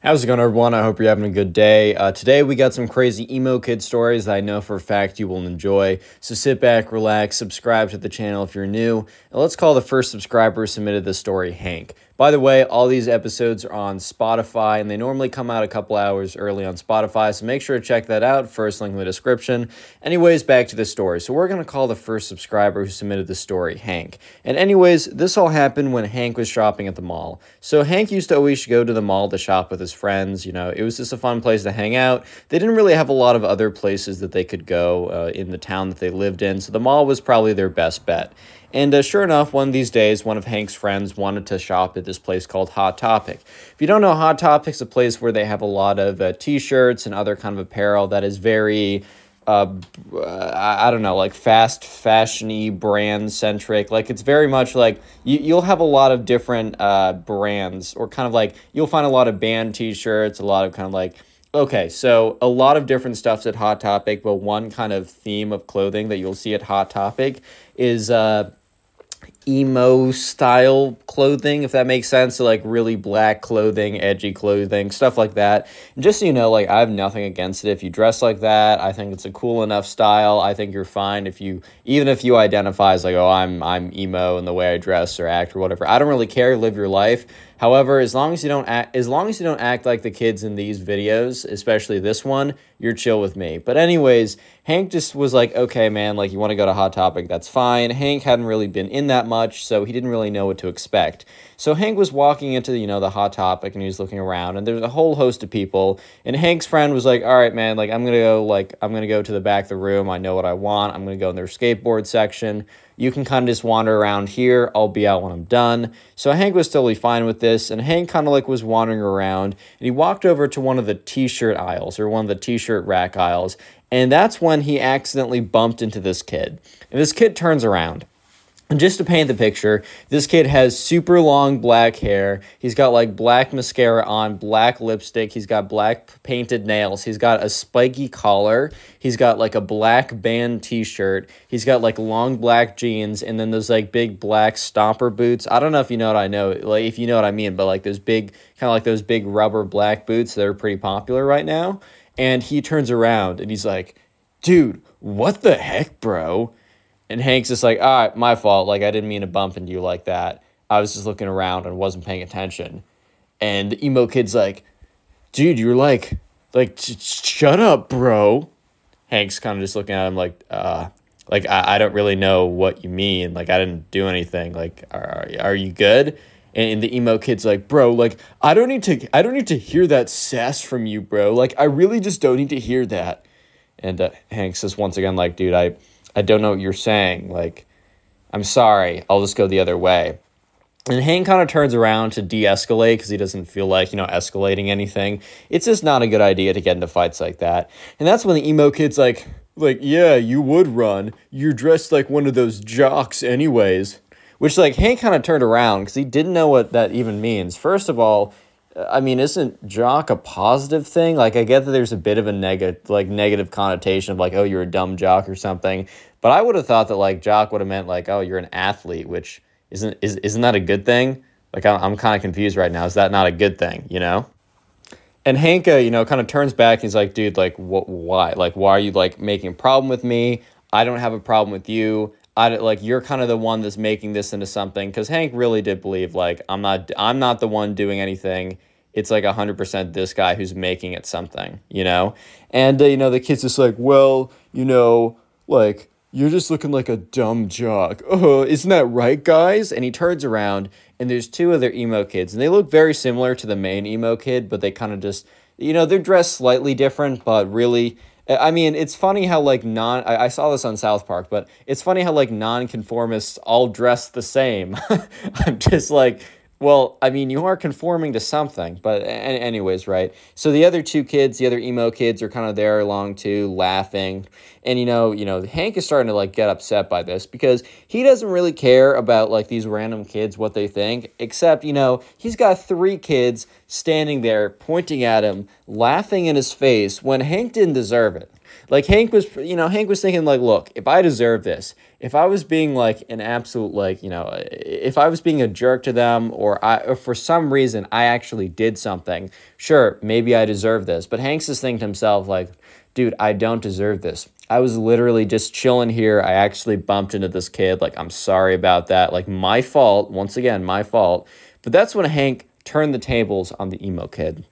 How's it going, everyone? I hope you're having a good day. Uh, today, we got some crazy emo kid stories that I know for a fact you will enjoy. So sit back, relax, subscribe to the channel if you're new, and let's call the first subscriber who submitted this story Hank. By the way, all these episodes are on Spotify and they normally come out a couple hours early on Spotify, so make sure to check that out. First link in the description. Anyways, back to the story. So, we're going to call the first subscriber who submitted the story Hank. And, anyways, this all happened when Hank was shopping at the mall. So, Hank used to always go to the mall to shop with his friends. You know, it was just a fun place to hang out. They didn't really have a lot of other places that they could go uh, in the town that they lived in, so the mall was probably their best bet. And uh, sure enough, one of these days, one of Hank's friends wanted to shop at this place called Hot Topic. If you don't know, Hot Topic's a place where they have a lot of uh, t-shirts and other kind of apparel that is very, uh, I don't know, like fast fashiony brand centric. Like it's very much like you, you'll have a lot of different uh, brands or kind of like you'll find a lot of band t-shirts, a lot of kind of like Okay, so a lot of different stuffs at Hot Topic, but one kind of theme of clothing that you'll see at Hot Topic is uh, emo style clothing, if that makes sense. So, like, really black clothing, edgy clothing, stuff like that. And just so you know, like, I have nothing against it. If you dress like that, I think it's a cool enough style. I think you're fine if you, even if you identify as like, oh, I'm, I'm emo in the way I dress or act or whatever. I don't really care. Live your life. However, as long as you don't act, as long as you don't act like the kids in these videos, especially this one, you're chill with me. But anyways, Hank just was like, okay, man, like you want to go to Hot Topic, that's fine. Hank hadn't really been in that much, so he didn't really know what to expect. So Hank was walking into the, you know the Hot Topic and he was looking around, and there's a whole host of people. And Hank's friend was like, all right, man, like I'm gonna go, like I'm gonna go to the back of the room. I know what I want. I'm gonna go in their skateboard section you can kind of just wander around here. I'll be out when I'm done. So Hank was totally fine with this, and Hank kind of like was wandering around, and he walked over to one of the t-shirt aisles or one of the t-shirt rack aisles, and that's when he accidentally bumped into this kid. And this kid turns around. And just to paint the picture, this kid has super long black hair. He's got like black mascara on, black lipstick. He's got black painted nails. He's got a spiky collar. He's got like a black band t shirt. He's got like long black jeans and then those like big black stomper boots. I don't know if you know what I know, like if you know what I mean, but like those big, kind of like those big rubber black boots that are pretty popular right now. And he turns around and he's like, dude, what the heck, bro? And Hank's just like, all right, my fault. Like, I didn't mean to bump into you like that. I was just looking around and wasn't paying attention. And the emo kid's like, dude, you're like, like, shut up, bro. Hank's kind of just looking at him like, uh, like I, I don't really know what you mean. Like, I didn't do anything. Like, are, are you good? And the emo kid's like, bro, like, I don't need to, I don't need to hear that sass from you, bro. Like, I really just don't need to hear that. And uh, Hank says once again, like, dude, I, I don't know what you're saying. Like, I'm sorry. I'll just go the other way. And Hank kind of turns around to de escalate because he doesn't feel like, you know, escalating anything. It's just not a good idea to get into fights like that. And that's when the emo kid's like, like, yeah, you would run. You're dressed like one of those jocks, anyways. Which, like, Hank kind of turned around because he didn't know what that even means. First of all, uh, I mean, isn't jock a positive thing? Like, I get that there's a bit of a negative, like, negative connotation of like, oh, you're a dumb jock or something. But I would have thought that like jock would have meant like, oh, you're an athlete, which isn't is isn't that a good thing? Like, I'm I'm kind of confused right now. Is that not a good thing? You know? And Hanka, you know, kind of turns back. he's like, dude, like, what? Why? Like, why are you like making a problem with me? I don't have a problem with you. I like you're kind of the one that's making this into something because Hank really did believe like I'm not I'm not the one doing anything it's like 100% this guy who's making it something, you know? And, uh, you know, the kid's just like, well, you know, like, you're just looking like a dumb jock. Oh, isn't that right, guys? And he turns around, and there's two other emo kids, and they look very similar to the main emo kid, but they kind of just, you know, they're dressed slightly different, but really, I mean, it's funny how like non. I, I saw this on South Park, but it's funny how like non-conformists all dress the same. I'm just like well, I mean, you are conforming to something, but anyways, right? So the other two kids, the other emo kids, are kind of there along too, laughing, and you know, you know, Hank is starting to like get upset by this because he doesn't really care about like these random kids what they think, except you know, he's got three kids standing there pointing at him, laughing in his face when Hank didn't deserve it. Like Hank was, you know, Hank was thinking like, look, if I deserve this, if I was being like an absolute like, you know, if I was being a jerk to them or I or for some reason I actually did something, sure, maybe I deserve this. But Hank's is thinking to himself like, dude, I don't deserve this. I was literally just chilling here. I actually bumped into this kid. Like, I'm sorry about that. Like, my fault. Once again, my fault. But that's when Hank turned the tables on the emo kid.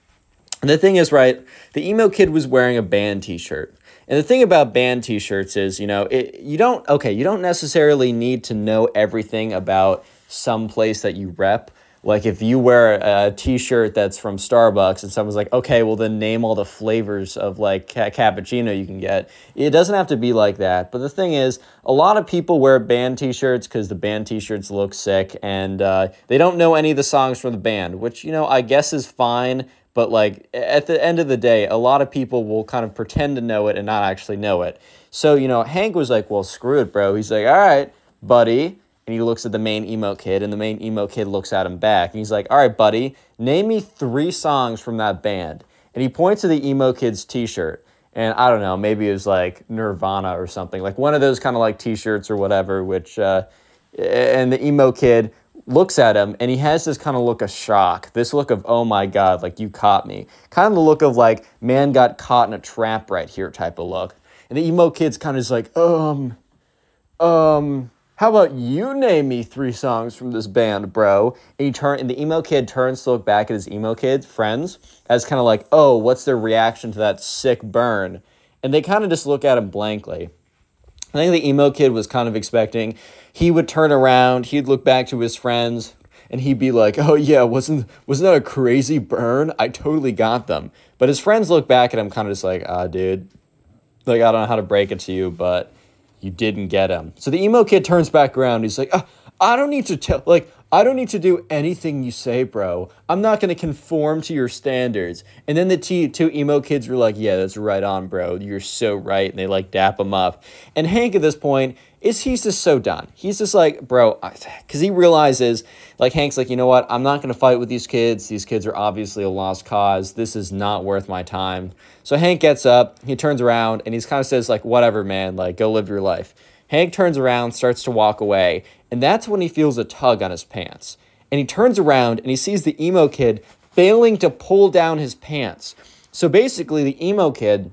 And the thing is, right, the emo kid was wearing a band t shirt. And the thing about band t shirts is, you know, it, you don't, okay, you don't necessarily need to know everything about some place that you rep. Like if you wear a t-shirt that's from Starbucks and someone's like, okay, well then name all the flavors of like ca- cappuccino you can get. It doesn't have to be like that. But the thing is, a lot of people wear band t-shirts because the band t-shirts look sick and uh, they don't know any of the songs from the band, which, you know, I guess is fine. But like at the end of the day, a lot of people will kind of pretend to know it and not actually know it. So, you know, Hank was like, well, screw it, bro. He's like, all right, buddy and he looks at the main emo kid, and the main emo kid looks at him back. And he's like, All right, buddy, name me three songs from that band. And he points to the emo kid's t shirt. And I don't know, maybe it was like Nirvana or something, like one of those kind of like t shirts or whatever, which, uh, and the emo kid looks at him and he has this kind of look of shock, this look of, oh my God, like you caught me. Kind of the look of like, man got caught in a trap right here type of look. And the emo kid's kind of just like, um, um, how about you name me three songs from this band, bro? And he turn and the emo kid turns to look back at his emo kid friends as kind of like, oh, what's their reaction to that sick burn? And they kind of just look at him blankly. I think the emo kid was kind of expecting he would turn around, he'd look back to his friends, and he'd be like, "Oh yeah, wasn't wasn't that a crazy burn? I totally got them." But his friends look back at him, kind of just like, "Ah, dude, like I don't know how to break it to you, but." you didn't get him. So the emo kid turns back around. He's like, oh, I don't need to tell, like, I don't need to do anything you say, bro. I'm not going to conform to your standards. And then the t- two emo kids were like, yeah, that's right on, bro. You're so right. And they like dap him up. And Hank at this point is he's just so done. He's just like, bro, because he realizes, like, Hank's like, you know what? I'm not going to fight with these kids. These kids are obviously a lost cause. This is not worth my time. So Hank gets up, he turns around, and he's kind of says, like, whatever, man, like, go live your life. Hank turns around, starts to walk away, and that's when he feels a tug on his pants. And he turns around and he sees the emo kid failing to pull down his pants. So basically, the emo kid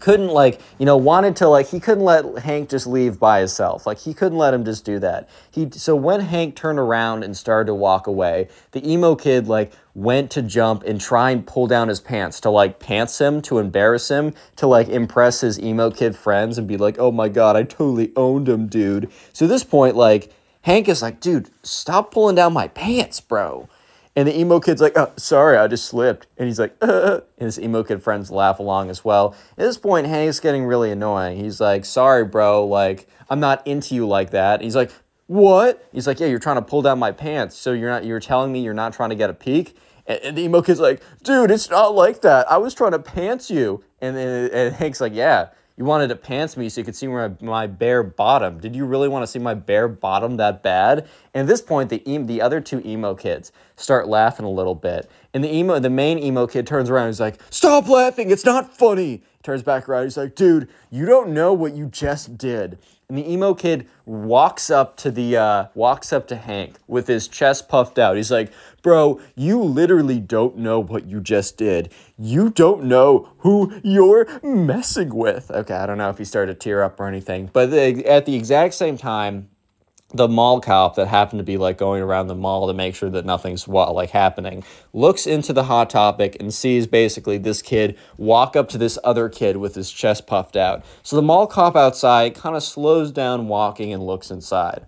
couldn't like you know wanted to like he couldn't let hank just leave by himself like he couldn't let him just do that he so when hank turned around and started to walk away the emo kid like went to jump and try and pull down his pants to like pants him to embarrass him to like impress his emo kid friends and be like oh my god i totally owned him dude so at this point like hank is like dude stop pulling down my pants bro and the emo kid's like, oh, sorry, I just slipped. And he's like, uh, and his emo kid friends laugh along as well. At this point, Hank's getting really annoying. He's like, sorry, bro, like, I'm not into you like that. And He's like, what? He's like, yeah, you're trying to pull down my pants. So you're not, you're telling me you're not trying to get a peek? And, and the emo kid's like, dude, it's not like that. I was trying to pants you. And, and, and Hank's like, yeah, you wanted to pants me so you could see my, my bare bottom. Did you really want to see my bare bottom that bad? And at this point, the em- the other two emo kids start laughing a little bit, and the emo the main emo kid turns around. and He's like, "Stop laughing! It's not funny." He turns back around. He's like, "Dude, you don't know what you just did." And the emo kid walks up to the uh, walks up to Hank with his chest puffed out. He's like, "Bro, you literally don't know what you just did. You don't know who you're messing with." Okay, I don't know if he started to tear up or anything, but at the exact same time, the mall cop that happened to be like going around the mall to make sure that nothing's like happening looks into the hot topic and sees basically this kid walk up to this other kid with his chest puffed out. So the mall cop outside kind of slows down walking and looks inside.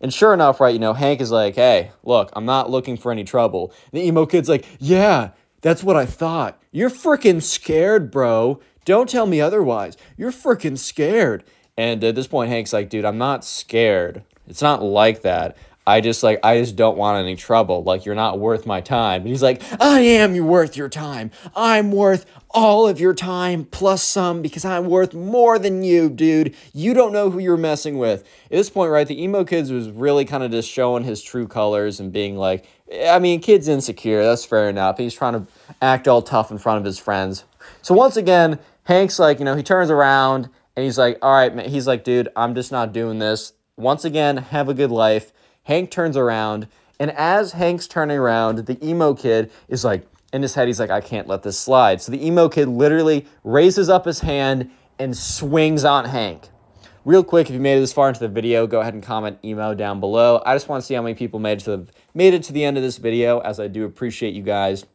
And sure enough right you know hank is like hey look i'm not looking for any trouble. The emo kid's like yeah that's what i thought. You're freaking scared bro. Don't tell me otherwise. You're freaking scared. And at this point hank's like dude i'm not scared it's not like that. I just like I just don't want any trouble. Like you're not worth my time. And he's like, I am worth your time. I'm worth all of your time plus some because I'm worth more than you, dude. You don't know who you're messing with. At this point, right, the emo kids was really kind of just showing his true colors and being like, I mean, kid's insecure. That's fair enough. He's trying to act all tough in front of his friends. So once again, Hank's like, you know, he turns around and he's like, all right, man. He's like, dude, I'm just not doing this. Once again, have a good life. Hank turns around, and as Hank's turning around, the emo kid is like, in his head, he's like, I can't let this slide. So the emo kid literally raises up his hand and swings on Hank. Real quick, if you made it this far into the video, go ahead and comment emo down below. I just want to see how many people made it to the, made it to the end of this video, as I do appreciate you guys.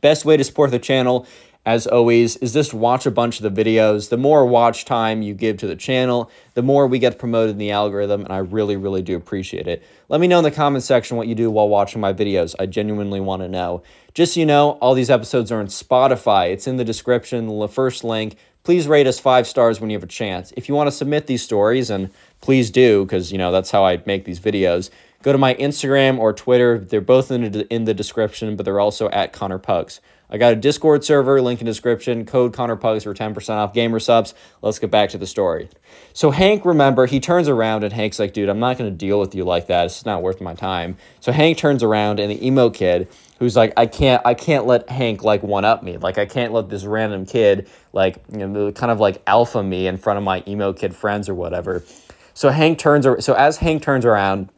Best way to support the channel as always, is just watch a bunch of the videos. The more watch time you give to the channel, the more we get promoted in the algorithm, and I really, really do appreciate it. Let me know in the comment section what you do while watching my videos. I genuinely want to know. Just so you know, all these episodes are on Spotify. It's in the description, the first link. Please rate us five stars when you have a chance. If you want to submit these stories, and please do, because, you know, that's how I make these videos, go to my Instagram or Twitter. They're both in the, in the description, but they're also at Connor Pugs. I got a Discord server, link in description, code Connor Pugs for 10% off gamer subs. Let's get back to the story. So Hank, remember, he turns around and Hank's like, dude, I'm not going to deal with you like that. It's not worth my time. So Hank turns around and the emo kid, who's like, I can't, I can't let Hank like one up me. Like I can't let this random kid like, you know, kind of like alpha me in front of my emo kid friends or whatever. So Hank turns, so as Hank turns around,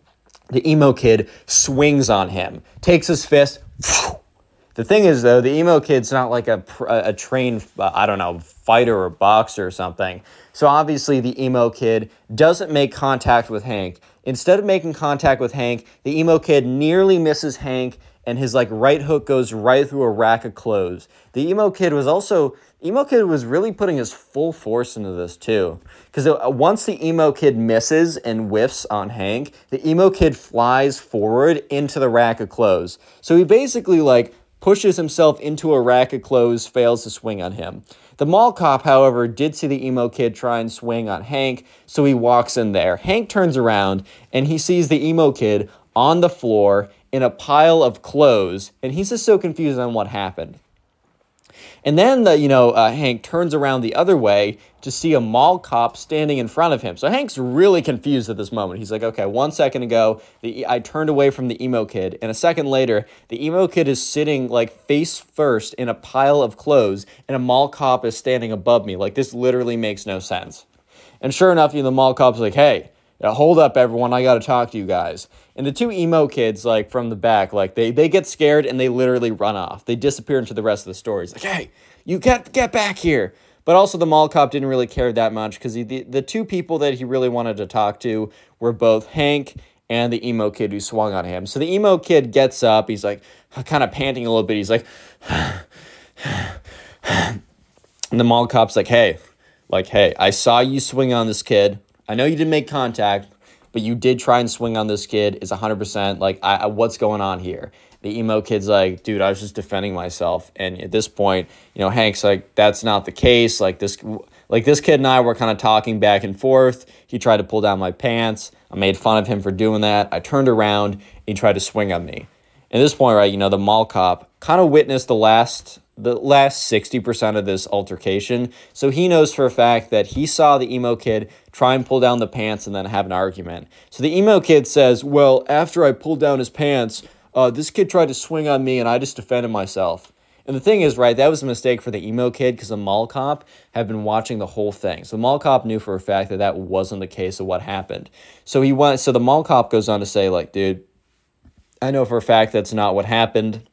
the emo kid swings on him, takes his fist, the thing is, though, the emo kid's not like a, a trained, uh, I don't know, fighter or boxer or something. So obviously, the emo kid doesn't make contact with Hank. Instead of making contact with Hank, the emo kid nearly misses Hank and his like right hook goes right through a rack of clothes. The emo kid was also emo kid was really putting his full force into this too, because uh, once the emo kid misses and whiffs on Hank, the emo kid flies forward into the rack of clothes. So he basically like pushes himself into a rack of clothes, fails to swing on him. The mall cop, however, did see the emo kid try and swing on Hank, so he walks in there. Hank turns around and he sees the emo kid on the floor in a pile of clothes, and he's just so confused on what happened. And then the you know uh, Hank turns around the other way to see a mall cop standing in front of him. So Hank's really confused at this moment. He's like, okay, one second ago, the I turned away from the emo kid, and a second later, the emo kid is sitting like face first in a pile of clothes, and a mall cop is standing above me. Like this literally makes no sense. And sure enough, you know, the mall cop's like, hey, Uh, hold up, everyone, I got to talk to you guys. And the two emo kids, like from the back, like they they get scared and they literally run off. They disappear into the rest of the story. It's like, hey, you get get back here. But also the mall cop didn't really care that much because the the two people that he really wanted to talk to were both Hank and the emo kid who swung on him. So the emo kid gets up. He's like kind of panting a little bit. He's like, and the mall cop's like, hey, like, hey, I saw you swing on this kid. I know you didn't make contact, but you did try and swing on this kid. Is 100% like, I, I, what's going on here? The emo kid's like, dude, I was just defending myself. And at this point, you know, Hank's like, that's not the case. Like this, like this kid and I were kind of talking back and forth. He tried to pull down my pants. I made fun of him for doing that. I turned around he tried to swing on me. At this point, right, you know, the mall cop kind of witnessed the last the last 60% of this altercation. So he knows for a fact that he saw the emo kid try and pull down the pants and then have an argument. So the emo kid says, Well, after I pulled down his pants, uh, this kid tried to swing on me and I just defended myself. And the thing is, right, that was a mistake for the emo kid because the mall cop had been watching the whole thing. So the mall cop knew for a fact that that wasn't the case of what happened. So he went, so the mall cop goes on to say, like, dude, I know for a fact that's not what happened.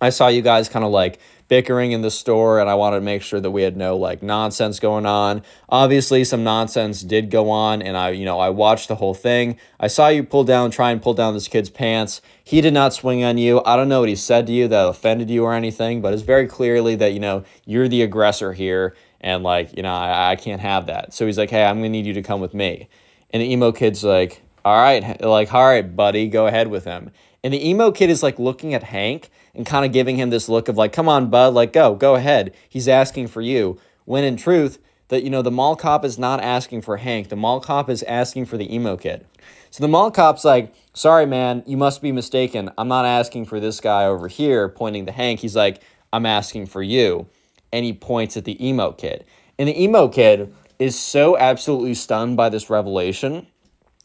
I saw you guys kind of like bickering in the store and I wanted to make sure that we had no like nonsense going on. Obviously some nonsense did go on and I you know I watched the whole thing. I saw you pull down try and pull down this kid's pants. He did not swing on you. I don't know what he said to you that offended you or anything, but it's very clearly that you know you're the aggressor here and like, you know, I, I can't have that. So he's like, "Hey, I'm to need you to come with me." And the emo kid's like, "All right, like all right, buddy, go ahead with him." And the emo kid is like looking at Hank and kind of giving him this look of like, come on, bud, like go, go ahead. He's asking for you. When in truth, that, you know, the mall cop is not asking for Hank. The mall cop is asking for the emo kid. So the mall cop's like, sorry, man, you must be mistaken. I'm not asking for this guy over here, pointing to Hank. He's like, I'm asking for you. And he points at the emo kid. And the emo kid is so absolutely stunned by this revelation.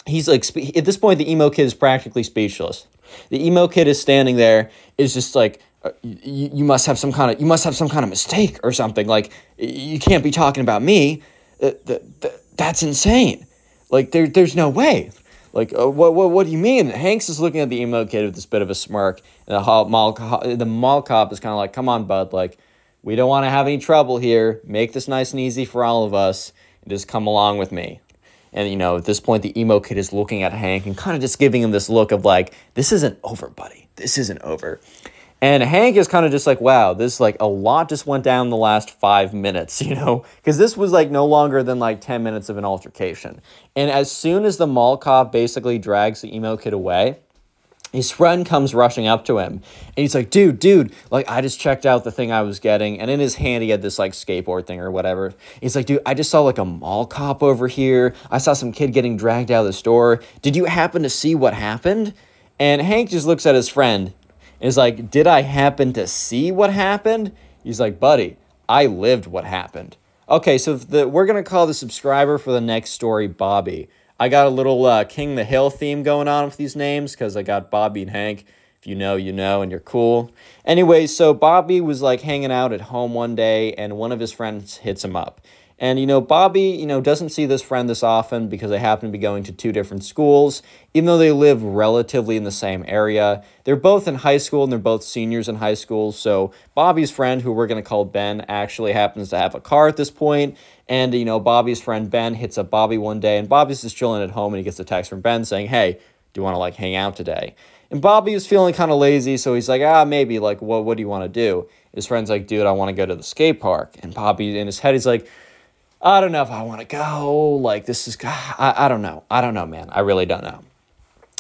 He's like, at this point, the emo kid is practically speechless. The emo kid is standing there, is just like, uh, you, you must have some kind of you must have some kind of mistake or something like you can't be talking about me. Uh, th- th- that's insane. Like there, there's no way. Like uh, what, what, what do you mean? Hanks is looking at the emo kid with this bit of a smirk and the mall, the mall cop is kind of like come on bud like we don't want to have any trouble here. Make this nice and easy for all of us. Just come along with me and you know at this point the emo kid is looking at hank and kind of just giving him this look of like this isn't over buddy. This isn't over. And Hank is kind of just like, wow, this like a lot just went down the last five minutes, you know, because this was like no longer than like 10 minutes of an altercation. And as soon as the mall cop basically drags the emo kid away, his friend comes rushing up to him and he's like, dude, dude, like I just checked out the thing I was getting. And in his hand, he had this like skateboard thing or whatever. He's like, dude, I just saw like a mall cop over here. I saw some kid getting dragged out of the store. Did you happen to see what happened? And Hank just looks at his friend and is like, Did I happen to see what happened? He's like, Buddy, I lived what happened. Okay, so the, we're going to call the subscriber for the next story Bobby. I got a little uh, King the Hill theme going on with these names because I got Bobby and Hank. If you know, you know, and you're cool. Anyway, so Bobby was like hanging out at home one day and one of his friends hits him up. And, you know, Bobby, you know, doesn't see this friend this often because they happen to be going to two different schools, even though they live relatively in the same area. They're both in high school and they're both seniors in high school. So Bobby's friend, who we're going to call Ben, actually happens to have a car at this point. And, you know, Bobby's friend Ben hits up Bobby one day and Bobby's just chilling at home and he gets a text from Ben saying, Hey, do you want to like hang out today? And Bobby is feeling kind of lazy, so he's like, ah, maybe, like, what, what do you want to do? His friend's like, dude, I want to go to the skate park. And Bobby, in his head, he's like, I don't know if I want to go. Like, this is, I, I don't know. I don't know, man. I really don't know.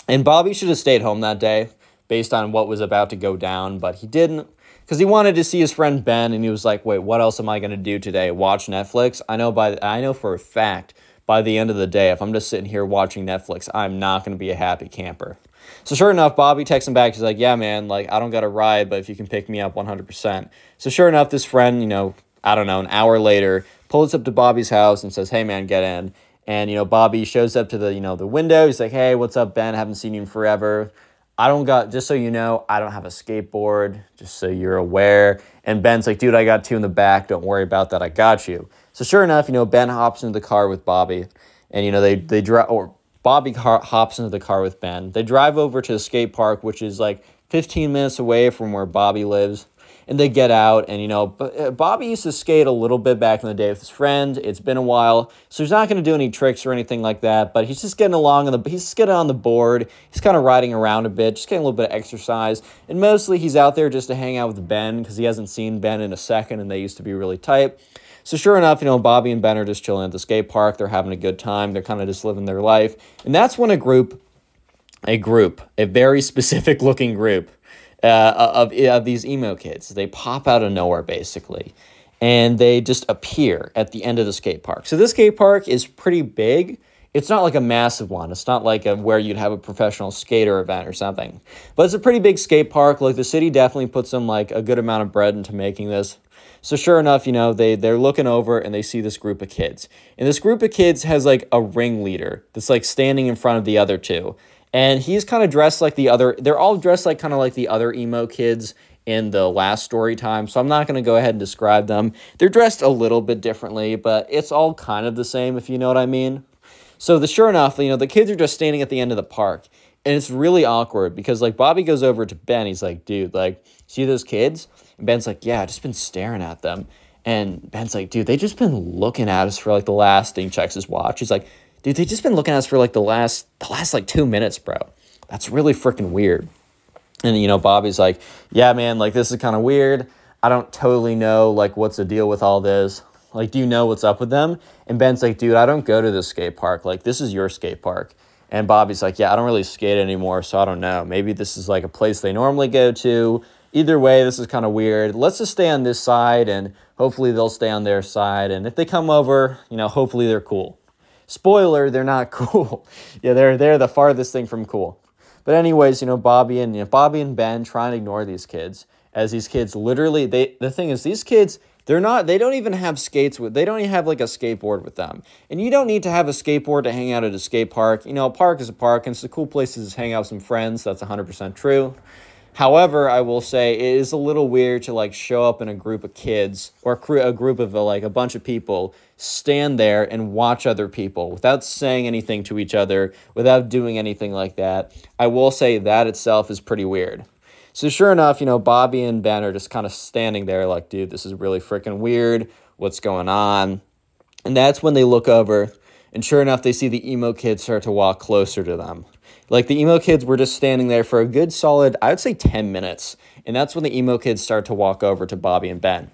And Bobby should have stayed home that day based on what was about to go down, but he didn't because he wanted to see his friend Ben and he was like, wait, what else am I going to do today? Watch Netflix? I know by, I know for a fact by the end of the day, if I'm just sitting here watching Netflix, I'm not going to be a happy camper. So sure enough, Bobby texts him back. He's like, yeah, man, like, I don't got a ride, but if you can pick me up 100%. So sure enough, this friend, you know, I don't know, an hour later, pulls up to Bobby's house and says, "Hey man, get in." And you know, Bobby shows up to the you know the window. He's like, "Hey, what's up, Ben? Haven't seen you in forever." I don't got just so you know, I don't have a skateboard, just so you're aware. And Ben's like, dude, I got two in the back. Don't worry about that. I got you. So sure enough, you know, Ben hops into the car with Bobby, and you know they they drive or Bobby hops into the car with Ben. They drive over to the skate park, which is like 15 minutes away from where Bobby lives and they get out. And, you know, uh, Bobby used to skate a little bit back in the day with his friend. It's been a while. So he's not going to do any tricks or anything like that, but he's just getting along on the, he's just getting on the board. He's kind of riding around a bit, just getting a little bit of exercise. And mostly he's out there just to hang out with Ben because he hasn't seen Ben in a second and they used to be really tight. So sure enough, you know, Bobby and Ben are just chilling at the skate park. They're having a good time. They're kind of just living their life. And that's when a group, a group, a very specific looking group uh, of, of these emo kids. They pop out of nowhere, basically, and they just appear at the end of the skate park. So this skate park is pretty big. It's not like a massive one. It's not like a, where you'd have a professional skater event or something. But it's a pretty big skate park. Like the city definitely put some like a good amount of bread into making this. So sure enough, you know, they they're looking over and they see this group of kids. And this group of kids has like a ringleader that's like standing in front of the other two and he's kind of dressed like the other they're all dressed like kind of like the other emo kids in the last story time so i'm not going to go ahead and describe them. They're dressed a little bit differently but it's all kind of the same if you know what i mean. So the sure enough you know the kids are just standing at the end of the park and it's really awkward because like bobby goes over to ben he's like dude like see those kids? And ben's like yeah i just been staring at them. And ben's like dude they just been looking at us for like the last thing checks his watch. He's like dude, they just been looking at us for like the last the last like two minutes, bro. That's really freaking weird. And you know, Bobby's like, yeah, man, like this is kind of weird. I don't totally know like what's the deal with all this. Like, do you know what's up with them? And Ben's like, dude, I don't go to the skate park. Like, this is your skate park. And Bobby's like, yeah, I don't really skate anymore, so I don't know. Maybe this is like a place they normally go to. either way, this is kind of weird. Let's just stay on this side and hopefully they'll stay on their side. And if they come over, you know, hopefully they're cool. Spoiler, they're not cool. yeah, they're they're the farthest thing from cool. But anyways, you know, Bobby and you know, Bobby and Ben try and ignore these kids as these kids literally they the thing is these kids they're not they don't even have skates with they don't even have like a skateboard with them. And you don't need to have a skateboard to hang out at a skate park. You know, a park is a park and it's a cool place to hang out with some friends. That's 100% true. However, I will say it is a little weird to like show up in a group of kids or a group of like a bunch of people, stand there and watch other people without saying anything to each other, without doing anything like that. I will say that itself is pretty weird. So sure enough, you know, Bobby and Ben are just kind of standing there like, dude, this is really freaking weird. What's going on? And that's when they look over and sure enough, they see the emo kids start to walk closer to them. Like the emo kids were just standing there for a good solid, I would say 10 minutes. And that's when the emo kids start to walk over to Bobby and Ben.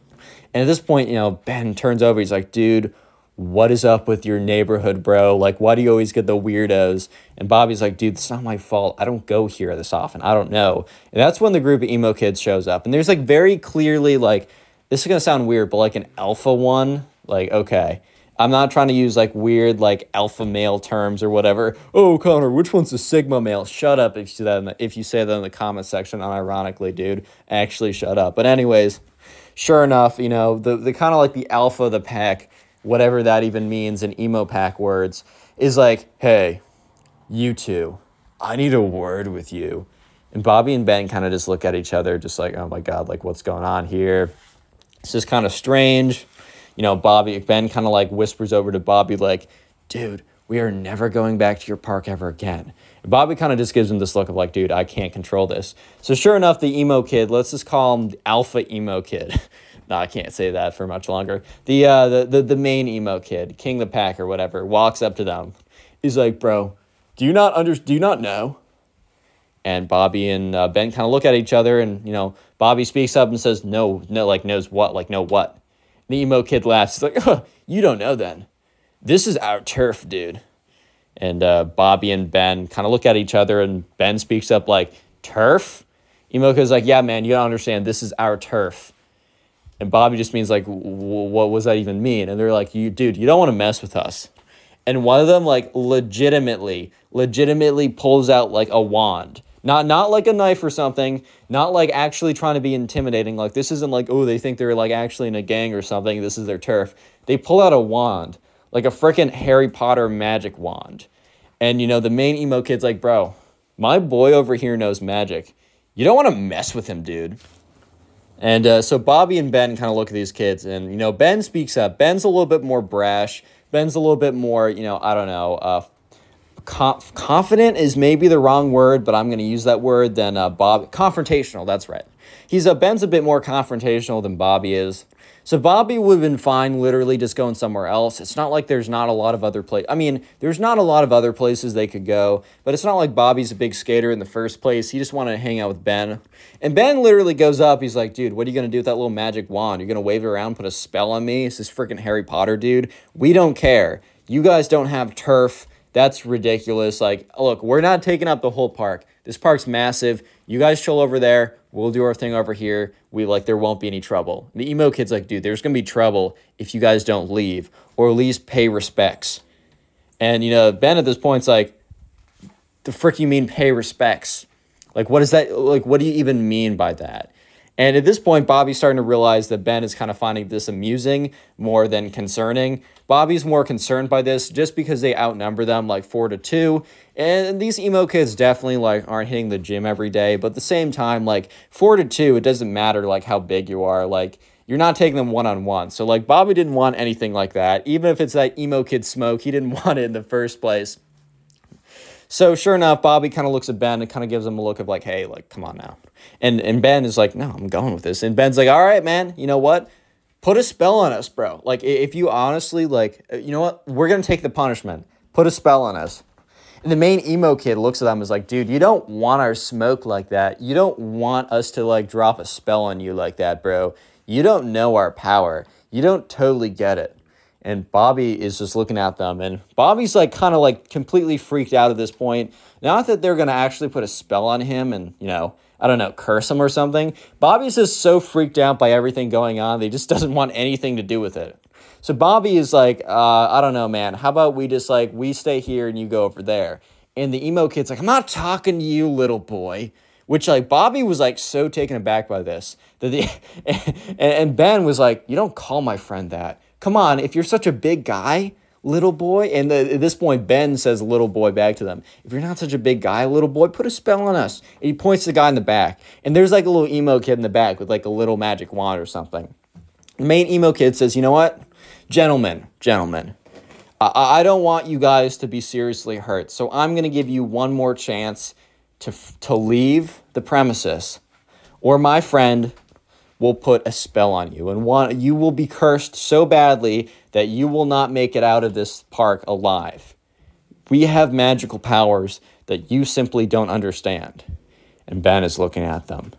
And at this point, you know, Ben turns over. He's like, dude, what is up with your neighborhood, bro? Like, why do you always get the weirdos? And Bobby's like, dude, it's not my fault. I don't go here this often. I don't know. And that's when the group of emo kids shows up. And there's like very clearly, like, this is going to sound weird, but like an alpha one, like, okay. I'm not trying to use like weird like alpha male terms or whatever. Oh, Connor, which one's the sigma male? Shut up if you say that in the, if you say that in the comment section. Unironically, dude, actually shut up. But anyways, sure enough, you know the the kind of like the alpha of the pack, whatever that even means in emo pack words, is like, hey, you two, I need a word with you. And Bobby and Ben kind of just look at each other, just like, oh my god, like what's going on here? It's just kind of strange you know, Bobby, Ben kind of like whispers over to Bobby, like, dude, we are never going back to your park ever again. Bobby kind of just gives him this look of like, dude, I can't control this. So sure enough, the emo kid, let's just call him alpha emo kid. no, I can't say that for much longer. The, uh, the, the, the main emo kid, King the Pack or whatever, walks up to them. He's like, bro, do you not under, do you not know? And Bobby and uh, Ben kind of look at each other and, you know, Bobby speaks up and says, no, no, like knows what, like no what. The emo kid laughs. He's like, oh, you don't know then. This is our turf, dude. And uh, Bobby and Ben kind of look at each other, and Ben speaks up like, turf? Emo kid's like, yeah, man, you don't understand. This is our turf. And Bobby just means like, what was that even mean? And they're like, you, dude, you don't want to mess with us. And one of them like legitimately, legitimately pulls out like a wand not not like a knife or something, not like actually trying to be intimidating. Like this isn't like, oh, they think they're like actually in a gang or something. This is their turf. They pull out a wand, like a freaking Harry Potter magic wand. And you know, the main emo kid's like, bro, my boy over here knows magic. You don't want to mess with him, dude. And uh, so Bobby and Ben kind of look at these kids, and you know, Ben speaks up. Ben's a little bit more brash. Ben's a little bit more, you know, I don't know, uh, conf- confident is maybe the wrong word, but I'm going to use that word. Than uh, Bob confrontational. That's right. He's a Ben's a bit more confrontational than Bobby is. So Bobby would have been fine, literally just going somewhere else. It's not like there's not a lot of other places. I mean, there's not a lot of other places they could go, but it's not like Bobby's a big skater in the first place. He just wanted to hang out with Ben. And Ben literally goes up. He's like, dude, what are you going to do with that little magic wand? You're going to wave it around, put a spell on me? It's this freaking Harry Potter dude. We don't care. You guys don't have turf. That's ridiculous. Like, look, we're not taking up the whole park. This park's massive. You guys chill over there. We'll do our thing over here. We like there won't be any trouble. The emo kid's like, dude, there's gonna be trouble if you guys don't leave or at least pay respects. And you know, Ben at this point's like, the frick you mean pay respects? Like, what is that? Like, what do you even mean by that? And at this point, Bobby's starting to realize that Ben is kind of finding this amusing more than concerning. Bobby's more concerned by this just because they outnumber them like four to two. And these emo kids definitely like aren't hitting the gym every day. But at the same time, like four to two, it doesn't matter like how big you are. Like you're not taking them one on one. So like Bobby didn't want anything like that. Even if it's that emo kid smoke, he didn't want it in the first place. So sure enough, Bobby kind of looks at Ben and kind of gives him a look of like, hey, like, come on now. And and Ben is like, no, I'm going with this. And Ben's like, all right, man, you know what? Put a spell on us, bro. Like, if you honestly, like, uh, you know what? We're to take the punishment. Put a spell on us. And the main emo kid looks at them and is like, dude, you don't want our smoke like that. You don't want us to, like, drop a spell on you like that, bro. You don't know our power. You don't totally get it and Bobby is just looking at them and Bobby's like kind of like completely freaked out at this point. Not that they're going to actually put a spell on him and, you know, I don't know, curse him or something. Bobby's just so freaked out by everything going on he just doesn't want anything to do with it. So Bobby is like, uh, I don't know, man. How about we just like we stay here and you go over there? And the emo kid's like, I'm not talking to you, little boy. Which like Bobby was like so taken aback by this that the and, and Ben was like, you don't call my friend that. Come on, if you're such a big guy, little boy. And the, at this point, Ben says little boy back to them. If you're not such a big guy, little boy, put a spell on us. And he points to the guy in the back. And there's like a little emo kid in the back with like a little magic wand or something. The main emo kid says, you know what? Gentlemen, gentlemen, I, I don't want you guys to be seriously hurt. So I'm going to give you one more chance to, to leave the premises. Or my friend will put a spell on you and one you will be cursed so badly that you will not make it out of this park alive. We have magical powers that you simply don't understand. And Ben is looking at them.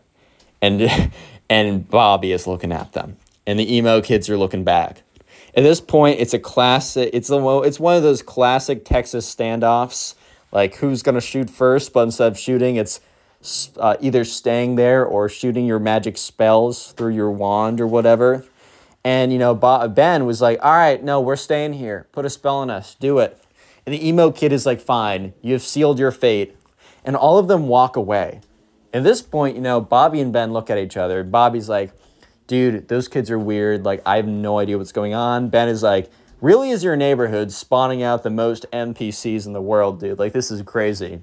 And and Bobby is looking at them. And the emo kids are looking back. At this point, it's a classic it's a, it's one of those classic Texas standoffs like who's to shoot first, but instead of shooting, it's uh, either staying there or shooting your magic spells through your wand or whatever. And, you know, Ben was like, all right, no, we're staying here. Put a spell on us. Do it. And the emo kid is like, fine, you've sealed your fate. And all of them walk away. At this point, you know, Bobby and Ben look at each other. Bobby's like, dude, those kids are weird. Like, I have no idea what's going on. Ben is like, really is your neighborhood spawning out the most NPCs in the world, dude? Like, this is crazy.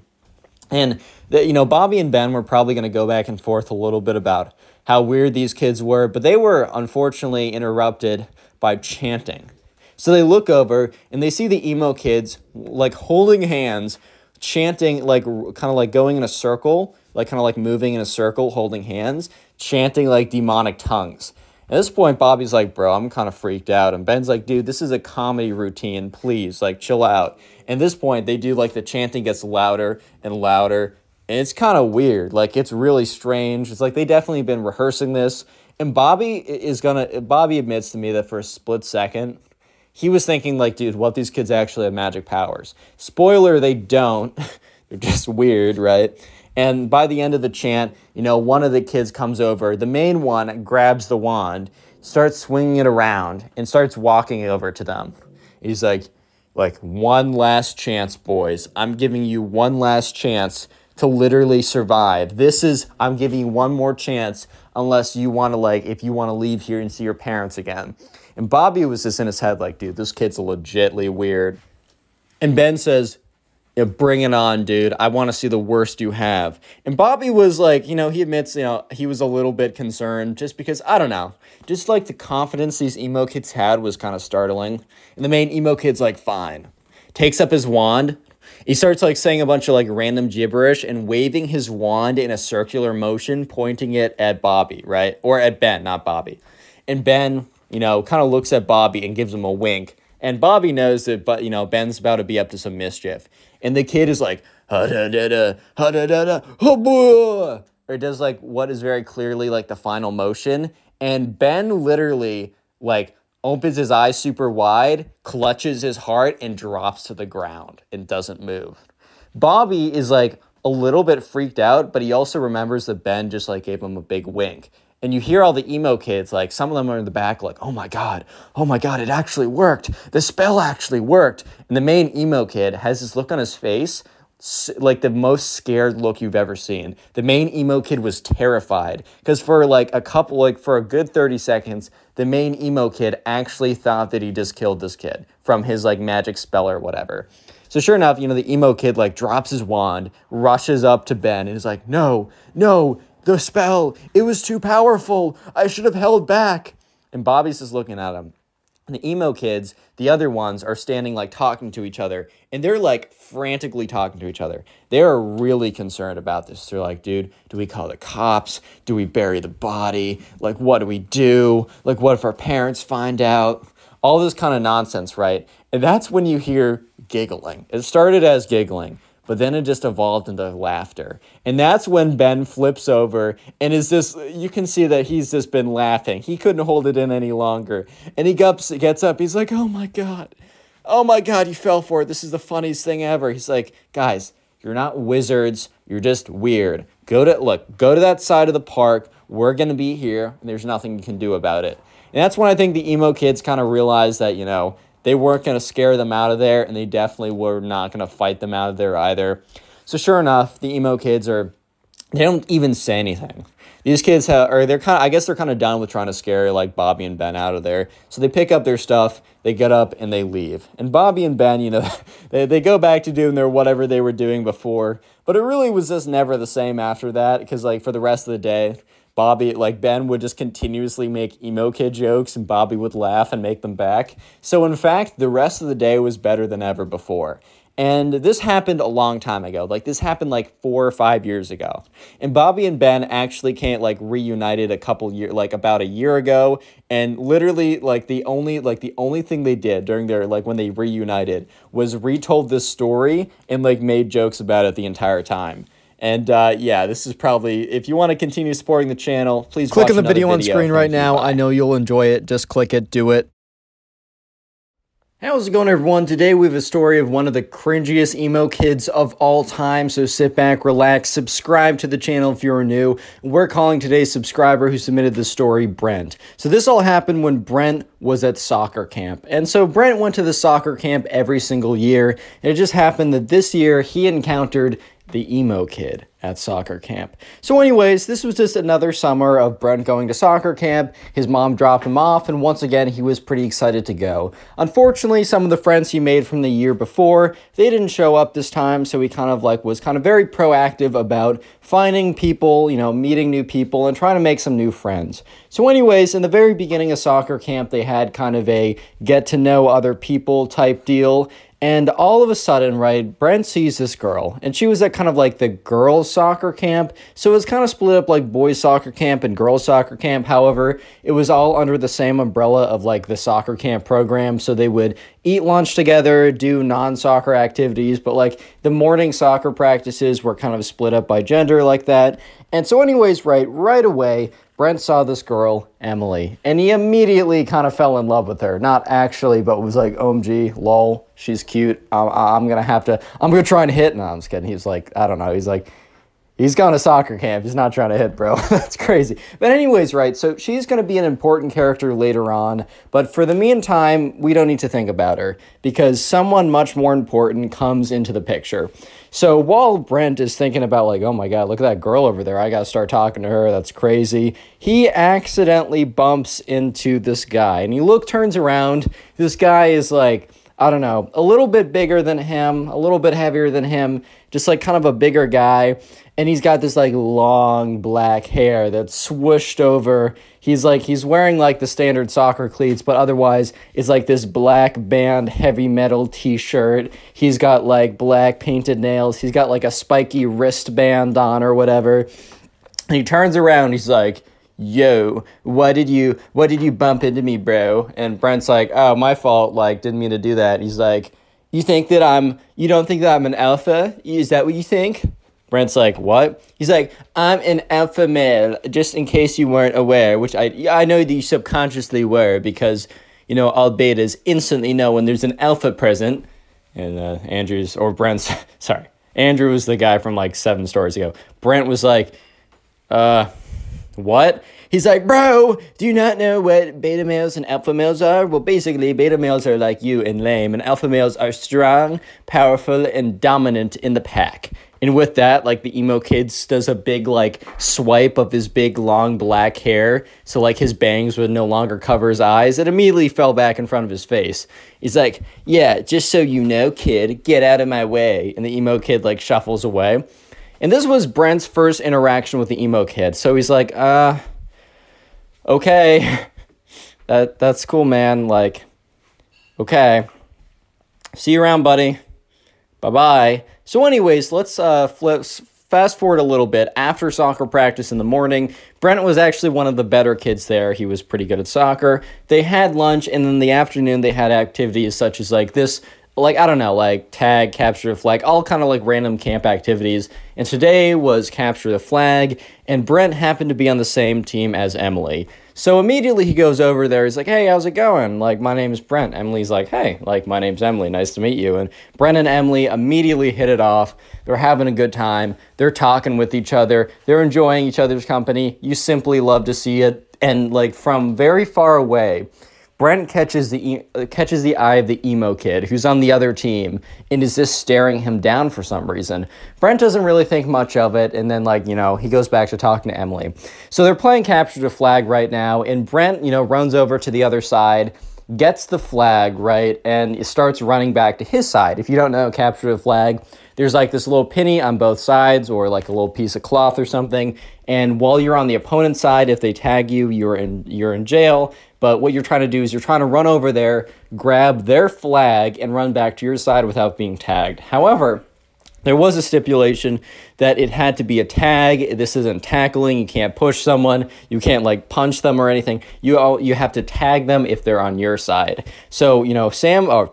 And that you know, Bobby and Ben were probably going to go back and forth a little bit about how weird these kids were, but they were unfortunately interrupted by chanting. So they look over and they see the emo kids like holding hands, chanting like kind of like going in a circle, like kind of like moving in a circle, holding hands, chanting like demonic tongues. At this point, Bobby's like, bro, I'm kind of freaked out. And Ben's like, dude, this is a comedy routine. Please, like, chill out. And this point, they do like the chanting gets louder and louder. And it's kind of weird. Like, it's really strange. It's like they definitely been rehearsing this. And Bobby is gonna, Bobby admits to me that for a split second, he was thinking, like, dude, what these kids actually have magic powers? Spoiler, they don't. They're just weird, right? And by the end of the chant, you know, one of the kids comes over. The main one grabs the wand, starts swinging it around, and starts walking over to them. He's like, like one last chance, boys. I'm giving you one last chance to literally survive. This is I'm giving you one more chance unless you want to like if you want to leave here and see your parents again. And Bobby was just in his head like, dude, this kid's legitly weird. And Ben says, know, bring it on, dude. I want to see the worst you have. And Bobby was like, you know, he admits, you know, he was a little bit concerned just because, I don't know, just like the confidence these emo kids had was kind of startling. And the main emo kid's like, fine. Takes up his wand. He starts like saying a bunch of like random gibberish and waving his wand in a circular motion, pointing it at Bobby, right? Or at Ben, not Bobby. And Ben, you know, kind of looks at Bobby and gives him a wink. And Bobby knows that, but you know, Ben's about to be up to some mischief and the kid is like ha da da da ha da da da ha or does like what is very clearly like the final motion. And Ben literally like opens his eyes super wide, clutches his heart and drops to the ground and doesn't move. Bobby is like a little bit freaked out, but he also remembers that Ben just like gave him a big wink and you hear all the emo kids like some of them are in the back like oh my god oh my god it actually worked. The spell actually worked. And the main emo kid has this look on his face like the most scared look you've ever seen. The main emo kid was terrified because for like a couple like for a good 30 seconds the main emo kid actually thought that he just killed this kid from his like magic spell or whatever. So sure enough, you know, the emo kid like drops his wand, rushes up to Ben, and is like, "No, no, the spell, it was too powerful. I should have held back. And Bobby's just looking at him. And the emo kids, the other ones, are standing like talking to each other. And they're like frantically talking to each other. They're really concerned about this. They're like, dude, do we call the cops? Do we bury the body? Like, what do we do? Like, what if our parents find out? All this kind of nonsense, right? And that's when you hear giggling. It started as giggling but then it just evolved into laughter. And that's when Ben flips over and is just, you can see that he's just been laughing. He couldn't hold it in any longer. And he gets, gets up, he's like, oh my God, oh my God, you fell for it. This is the funniest thing ever. He's like, guys, you're not wizards, you're just weird. Go to look, go to that side of the park. We're gonna be here, and there's nothing you can do about it. And that's when I think the emo kids kind of realized that, you know, they weren't gonna scare them out of there, and they definitely were not gonna fight them out of there either. So sure enough, the emo kids are they don't even say anything. These kids have, or they're kind of, I guess they're kind of done with trying to scare like Bobby and Ben out of there. So they pick up their stuff, they get up, and they leave. And Bobby and Ben, you know, they, they go back to doing their whatever they were doing before. But it really was just never the same after that because, like, for the rest of the day, Bobby, like Ben would just continuously make emo kid jokes and Bobby would laugh and make them back. So, in fact, the rest of the day was better than ever before. And this happened a long time ago. Like this happened like four or five years ago. And Bobby and Ben actually can't like reunited a couple year like about a year ago. And literally like the only like the only thing they did during their like when they reunited was retold this story and like made jokes about it the entire time. And uh, yeah, this is probably if you want to continue supporting the channel, please click on the video, video on screen right now. I know you'll enjoy it. Just click it, do it. How's it going, everyone? Today we have a story of one of the cringiest emo kids of all time. So sit back, relax, subscribe to the channel if you're new. We're calling today's subscriber who submitted the story Brent. So this all happened when Brent was at soccer camp. And so Brent went to the soccer camp every single year. And it just happened that this year he encountered the emo kid at soccer camp. So, anyways, this was just another summer of Brent going to soccer camp. His mom dropped him off, and once again, he was pretty excited to go. Unfortunately, some of the friends he made from the year before, they didn't show up this time, so he kind of like was kind of very proactive about finding people, you know, meeting new people and trying to make some new friends. So, anyways, in the very beginning of soccer camp, they had kind of a get to know other people type deal. And all of a sudden, right, Brent sees this girl, and she was at kind of like the girls' soccer camp. So it was kind of split up like boys' soccer camp and girls' soccer camp. However, it was all under the same umbrella of like the soccer camp program. So they would eat lunch together, do non soccer activities, but like the morning soccer practices were kind of split up by gender like that. And so, anyways, right, right away, Brent saw this girl, Emily, and he immediately kind of fell in love with her. Not actually, but was like, OMG, lol, she's cute. I'm, I'm gonna have to, I'm gonna try and hit. No, I'm just kidding. He's like, I don't know. He's like, He's gone to soccer camp. He's not trying to hit, bro. That's crazy. But, anyways, right, so she's going to be an important character later on. But for the meantime, we don't need to think about her because someone much more important comes into the picture. So while Brent is thinking about, like, oh my God, look at that girl over there. I got to start talking to her. That's crazy. He accidentally bumps into this guy. And he look, turns around. This guy is like, I don't know, a little bit bigger than him, a little bit heavier than him, just like kind of a bigger guy. And he's got this like long black hair that's swooshed over. He's like, he's wearing like the standard soccer cleats, but otherwise it's like this black band heavy metal t shirt. He's got like black painted nails. He's got like a spiky wristband on or whatever. And he turns around, he's like, yo, what did you what did you bump into me, bro? And Brent's like, oh, my fault, like, didn't mean to do that. He's like, you think that I'm you don't think that I'm an alpha? Is that what you think? Brent's like, what? He's like, I'm an alpha male, just in case you weren't aware, which I I know that you subconsciously were because, you know, all betas instantly know when there's an alpha present. And uh, Andrew's or Brent's sorry. Andrew was the guy from like seven stories ago. Brent was like, uh what? He's like, bro, do you not know what beta males and alpha males are? Well, basically, beta males are like you and lame, and alpha males are strong, powerful, and dominant in the pack. And with that, like the emo kids does a big like swipe of his big long black hair, so like his bangs would no longer cover his eyes. It immediately fell back in front of his face. He's like, "Yeah, just so you know, kid, get out of my way." And the emo kid like shuffles away. And this was Brent's first interaction with the emo kid. So he's like, uh, okay. that that's cool, man. Like, okay. See you around, buddy. Bye bye. So, anyways, let's uh flip fast forward a little bit. After soccer practice in the morning, Brent was actually one of the better kids there. He was pretty good at soccer. They had lunch, and in the afternoon, they had activities such as like this like I don't know, like tag, capture the flag, all kind of like random camp activities. And today was capture the flag, and Brent happened to be on the same team as Emily. So immediately he goes over there. He's like, "Hey, how's it going? Like, my name is Brent." Emily's like, "Hey, like my name's Emily. Nice to meet you." And Brent and Emily immediately hit it off. They're having a good time. They're talking with each other. They're enjoying each other's company. You simply love to see it. And like from very far away, Brent catches the catches the eye of the emo kid who's on the other team and is just staring him down for some reason. Brent doesn't really think much of it, and then like you know he goes back to talking to Emily. So they're playing capture the flag right now, and Brent you know runs over to the other side, gets the flag right, and starts running back to his side. If you don't know capture the flag, there's like this little penny on both sides or like a little piece of cloth or something and while you're on the opponent's side if they tag you you're in you're in jail but what you're trying to do is you're trying to run over there, grab their flag, and run back to your side without being tagged. However, there was a stipulation that it had to be a tag. This isn't tackling. You can't push someone. You can't like punch them or anything. You all, you have to tag them if they're on your side. So you know Sam or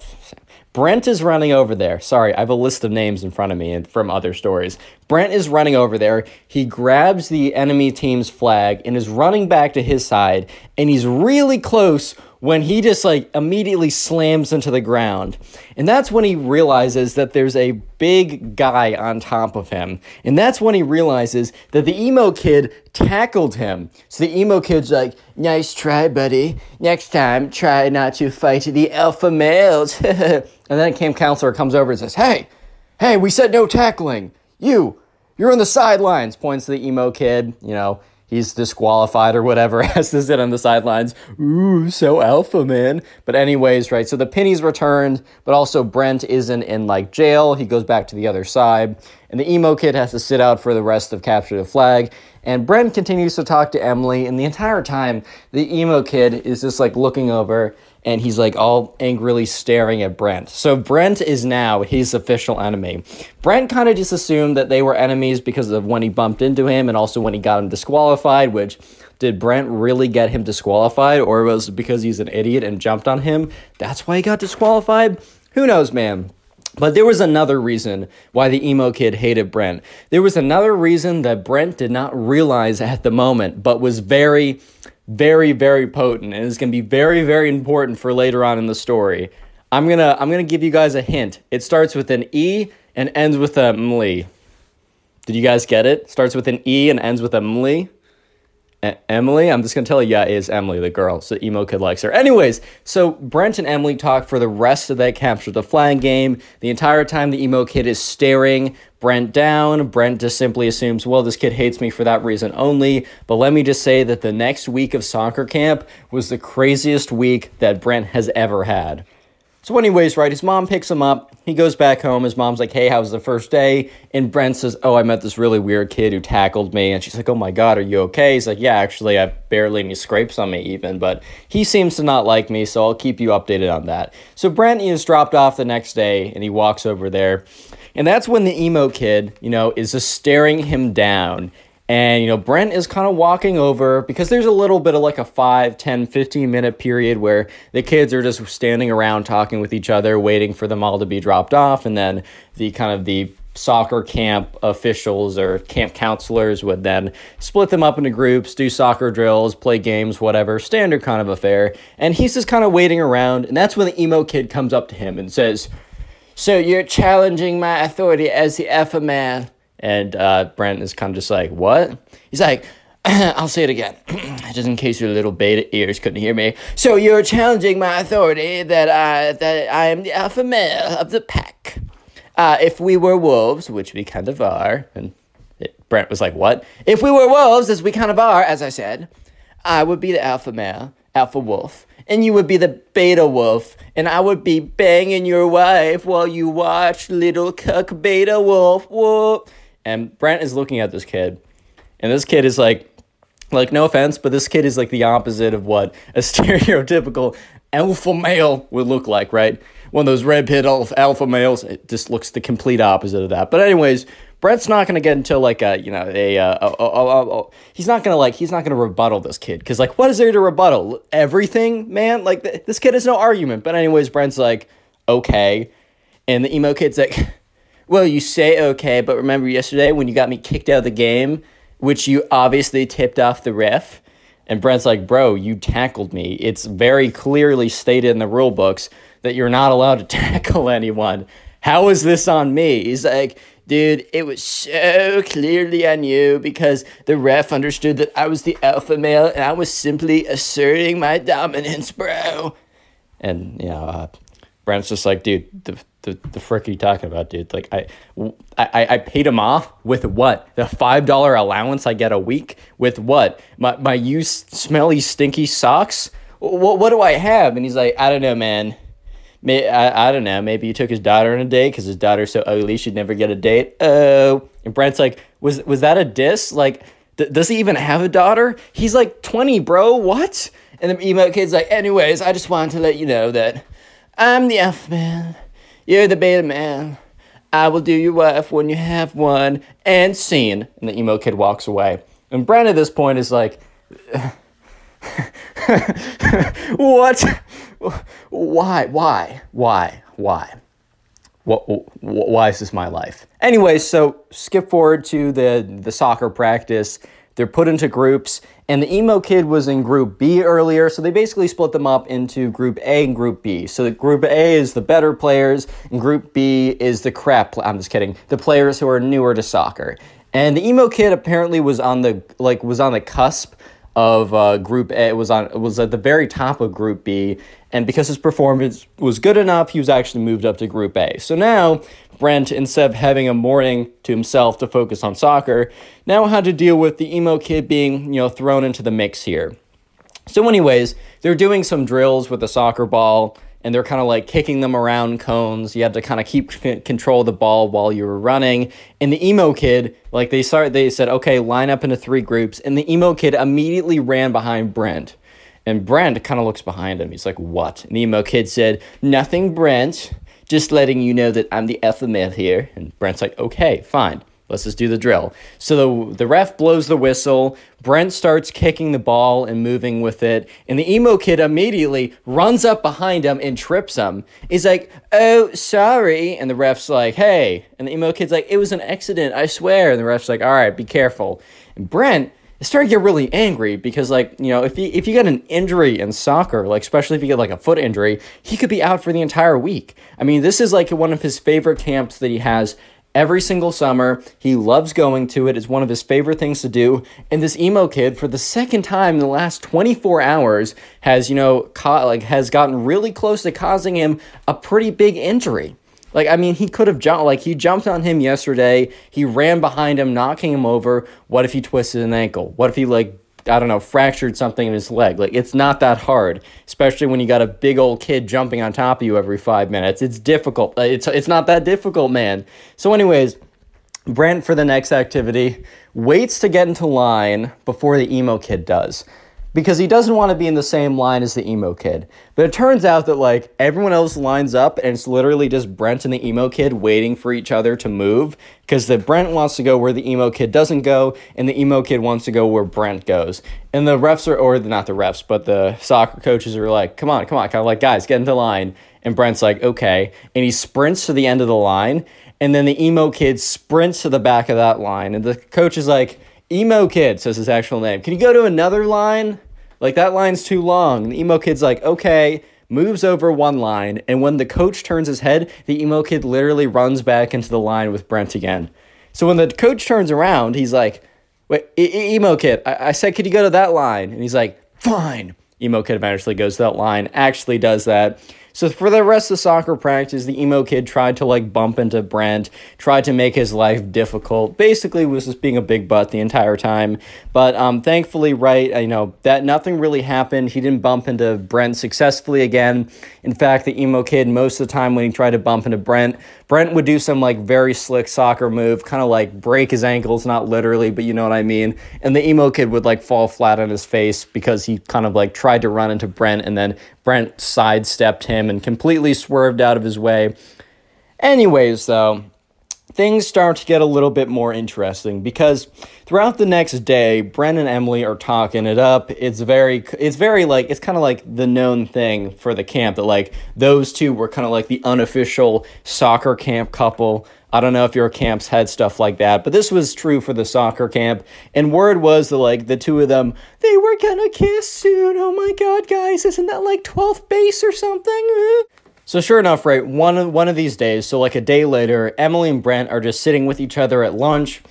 Brent is running over there. Sorry, I have a list of names in front of me and from other stories. Brent is running over there. He grabs the enemy team's flag and is running back to his side, and he's really close when he just like immediately slams into the ground. And that's when he realizes that there's a big guy on top of him. And that's when he realizes that the emo kid tackled him. So the emo kid's like, nice try, buddy. Next time, try not to fight the alpha males. and then camp counselor comes over and says, hey, hey, we said no tackling. You, you're on the sidelines, points to the emo kid, you know he's disqualified or whatever, has to sit on the sidelines. Ooh, so alpha, man. But anyways, right, so the penny's returned, but also Brent isn't in like jail. He goes back to the other side, and the emo kid has to sit out for the rest of Capture the Flag. And Brent continues to talk to Emily, and the entire time, the emo kid is just like looking over and he's like all angrily staring at Brent. So Brent is now his official enemy. Brent kind of just assumed that they were enemies because of when he bumped into him and also when he got him disqualified, which did Brent really get him disqualified or was it because he's an idiot and jumped on him? That's why he got disqualified? Who knows, man. But there was another reason why the emo kid hated Brent. There was another reason that Brent did not realize at the moment, but was very very very potent and is going to be very very important for later on in the story. I'm going to I'm going to give you guys a hint. It starts with an E and ends with a mly. Did you guys get it? Starts with an E and ends with a Emily, I'm just gonna tell you, yeah, is Emily the girl. So the emo kid likes her. Anyways, so Brent and Emily talk for the rest of that capture the flag game. The entire time the emo kid is staring Brent down. Brent just simply assumes, well, this kid hates me for that reason only. But let me just say that the next week of soccer camp was the craziest week that Brent has ever had. So, anyways, right, his mom picks him up. He goes back home. His mom's like, Hey, how was the first day? And Brent says, Oh, I met this really weird kid who tackled me. And she's like, Oh my God, are you okay? He's like, Yeah, actually, I barely any scrapes on me, even. But he seems to not like me, so I'll keep you updated on that. So, Brent is dropped off the next day and he walks over there. And that's when the emo kid, you know, is just staring him down and, you know, Brent is kind of walking over because there's a little bit of like a 5, 10, 15 minute period where the kids are just standing around talking with each other, waiting for them all to be dropped off. And then the kind of the soccer camp officials or camp counselors would then split them up into groups, do soccer drills, play games, whatever, standard kind of affair. And he's just kind of waiting around. And that's when the emo kid comes up to him and says, So you're challenging my authority as the alpha man. And uh, Brent is kind of just like, what? He's like, I'll say it again, just in case your little beta ears couldn't hear me. So you're challenging my authority that I that I am the alpha male of the pack. Uh, if we were wolves, which we kind of are, and it, Brent was like, "What? If we were wolves, as we kind of are, as I said, I would be the alpha male, alpha wolf, and you would be the beta wolf, and I would be banging your wife while you watch little cuck beta wolf. Whoop." And Brent is looking at this kid, and this kid is like, like no offense, but this kid is like the opposite of what a stereotypical alpha male would look like, right? One of those red pit alpha males. It just looks the complete opposite of that. But anyways, Brent's not gonna get into like a you know a, uh, a, a, a, he's not gonna like he's not gonna rebuttal this kid because like what is there to rebuttal everything man like th- this kid has no argument but anyways Brent's like okay and the emo kid's like well, you say okay, but remember yesterday when you got me kicked out of the game, which you obviously tipped off the ref? And Brent's like, bro, you tackled me. It's very clearly stated in the rule books that you're not allowed to tackle anyone. How is this on me? He's like, dude, it was so clearly on you because the ref understood that I was the alpha male and I was simply asserting my dominance, bro. And, you know, uh, Brent's just like, dude, the, the, the frick are you talking about, dude? Like, I, I, I paid him off with what? The $5 allowance I get a week? With what? My, my used smelly, stinky socks? What, what do I have? And he's like, I don't know, man. May, I, I don't know. Maybe he took his daughter on a date because his daughter's so ugly she'd never get a date. Oh. And Brent's like, was, was that a diss? Like, th- does he even have a daughter? He's like 20, bro. What? And the emo kid's like, anyways, I just wanted to let you know that I'm the alpha man. You're the beta man. I will do your wife when you have one. And scene. And the emo kid walks away. And Brent at this point is like, what? Why? Why? Why? Why? What, why is this my life? Anyway, so skip forward to the, the soccer practice. They're put into groups, and the emo kid was in group B earlier, so they basically split them up into group A and group B. So group A is the better players, and group B is the crap. I'm just kidding. The players who are newer to soccer. And the emo kid apparently was on the like was on the cusp of uh, Group A. It was on it was at the very top of Group B, and because his performance was good enough, he was actually moved up to Group A. So now Brent, instead of having a morning to himself to focus on soccer, now had to deal with the emo kid being you know thrown into the mix here. So, anyways, they're doing some drills with the soccer ball and they're kind of like kicking them around cones. You had to kind of keep c- control of the ball while you were running. And the emo kid, like they started, they said, okay, line up into three groups. And the emo kid immediately ran behind Brent. And Brent kind of looks behind him. He's like, what? And the emo kid said, nothing, Brent. Just letting you know that I'm the male here. And Brent's like, okay, fine. Let's just do the drill. So the, the ref blows the whistle. Brent starts kicking the ball and moving with it. And the emo kid immediately runs up behind him and trips him. He's like, oh, sorry. And the ref's like, hey. And the emo kid's like, it was an accident, I swear. And the ref's like, all right, be careful. And Brent is starting to get really angry because, like, you know, if you, if you get an injury in soccer, like, especially if you get like a foot injury, he could be out for the entire week. I mean, this is like one of his favorite camps that he has every single summer. He loves going to it. It's one of his favorite things to do. And this emo kid, for the second time in the last 24 hours, has you know ca- like has gotten really close to causing him a pretty big injury. Like I mean, he could have jumped. Like he jumped on him yesterday. He ran behind him, knocking him over. What if he twisted an ankle? What if he like I don't know, fractured something in his leg. Like it's not that hard, especially when you got a big old kid jumping on top of you every five minutes. It's difficult. Uh, it's it's not that difficult, man. So, anyways, Brent for the next activity waits to get into line before the emo kid does because he doesn't want to be in the same line as the emo kid. But it turns out that like everyone else lines up and it's literally just Brent and the emo kid waiting for each other to move because the Brent wants to go where the emo kid doesn't go and the emo kid wants to go where Brent goes. And the refs are or not the refs, but the soccer coaches are like, "Come on, come on." Kind of like, "Guys, get into line." And Brent's like, "Okay." And he sprints to the end of the line and then the emo kid sprints to the back of that line and the coach is like, Emo Kid says his actual name. Can you go to another line? Like that line's too long. And the emo kid's like, okay, moves over one line, and when the coach turns his head, the emo kid literally runs back into the line with Brent again. So when the coach turns around, he's like, wait, e- emo kid, I-, I said, could you go to that line? And he's like, fine. Emo kid eventually goes to that line, actually does that. So for the rest of the soccer practice, the emo kid tried to like bump into Brent, tried to make his life difficult. Basically, was just being a big butt the entire time. But um, thankfully, right, you know that nothing really happened. He didn't bump into Brent successfully again. In fact, the emo kid most of the time when he tried to bump into Brent, Brent would do some like very slick soccer move, kind of like break his ankles, not literally, but you know what I mean. And the emo kid would like fall flat on his face because he kind of like tried to run into Brent and then Brent sidestepped him and completely swerved out of his way. Anyways, though, things start to get a little bit more interesting because throughout the next day brent and emily are talking it up it's very it's very like it's kind of like the known thing for the camp that like those two were kind of like the unofficial soccer camp couple I don't know if your camps had stuff like that, but this was true for the soccer camp. And word was that like the two of them, they were gonna kiss soon. Oh my god, guys, isn't that like 12th base or something? So sure enough, right, one of, one of these days, so like a day later, Emily and Brent are just sitting with each other at lunch.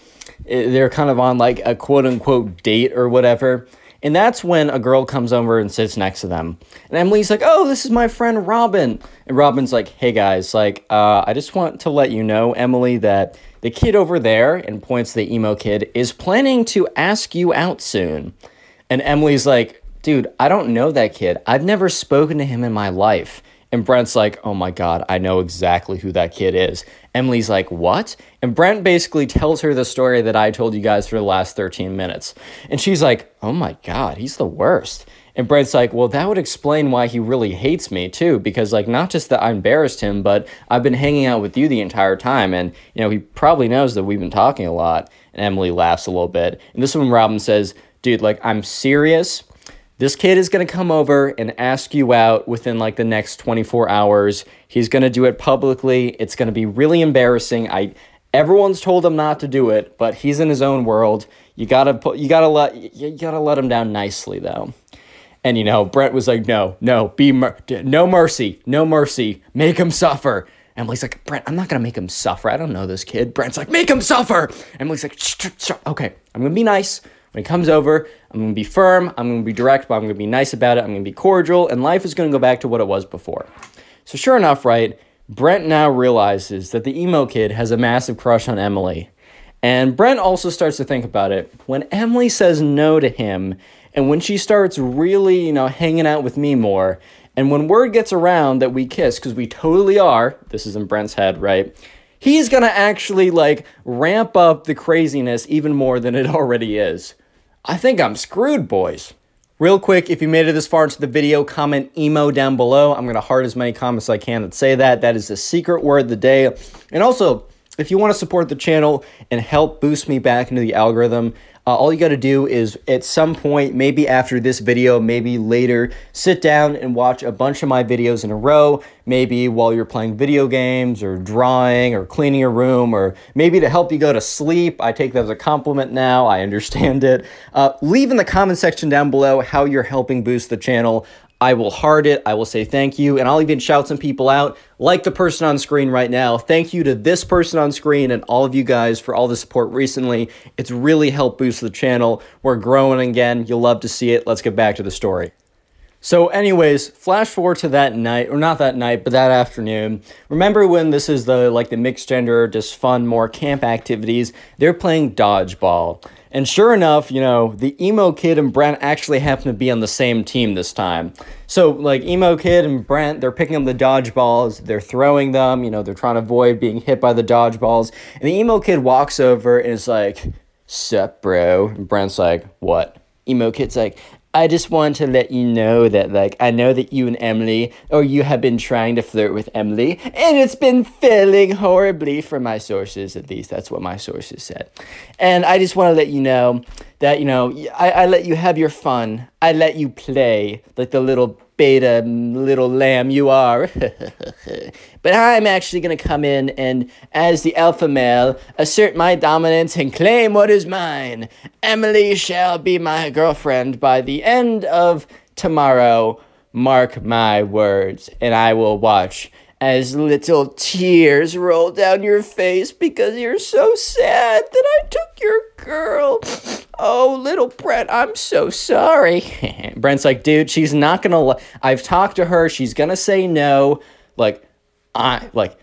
Eh, they're kind of on like a quote unquote date or whatever. And that's when a girl comes over and sits next to them. And Emily's like, "Oh, this is my friend Robin." And Robin's like, "Hey guys, like, uh, I just want to let you know, Emily, that the kid over there, and points the emo kid, is planning to ask you out soon." And Emily's like, "Dude, I don't know that kid. I've never spoken to him in my life." And Brent's like, oh my God, I know exactly who that kid is. Emily's like, what? And Brent basically tells her the story that I told you guys for the last 13 minutes. And she's like, oh my God, he's the worst. And Brent's like, well, that would explain why he really hates me too, because like not just that I embarrassed him, but I've been hanging out with you the entire time, and you know he probably knows that we've been talking a lot. And Emily laughs a little bit, and this is when Robin says, "Dude, like I'm serious. This kid is going to come over and ask you out within like the next 24 hours. He's going to do it publicly. It's going to be really embarrassing. I everyone's told him not to do it, but he's in his own world. You got to put you got to let you got to let him down nicely though. And you know, Brent was like, "No, no, be mer- no mercy. No mercy. Make him suffer." Emily's like, Brent, I'm not gonna make him suffer. I don't know this kid. Brent's like, make him suffer. Emily's like, shh, shh, shh. okay, I'm gonna be nice. When he comes over, I'm going to be firm, I'm going to be direct, but I'm going to be nice about it, I'm going to be cordial, and life is going to go back to what it was before. So, sure enough, right, Brent now realizes that the emo kid has a massive crush on Emily. And Brent also starts to think about it. When Emily says no to him, and when she starts really, you know, hanging out with me more, and when word gets around that we kiss, because we totally are, this is in Brent's head, right? He's gonna actually like ramp up the craziness even more than it already is. I think I'm screwed, boys. Real quick, if you made it this far into the video, comment emo down below. I'm to heart as many comments as I can that say that. That is the secret word of the day. And also, if you want to support the channel and help boost me back into the algorithm, uh, all you got to do is at some point, maybe after this video, maybe later, sit down and watch a bunch of my videos in a row. Maybe while you're playing video games or drawing or cleaning your room or maybe to help you go to sleep. I take that as a compliment now. I understand it. Uh, leave in the comment section down below how you're helping boost the channel. I will heart it. I will say thank you. And I'll even shout some people out, like the person on screen right now. Thank you to this person on screen and all of you guys for all the support recently. It's really helped boost the channel. We're growing again. You'll love to see it. Let's get back to the story. So, anyways, flash forward to that night, or not that night, but that afternoon. Remember when this is the like the mixed gender, just fun, more camp activities? They're playing dodgeball. And sure enough, you know, the emo kid and Brent actually happen to be on the same team this time. So, like, emo kid and Brent, they're picking up the dodgeballs, they're throwing them, you know, they're trying to avoid being hit by the dodgeballs. And the emo kid walks over and is like, Sup, bro? And Brent's like, What? Emo kid's like, I just want to let you know that, like, I know that you and Emily, or you have been trying to flirt with Emily, and it's been failing horribly from my sources, at least. That's what my sources said. And I just want to let you know that, you know, I, I let you have your fun. I let you play like the little beta little lamb you are. but I'm actually going to come in and, as the alpha male, assert my dominance and claim what is mine. Emily shall be my girlfriend by the end of tomorrow. Mark my words, and I will watch as little tears roll down your face because you're so sad that I took your girl. Oh, little Brent, I'm so sorry. Brent's like, dude, she's not gonna. L- I've talked to her. She's gonna say no. Like, I like,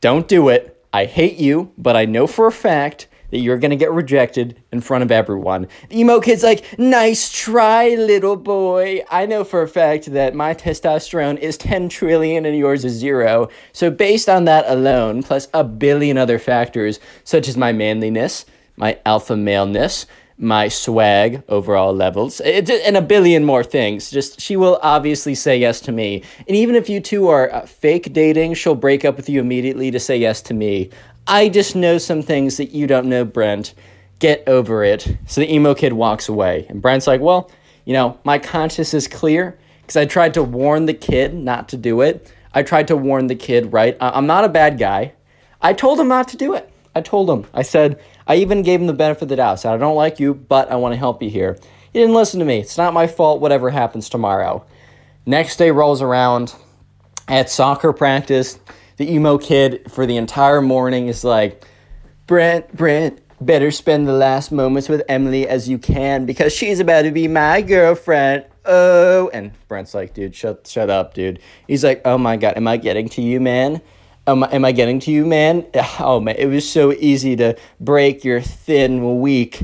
don't do it. I hate you, but I know for a fact that you're gonna get rejected in front of everyone. The emo kid's like, nice try, little boy. I know for a fact that my testosterone is 10 trillion and yours is zero. So, based on that alone, plus a billion other factors, such as my manliness, my alpha maleness, my swag overall levels, and a billion more things. Just she will obviously say yes to me. And even if you two are uh, fake dating, she'll break up with you immediately to say yes to me. I just know some things that you don't know, Brent. Get over it. So the emo kid walks away. And Brent's like, well, you know, my conscience is clear because I tried to warn the kid not to do it. I tried to warn the kid, right? I'm not a bad guy. I told him not to do it. I told him. I said, I even gave him the benefit of the doubt. I said, I don't like you, but I want to help you here. He didn't listen to me. It's not my fault, whatever happens tomorrow. Next day rolls around at soccer practice. The emo kid for the entire morning is like, Brent, Brent, better spend the last moments with Emily as you can because she's about to be my girlfriend. Oh, and Brent's like, dude, shut, shut up, dude. He's like, oh my god, am I getting to you, man? Am I, am I getting to you, man? Oh man, it was so easy to break your thin, weak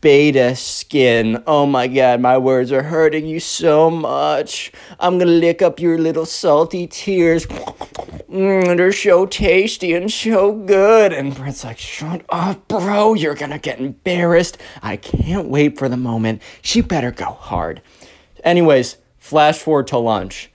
beta skin. Oh my god, my words are hurting you so much. I'm gonna lick up your little salty tears. Mm, they're so tasty and so good. And Brent's like, shut up, bro. You're gonna get embarrassed. I can't wait for the moment. She better go hard. Anyways, flash forward to lunch.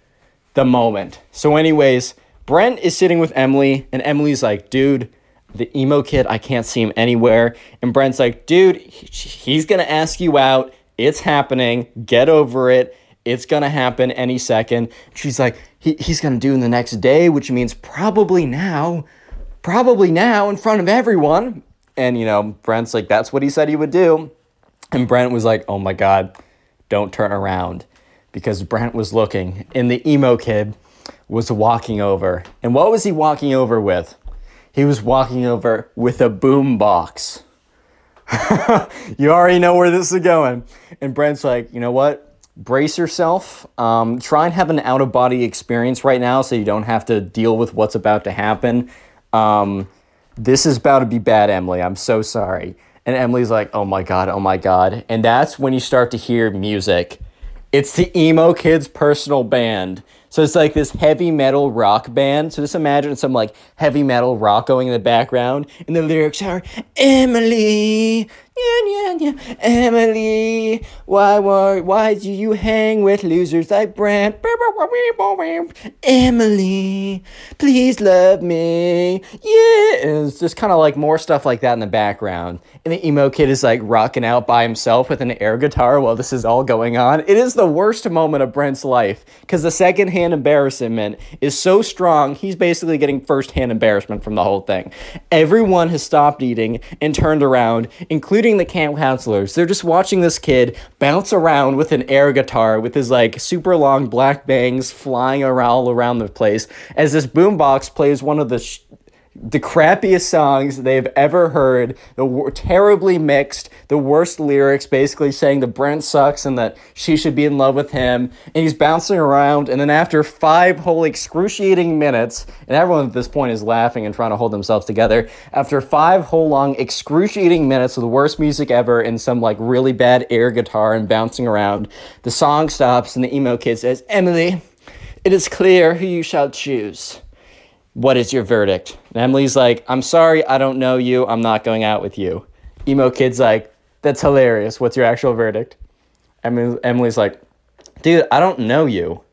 The moment. So, anyways, Brent is sitting with Emily, and Emily's like, dude, the emo kid, I can't see him anywhere. And Brent's like, dude, he's gonna ask you out. It's happening. Get over it. It's gonna happen any second. She's like, he, he's gonna do in the next day, which means probably now, probably now in front of everyone. And you know, Brent's like, that's what he said he would do. And Brent was like, oh my God, don't turn around. Because Brent was looking, and the emo kid was walking over. And what was he walking over with? He was walking over with a boom box. you already know where this is going. And Brent's like, you know what? Brace yourself. Um, try and have an out of body experience right now so you don't have to deal with what's about to happen. Um, this is about to be bad, Emily. I'm so sorry. And Emily's like, oh my God, oh my God. And that's when you start to hear music. It's the emo kids' personal band. So it's like this heavy metal rock band. So just imagine some like heavy metal rock going in the background, and the lyrics are Emily, yeah, yeah, yeah, Emily, why, why, why do you hang with losers like Brent? Emily, please love me. Yeah, and it's just kind of like more stuff like that in the background. And the emo kid is like rocking out by himself with an air guitar while this is all going on. It is the worst moment of Brent's life because the secondhand embarrassment is so strong, he's basically getting firsthand embarrassment from the whole thing. Everyone has stopped eating and turned around, including the camp counselors. They're just watching this kid bounce around with an air guitar with his like super long black bangs flying around all around the place as this boombox plays one of the sh- the crappiest songs they've ever heard, the terribly mixed, the worst lyrics, basically saying that Brent sucks and that she should be in love with him. And he's bouncing around, and then after five whole excruciating minutes, and everyone at this point is laughing and trying to hold themselves together, after five whole long excruciating minutes of the worst music ever and some like really bad air guitar and bouncing around, the song stops and the emo kid says, Emily, it is clear who you shall choose. What is your verdict? And Emily's like, I'm sorry, I don't know you. I'm not going out with you. Emo kid's like, that's hilarious. What's your actual verdict? Emily's like, dude, I don't know you.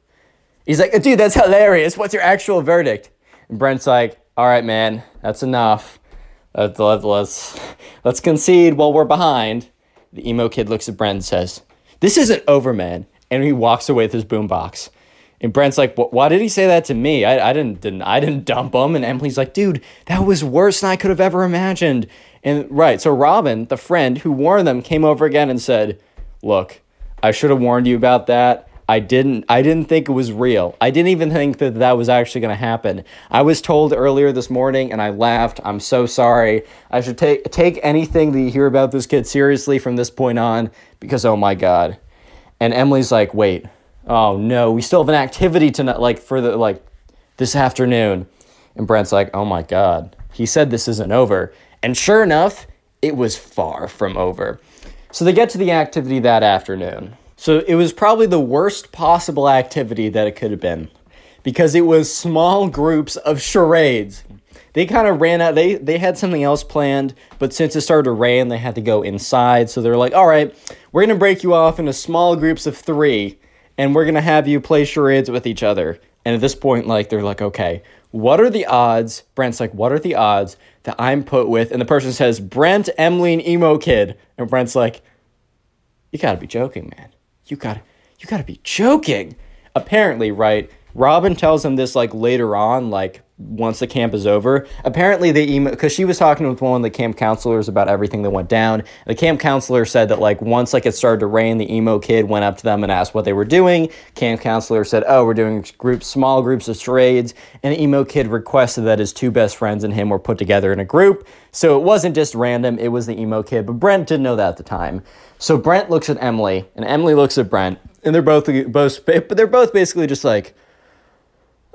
He's like, dude, that's hilarious. What's your actual verdict? And Brent's like, all right, man, that's enough. Uh, let's, let's, let's concede while we're behind. The emo kid looks at Brent and says, this isn't over, man. And he walks away with his boombox. And Brent's like, "Why did he say that to me? I, I didn't, didn't I didn't dump him." And Emily's like, "Dude, that was worse than I could have ever imagined." And right, so Robin, the friend who warned them, came over again and said, "Look, I should have warned you about that. I didn't I didn't think it was real. I didn't even think that that was actually going to happen. I was told earlier this morning and I laughed. I'm so sorry. I should take take anything that you hear about this kid seriously from this point on because oh my god." And Emily's like, "Wait, oh no, we still have an activity tonight, like for the like this afternoon. And Brent's like, oh my god, he said this isn't over. And sure enough, it was far from over. So they get to the activity that afternoon. So it was probably the worst possible activity that it could have been because it was small groups of charades. They kind of ran out. They they had something else planned, but since it started to rain, they had to go inside. So they're like, "All right, we're gonna break you off into small groups of three, and we're gonna have you play charades with each other. And at this point, like they're like, okay, what are the odds? Brent's like, what are the odds that I'm put with? And the person says, Brent, Emily, emo kid. And Brent's like, you gotta be joking, man. You gotta, you gotta be joking. Apparently, right? Robin tells him this like later on, like once the camp is over. Apparently, they email because she was talking with one of the camp counselors about everything that went down. The camp counselor said that like once like it started to rain, the emo kid went up to them and asked what they were doing. Camp counselor said, "Oh, we're doing groups, small groups of charades." And the emo kid requested that his two best friends and him were put together in a group. So it wasn't just random; it was the emo kid. But Brent didn't know that at the time. So Brent looks at Emily, and Emily looks at Brent, and they're both both, but they're both basically just like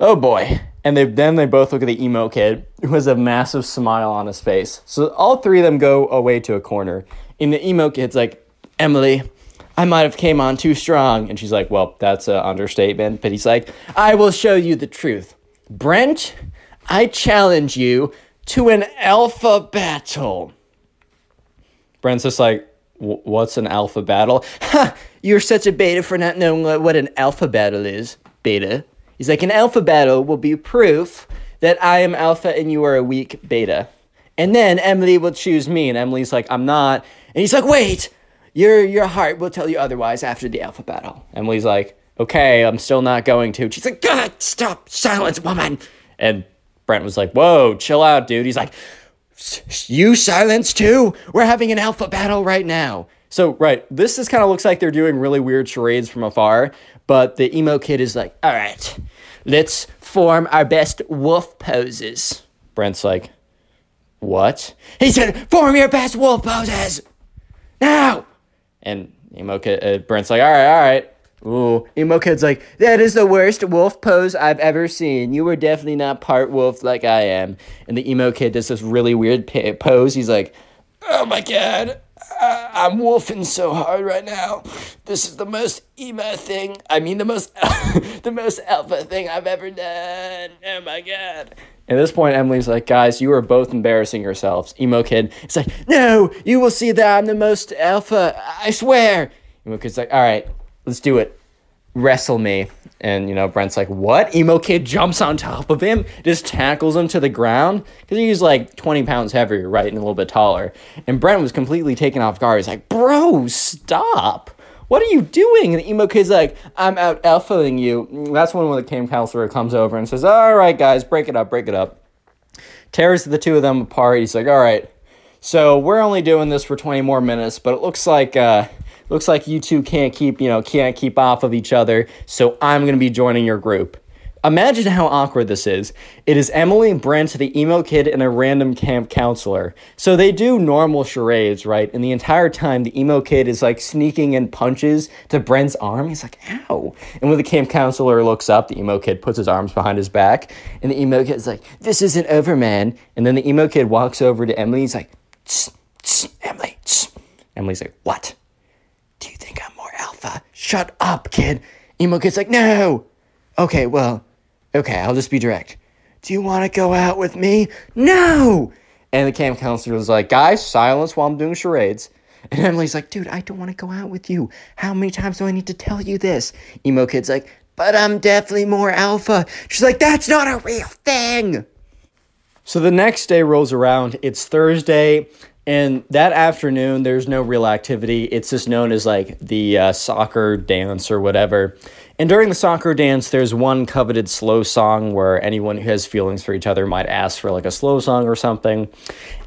oh boy. And they then they both look at the emo kid who has a massive smile on his face. So all three of them go away to a corner. And the emo kid's like, Emily, I might have came on too strong. And she's like, well, that's an understatement. But he's like, I will show you the truth. Brent, I challenge you to an alpha battle. Brent's just like, what's an alpha battle? Ha! You're such a beta for not knowing what an alpha battle is. Beta. He's like, an alpha battle will be proof that I am alpha and you are a weak beta. And then Emily will choose me, and Emily's like, I'm not. And he's like, wait, your your heart will tell you otherwise after the alpha battle. Emily's like, okay, I'm still not going to. She's like, God, stop, silence, woman. And Brent was like, whoa, chill out, dude. He's like, you silence too? We're having an alpha battle right now. So, right, this just kind of looks like they're doing really weird charades from afar, but the emo kid is like, all right, let's form our best wolf poses. Brent's like, what? He said, form your best wolf poses now. And emo kid, uh, Brent's like, all right, all right. Ooh, emo kid's like, that is the worst wolf pose I've ever seen. You were definitely not part wolf like I am. And the emo kid does this really weird pose. He's like, oh my god, I'm wolfing so hard right now. This is the most emo thing. I mean, the most, the most alpha thing I've ever done. Oh my god. At this point, Emily's like, guys, you are both embarrassing yourselves. Emo kid, it's like, no, you will see that I'm the most alpha. I swear. Emo kid's like, all right, let's do it. Wrestle me. And, you know, Brent's like, what? Emo kid jumps on top of him, just tackles him to the ground. Because he's like 20 pounds heavier, right? And a little bit taller. And Brent was completely taken off guard. He's like, bro, stop. What are you doing? And the emo kid's like, I'm out alphaing you. That's when, the camp counselor comes over and says, all right, guys, break it up, break it up. Tears the two of them apart. He's like, all right, so we're only doing this for 20 more minutes, but it looks like, uh, looks like you two can't keep, you know, can't keep off of each other, so I'm going to be joining your group. Imagine how awkward this is. It is Emily, Brent, the emo kid, and a random camp counselor. So they do normal charades, right? And the entire time, the emo kid is like sneaking in punches to Brent's arm. He's like, ow. And when the camp counselor looks up, the emo kid puts his arms behind his back. And the emo kid is like, this isn't over, man. And then the emo kid walks over to Emily. He's like, tss, tss, Emily, tss. Emily's like, what? Do you think I'm more alpha? Shut up, kid. Emo kid's like, no. Okay, well, okay, I'll just be direct. Do you want to go out with me? No. And the camp counselor was like, guys, silence while I'm doing charades. And Emily's like, dude, I don't want to go out with you. How many times do I need to tell you this? Emo kid's like, but I'm definitely more alpha. She's like, that's not a real thing. So the next day rolls around. It's Thursday. And that afternoon, there's no real activity. It's just known as like the uh, soccer dance or whatever. And during the soccer dance, there's one coveted slow song where anyone who has feelings for each other might ask for like a slow song or something.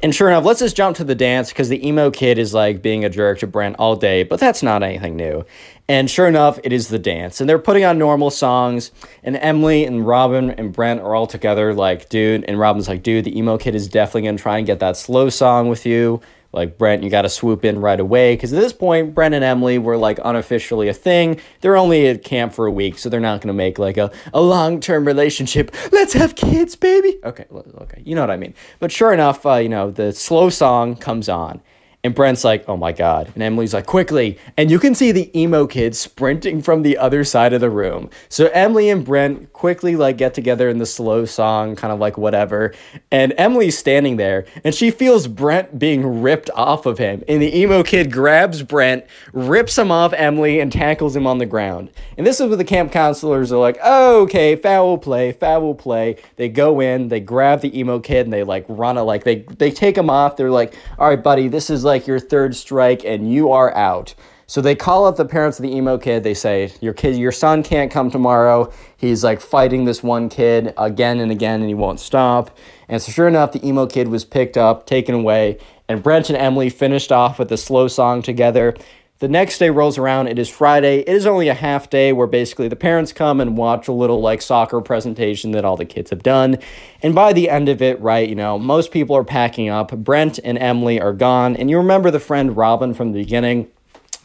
And sure enough, let's just jump to the dance because the emo kid is like being a jerk to Brent all day, but that's not anything new. And sure enough, it is the dance. And they're putting on normal songs. And Emily and Robin and Brent are all together, like, dude. And Robin's like, dude, the emo kid is definitely going to try and get that slow song with you. Like, Brent, you got to swoop in right away. Because at this point, Brent and Emily were like unofficially a thing. They're only at camp for a week, so they're not going to make like a, a long term relationship. Let's have kids, baby. Okay, okay, you know what I mean. But sure enough, uh, you know, the slow song comes on. And Brent's like, oh my God. And Emily's like, quickly. And you can see the emo kid sprinting from the other side of the room. So Emily and Brent quickly like get together in the slow song, kind of like whatever. And Emily's standing there and she feels Brent being ripped off of him. And the emo kid grabs Brent, rips him off Emily, and tackles him on the ground. And this is where the camp counselors are like, oh, okay, foul play, foul play. They go in, they grab the emo kid, and they like run it, like they, they take him off. They're like, all right, buddy, this is like, like your third strike and you are out. So they call up the parents of the emo kid. They say, "Your kid, your son can't come tomorrow. He's like fighting this one kid again and again, and he won't stop." And so, sure enough, the emo kid was picked up, taken away, and Brent and Emily finished off with a slow song together. The next day rolls around. It is Friday. It is only a half day where basically the parents come and watch a little like soccer presentation that all the kids have done. And by the end of it, right, you know, most people are packing up. Brent and Emily are gone. And you remember the friend Robin from the beginning?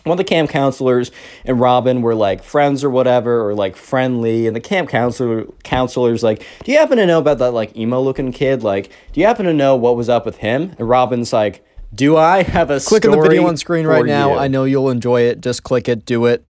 one of the camp counselors and Robin were like friends or whatever, or like friendly. And the camp counselor counselor's like, "Do you happen to know about that like emo looking kid? Like, do you happen to know what was up with him?" And Robin's like, "Do I have a click on the video on screen right now? you?" I know you'll enjoy it. Just click it. Do it.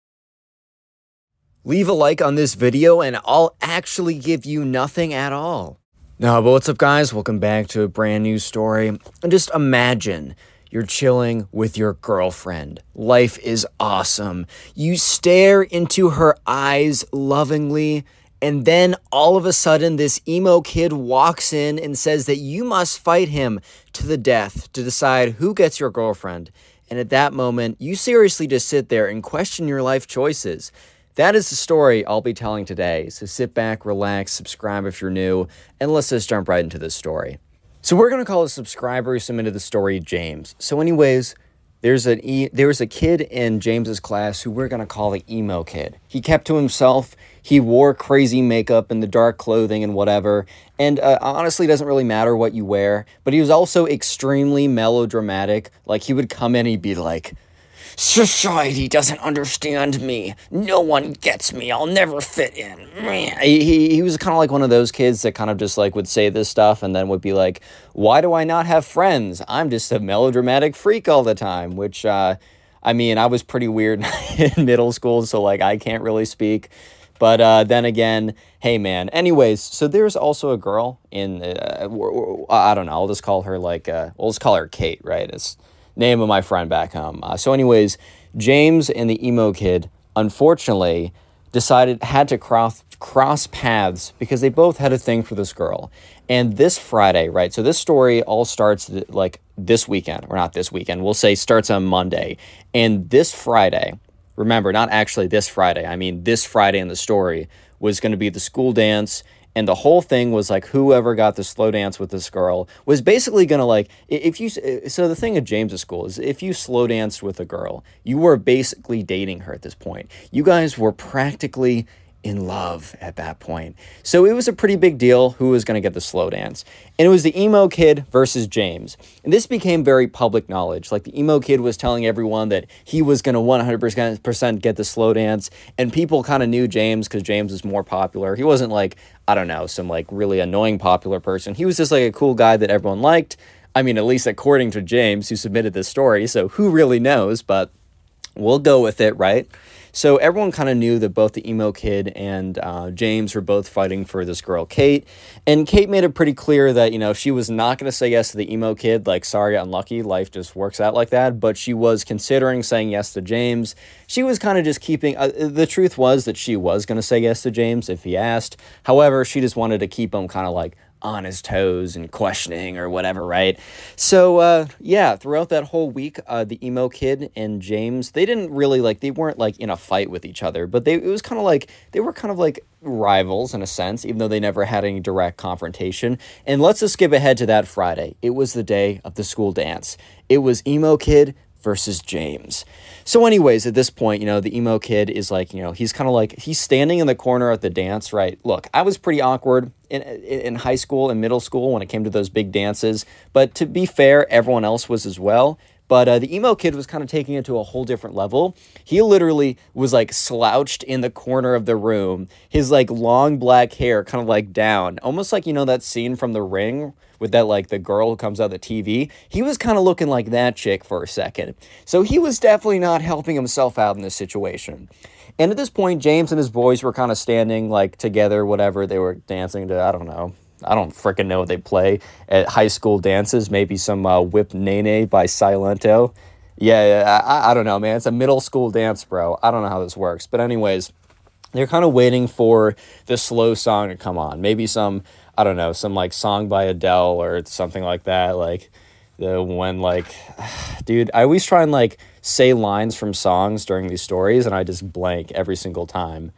Leave a like on this video, and I'll actually give you nothing at all. No, but what's up, guys? Welcome back to a brand new story. And just imagine you're chilling with your girlfriend. Life is awesome. You stare into her eyes lovingly, and then all of a sudden, this emo kid walks in and says that you must fight him to the death to decide who gets your girlfriend. And at that moment, you seriously just sit there and question your life choices. That is the story I'll be telling today. So sit back, relax, subscribe if you're new, and let's just jump right into this story. So we're gonna call a subscriber who submitted the story James. So, anyways, there's an e- there was a kid in James's class who we're gonna call the emo kid. He kept to himself. He wore crazy makeup and the dark clothing and whatever. And uh, honestly, doesn't really matter what you wear. But he was also extremely melodramatic. Like he would come in, and he'd be like, Society doesn't understand me. No one gets me. I'll never fit in. He, he, he was kind of like one of those kids that kind of just like would say this stuff and then would be like, why do I not have friends? I'm just a melodramatic freak all the time, which, uh, I mean, I was pretty weird in middle school, so like I can't really speak. But uh, then again, hey man. Anyways, so there's also a girl in, uh, I don't know, I'll just call her like, uh, we'll just call her Kate, right? It's, name of my friend back home. Uh, so, anyways, James and the emo kid, unfortunately, decided had to cross cross paths because they both had a thing for this girl. And this Friday, right? So this story all starts like this weekend, or not this weekend. We'll say starts on Monday, and this Friday. Remember, not actually this Friday. I mean, this Friday in the story was going to be the school dance and the whole thing was like whoever got the slow dance with this girl was basically gonna like if you uh, so the thing at James's school is if you slow danced with a girl you were basically dating her at this point you guys were practically in love at that point. So it was a pretty big deal who was going to get the slow dance. And it was the emo kid versus James. And this became very public knowledge. Like the emo kid was telling everyone that he was going to 100% get the slow dance. And people kind of knew James because James was more popular. He wasn't like, I don't know, some like really annoying popular person. He was just like a cool guy that everyone liked. I mean, at least according to James, who submitted this story. So who really knows? But we'll go with it, right? So everyone kind of knew that both the emo kid and uh, James were both fighting for this girl, Kate. And Kate made it pretty clear that, you know, she was not going to say yes to the emo kid. Like, sorry, unlucky. Life just works out like that. But she was considering saying yes to James. She was kind of just keeping, uh, the truth was that she was going to say yes to James if he asked. However, she just wanted to keep him kind of like on his toes and questioning or whatever, right? So, uh, yeah, throughout that whole week, uh, the emo kid and James, they didn't really like, they weren't like in a fight with each other, but they, it was kind of like, they were kind of like rivals in a sense, even though they never had any direct confrontation. And let's just skip ahead to that Friday. It was the day of the school dance. It was emo kid versus James. So, anyways, at this point, you know, the emo kid is like, you know, he's kind of like, he's standing in the corner at the dance, right? Look, I was pretty awkward in, in high school and middle school when it came to those big dances, but to be fair, everyone else was as well. But uh, the emo kid was kind of taking it to a whole different level. He literally was like slouched in the corner of the room, his like long black hair kind of like down, almost like, you know, that scene from The Ring with that like the girl who comes out of the TV. He was kind of looking like that chick for a second. So he was definitely not helping himself out in this situation. And at this point, James and his boys were kind of standing like together, whatever. They were dancing to, I don't know, I don't freaking know what they play at high school dances. Maybe some uh, Whip Nae Nae by Silento. Yeah, I, I don't know, man. It's a middle school dance, bro. I don't know how this works. But, anyways, they're kind of waiting for the slow song to come on. Maybe some, I don't know, some like song by Adele or something like that. Like, the when like dude i always try and like say lines from songs during these stories and i just blank every single time.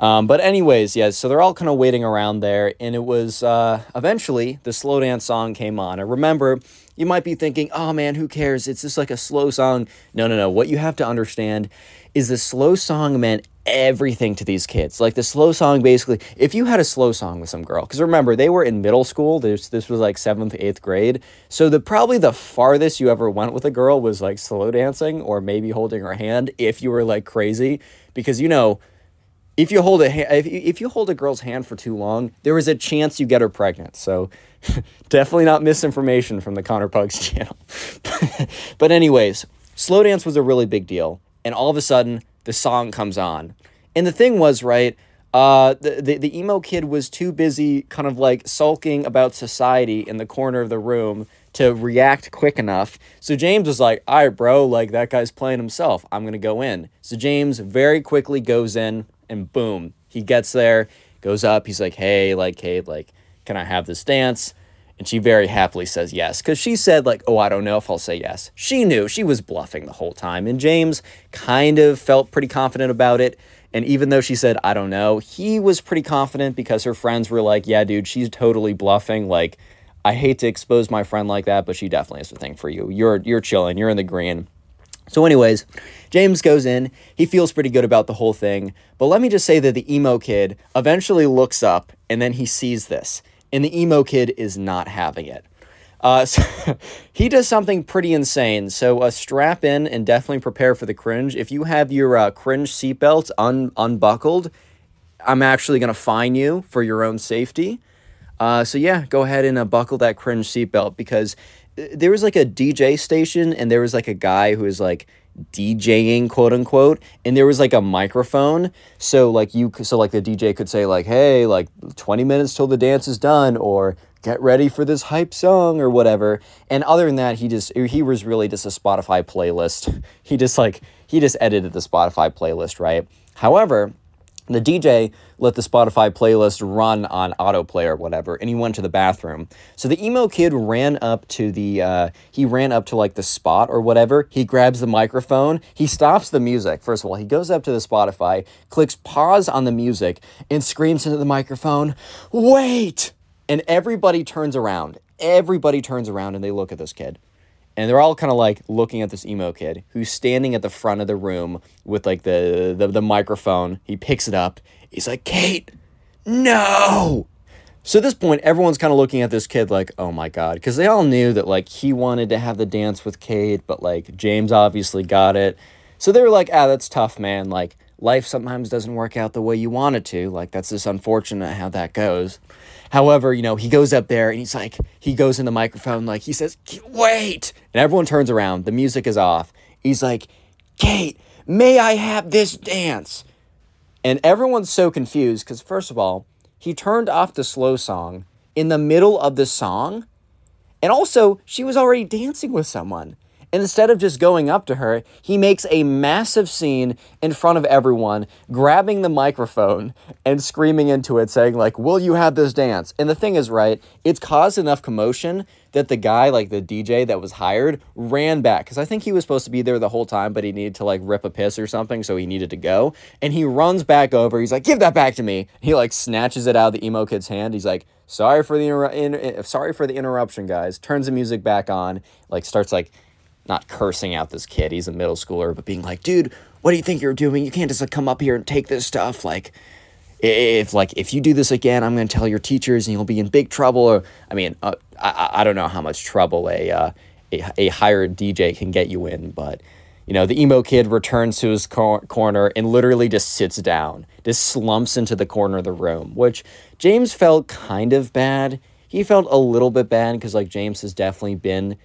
Um, but anyways yeah so they're all kind of waiting around there and it was uh, eventually the slow dance song came on. And remember you might be thinking oh man who cares? It's just like a slow song. No no no. What you have to understand is the slow song meant everything to these kids. Like the slow song, basically, if you had a slow song with some girl, because remember they were in middle school. This this was like seventh, eighth grade. So the probably the farthest you ever went with a girl was like slow dancing or maybe holding her hand if you were like crazy, because you know. If you hold a if, if you hold a girl's hand for too long, there is a chance you get her pregnant. So, definitely not misinformation from the Connor Pugs channel. but anyways, slow dance was a really big deal, and all of a sudden, the song comes on. And the thing was, right, uh, the, the, the emo kid was too busy kind of like sulking about society in the corner of the room to react quick enough. So James was like, all right, bro, like that guy's playing himself. I'm going to go in. So James very quickly goes in and boom, he gets there, goes up. He's like, hey, like, hey, like, can I have this dance? And she very happily says yes because she said, like, oh, I don't know if I'll say yes. She knew she was bluffing the whole time. And James kind of felt pretty confident about it. And even though she said, I don't know, he was pretty confident because her friends were like, yeah, dude, she's totally bluffing. Like, I hate to expose my friend like that, but she definitely has a thing for you. You're you're chilling, you're in the green. So, anyways, James goes in. He feels pretty good about the whole thing. But let me just say that the emo kid eventually looks up and then he sees this and the emo kid is not having it. Uh, so he does something pretty insane. So uh, strap in and definitely prepare for the cringe. If you have your uh, cringe seatbelt un- unbuckled, I'm actually going to fine you for your own safety. Uh, so yeah, go ahead and uh, buckle that cringe seatbelt because uh, there was like a DJ station and there was like a guy who was like DJing quote unquote and there was like a microphone. So like you so like the DJ could say like hey like 20 minutes till the dance is done or get ready for this hype song or whatever. And other than that he just he was really just a Spotify playlist. He just like he just edited the Spotify playlist right? However the DJ let the Spotify playlist run on autoplay or whatever, and he went to the bathroom. So the emo kid ran up to the uh, he ran up to like the spot or whatever. He grabs the microphone. He stops the music. First of all, he goes up to the Spotify, clicks pause on the music, and screams into the microphone, "Wait!" And everybody turns around. Everybody turns around and they look at this kid and they're all kind of like looking at this emo kid who's standing at the front of the room with like the, the the microphone. He picks it up. He's like, "Kate, no!" So at this point, everyone's kind of looking at this kid like, "Oh my god," because they all knew that like he wanted to have the dance with Kate, but like James obviously got it. So they were like, "Ah, that's tough, man. Like life sometimes doesn't work out the way you want it to. Like that's just unfortunate how that goes." However, you know, he goes up there and he's like, he goes in the microphone, like, he says, wait. And everyone turns around. The music is off. He's like, Kate, may I have this dance? And everyone's so confused because, first of all, he turned off the slow song in the middle of the song. And also, she was already dancing with someone. Instead of just going up to her, he makes a massive scene in front of everyone, grabbing the microphone and screaming into it, saying, like, will you have this dance? And the thing is, right, it's caused enough commotion that the guy, like the DJ that was hired, ran back. Because I think he was supposed to be there the whole time, but he needed to like rip a piss or something, so he needed to go. And he runs back over. He's like, give that back to me. He like snatches it out of the emo kid's hand. He's like, sorry for the inter- in- sorry for the interruption, guys. Turns the music back on, like starts like not cursing out this kid, he's a middle schooler, but being like, dude, what do you think you're doing? You can't just like come up here and take this stuff. Like, if like if you do this again, I'm gonna tell your teachers and you'll be in big trouble. Or I mean, uh, I I don't know how much trouble a uh, a a hired DJ can get you in, but you know the emo kid returns to his cor- corner and literally just sits down, just slumps into the corner of the room, which James felt kind of bad. He felt a little bit bad because like James has definitely been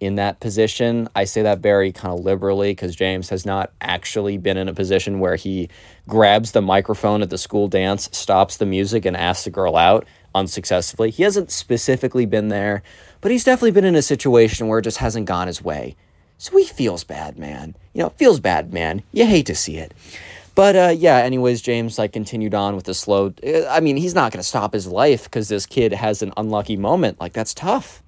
in that position. I say that very kind of liberally because James has not actually been in a position where he grabs the microphone at the school dance, stops the music, and asks the girl out unsuccessfully. He hasn't specifically been there, but he's definitely been in a situation where it just hasn't gone his way. So he feels bad, man. You know, feels bad, man. You hate to see it. But uh, yeah, anyways, James like continued on with the slow. Uh, I mean, he's not going to stop his life because this kid has an unlucky moment. Like that's tough.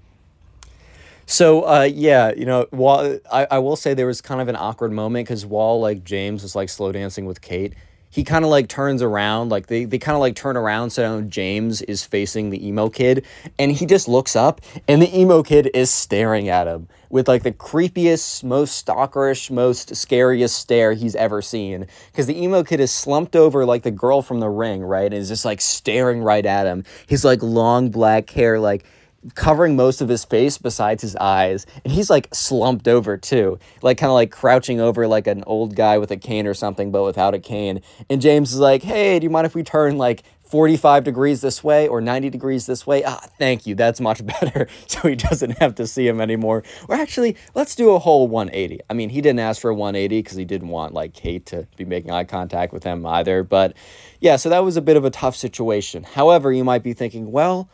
So uh, yeah, you know, while I, I will say there was kind of an awkward moment because while like James was like slow dancing with Kate, he kind of like turns around, like they, they kind of like turn around so James is facing the emo kid, and he just looks up, and the emo kid is staring at him with like the creepiest, most stalkerish, most scariest stare he's ever seen. Because the emo kid is slumped over like the girl from the ring, right? And is just like staring right at him. His like long black hair, like covering most of his face besides his eyes and he's like slumped over too. Like kind of like crouching over like an old guy with a cane or something but without a cane. And james is like hey do you mind if we turn like 45 degrees this way or 90 degrees this way? Ah thank you. That's much better. So he doesn't have to see him anymore. Or actually let's do a whole 180 i mean he didn't ask for a 180 because he didn't want like kate to be making eye contact with him either. But yeah so that was a bit of a tough situation. However you might be thinking well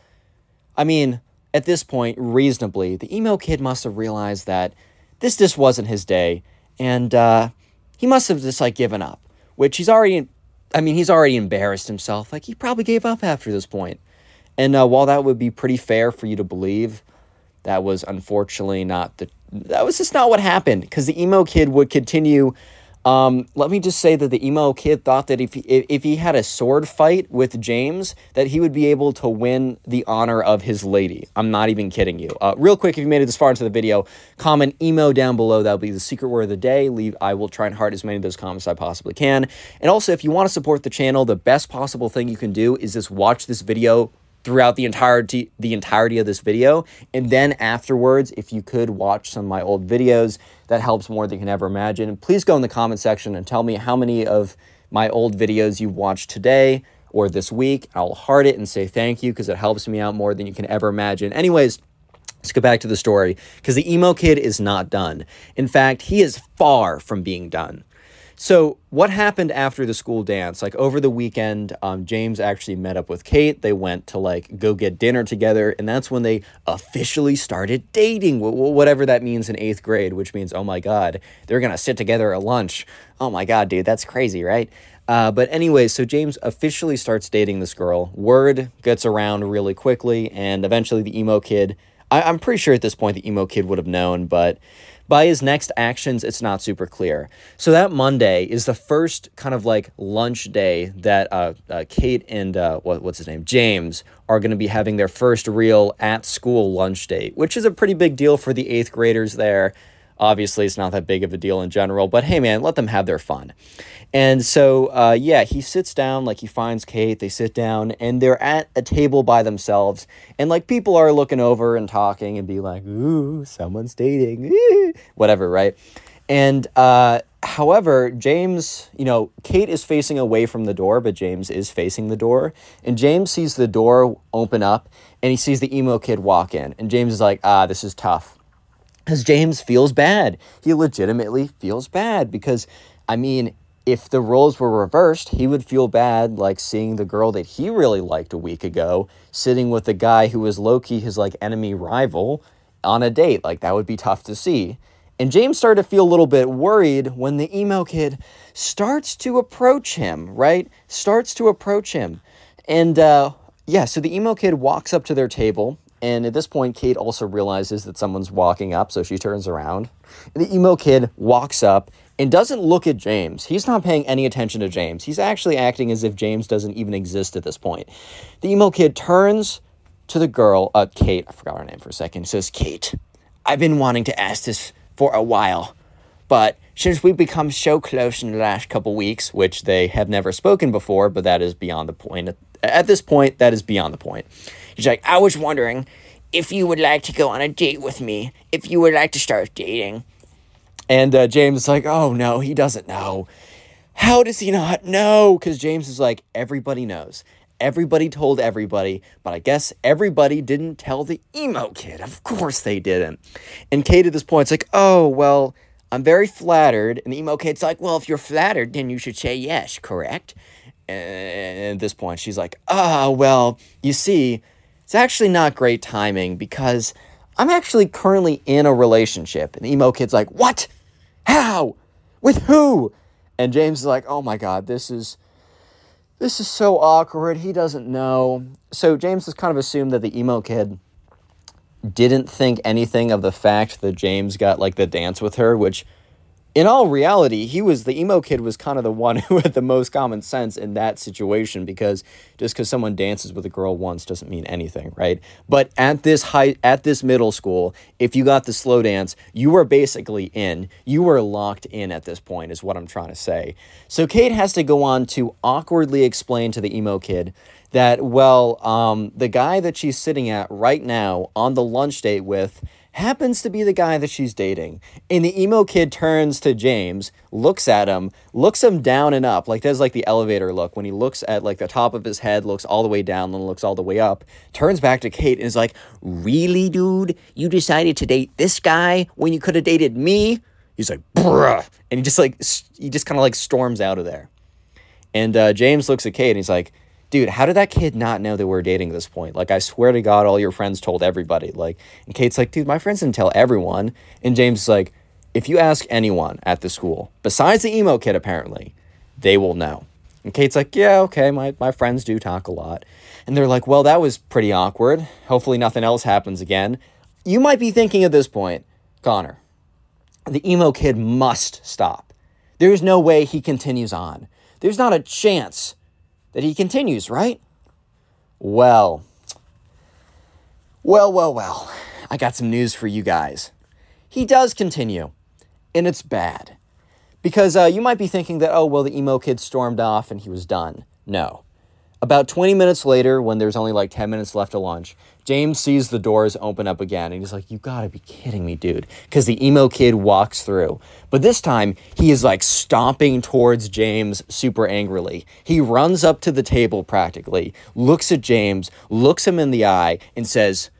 i mean at this point, reasonably, the emo kid must have realized that this just wasn't his day, and uh, he must have just like given up. Which he's already, I mean, he's already embarrassed himself. Like he probably gave up after this point. And uh, while that would be pretty fair for you to believe, that was unfortunately not the. That was just not what happened because the emo kid would continue um, let me just say that the emo kid thought that if he, if he had a sword fight with James, that he would be able to win the honor of his lady. I'm not even kidding you. Uh, real quick, if you made it this far into the video, comment emo down below. That'll be the secret word of the day. Leave. I will try and heart as many of those comments as I possibly can. And also, if you want to support the channel, the best possible thing you can do is just watch this video throughout the entirety the entirety of this video and then afterwards if you could watch some of my old videos that helps more than you can ever imagine please go in the comment section and tell me how many of my old videos you watched today or this week i'll heart it and say thank you because it helps me out more than you can ever imagine anyways Let's go back to the story because the emo kid is not done. In fact, he is far from being done. So, what happened after the school dance? Like over the weekend, um, James actually met up with Kate. They went to like go get dinner together, and that's when they officially started dating, whatever that means in eighth grade, which means, oh my God, they're gonna sit together at lunch. Oh my God, dude, that's crazy, right? Uh, but anyway, so James officially starts dating this girl. Word gets around really quickly, and eventually the emo kid. I, I'm pretty sure at this point the emo kid would have known, but by his next actions, it's not super clear. So that Monday is the first kind of like lunch day that uh, uh, Kate and uh, what, what's his name, James, are going to be having their first real at school lunch date, which is a pretty big deal for the eighth graders there. Obviously, it's not that big of a deal in general, but hey, man, let them have their fun. And so, uh, yeah, he sits down, like he finds Kate, they sit down, and they're at a table by themselves. And like people are looking over and talking and be like, ooh, someone's dating, whatever, right? And uh, however, James, you know, Kate is facing away from the door, but James is facing the door. And James sees the door open up and he sees the emo kid walk in. And James is like, ah, this is tough. Because James feels bad. He legitimately feels bad because, I mean, if the roles were reversed, he would feel bad like seeing the girl that he really liked a week ago sitting with the guy who was low key his like enemy rival on a date. Like that would be tough to see. And James started to feel a little bit worried when the emo kid starts to approach him, right? Starts to approach him. And uh, yeah, so the emo kid walks up to their table. And at this point, Kate also realizes that someone's walking up, so she turns around. And the emo kid walks up and doesn't look at James. He's not paying any attention to James. He's actually acting as if James doesn't even exist at this point. The emo kid turns to the girl, uh, Kate, I forgot her name for a second, says, Kate, I've been wanting to ask this for a while, but since we've become so close in the last couple weeks, which they have never spoken before, but that is beyond the point. At this point, that is beyond the point. He's like, I was wondering if you would like to go on a date with me, if you would like to start dating. And uh, James is like, oh no, he doesn't know. How does he not know? Because James is like, everybody knows. Everybody told everybody, but I guess everybody didn't tell the emo kid. Of course they didn't. And Kate at this point is like, oh, well, I'm very flattered. And the emo kid's like, well, if you're flattered, then you should say yes, correct? And at this point, she's like, oh, well, you see, it's actually not great timing because I'm actually currently in a relationship. And the emo kid's like, what? How? With who? And James is like, oh my God, this is this is so awkward. He doesn't know. So James has kind of assumed that the emo kid didn't think anything of the fact that James got like the dance with her, which in all reality, he was the emo kid was kind of the one who had the most common sense in that situation because just because someone dances with a girl once doesn't mean anything, right? But at this high at this middle school, if you got the slow dance, you were basically in. You were locked in at this point, is what I'm trying to say. So Kate has to go on to awkwardly explain to the emo kid that well, um, the guy that she's sitting at right now on the lunch date with happens to be the guy that she's dating. And the emo kid turns to James, looks at him, looks him down and up, like does like the elevator look when he looks at like the top of his head, looks all the way down, then looks all the way up, turns back to Kate and is like, Really, dude? You decided to date this guy when you could have dated me? He's like, bruh. And he just like, he just kind of like storms out of there. And uh, James looks at Kate and he's like, dude, how did that kid not know that we're dating at this point? Like, I swear to God, all your friends told everybody. Like, and Kate's like, dude, my friends didn't tell everyone. And James is like, if you ask anyone at the school, besides the emo kid, apparently, they will know. And Kate's like, yeah, okay, my, my friends do talk a lot. And they're like, well, that was pretty awkward. Hopefully, nothing else happens again. You might be thinking at this point, Connor, the emo kid must stop. There's no way he continues on. There's not a chance that he continues, right? Well, well, well, well. I got some news for you guys. He does continue, and it's bad. Because uh, you might be thinking that, oh, well, the emo kid stormed off and he was done. No. About 20 minutes later, when there's only like 10 minutes left to lunch, James sees the doors open up again and he's like, You gotta be kidding me, dude. Because the emo kid walks through. But this time, he is like stomping towards James super angrily. He runs up to the table practically, looks at James, looks him in the eye, and says,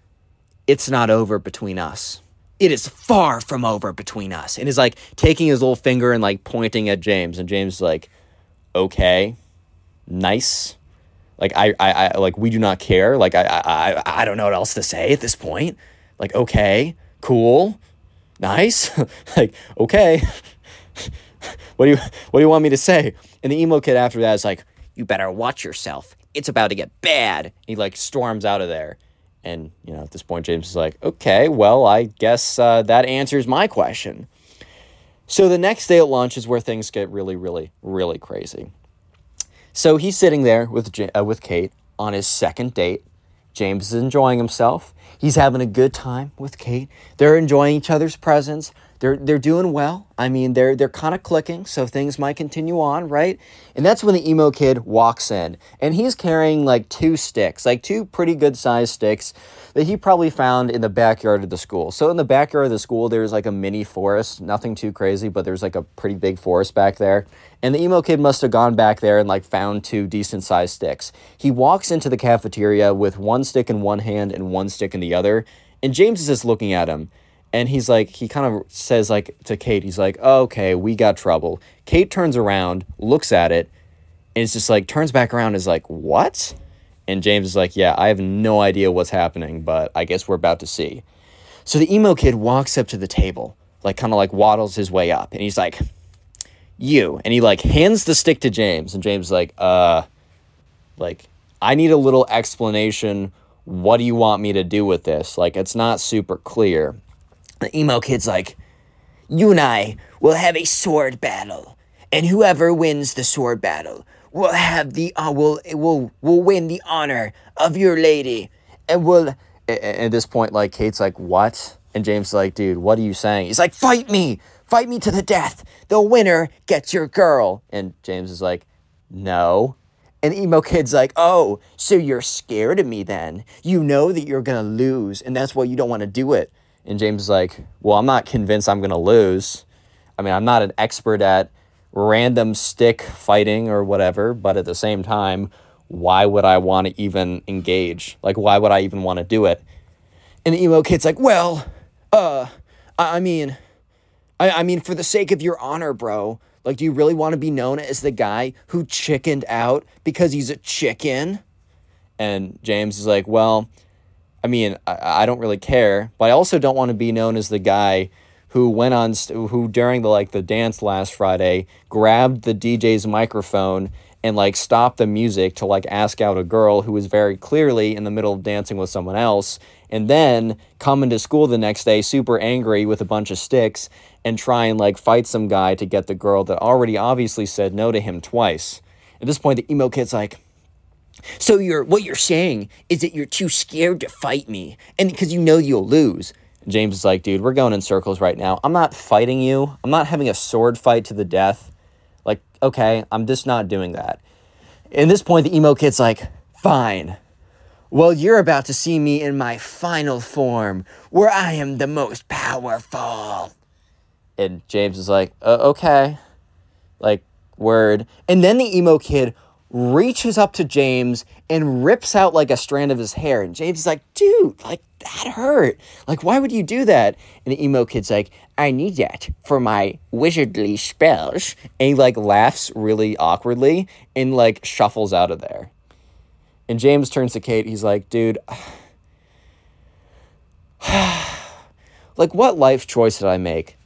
It's not over between us. It is far from over between us. And is like taking his little finger and like pointing at James. And James is like, Okay, nice like I, I, I like we do not care. Like I, I, I don't know what else to say at this point. Like okay, cool, nice. like okay, what do you what do you want me to say? And the emo kid after that is like, you better watch yourself. It's about to get bad. He like storms out of there. And you know at this point James is like, okay, well I guess uh, that answers my question. So the next day at lunch is where things get really, really, really crazy. So he's sitting there with uh, with Kate on his second date. James is enjoying himself. He's having a good time with Kate. They're enjoying each other's presence. They're they're doing well. I mean, they're they're kind of clicking, so things might continue on, right? And that's when the emo kid walks in, and he's carrying like two sticks, like two pretty good sized sticks that he probably found in the backyard of the school. So in the backyard of the school, there's like a mini forest, nothing too crazy, but there's like a pretty big forest back there. And the emo kid must have gone back there and like found two decent sized sticks. He walks into the cafeteria with one stick in one hand and one stick in the other, and James is just looking at him and he's like he kind of says like to kate he's like oh, okay we got trouble. Kate turns around looks at it and it's just like turns back around is like what? And james is like yeah i have no idea what's happening but i guess we're about to see. So the emo kid walks up to the table like kind of like waddles his way up and he's like you and he like hands the stick to james and james is like uh like i need a little explanation. What do you want me to do with this? Like it's not super clear the emo kid's like, You and I will have a sword battle, and whoever wins the sword battle will have the uh, will will will win the honor of your lady, and will. At this point, like Kate's like, "What?" And James like, "Dude, what are you saying?" He's like, "Fight me, fight me to the death. The winner gets your girl." And James is like, "No." And emo kid's like, "Oh, so you're scared of me then? You know that you're gonna lose, and that's why you don't want to do it." And James is like, Well, I'm not convinced I'm going to lose. I mean, I'm not an expert at random stick fighting or whatever, but at the same time, why would I want to even engage? Like, why would I even want to do it? And the emo kid's like, Well, uh, I, I mean, I, I mean, for the sake of your honor, bro, like, do you really want to be known as the guy who chickened out because he's a chicken? And James is like, Well, I mean, I, I don't really care, but I also don't want to be known as the guy who went on st- who during the like the dance last Friday grabbed the DJ's microphone and like stopped the music to like ask out a girl who was very clearly in the middle of dancing with someone else and then come into school the next day super angry with a bunch of sticks and try and like fight some guy to get the girl that already obviously said no to him twice. At this point the emo kid's like so you're what you're saying is that you're too scared to fight me and because you know you'll lose. James is like, dude, we're going in circles right now. I'm not fighting you. I'm not having a sword fight to the death. Like, okay, I'm just not doing that. At this point, the emo kid's like, fine. Well, you're about to see me in my final form, where I am the most powerful. And James is like, uh, okay. Like, word. And then the emo kid reaches up to James and rips out like a strand of his hair. And James is like, dude, like that hurt. Like, why would you do that? And the emo kid's like, I need that for my wizardly spells. And he like laughs really awkwardly and like shuffles out of there. And James turns to Kate. He's like, dude, like what life choice did I make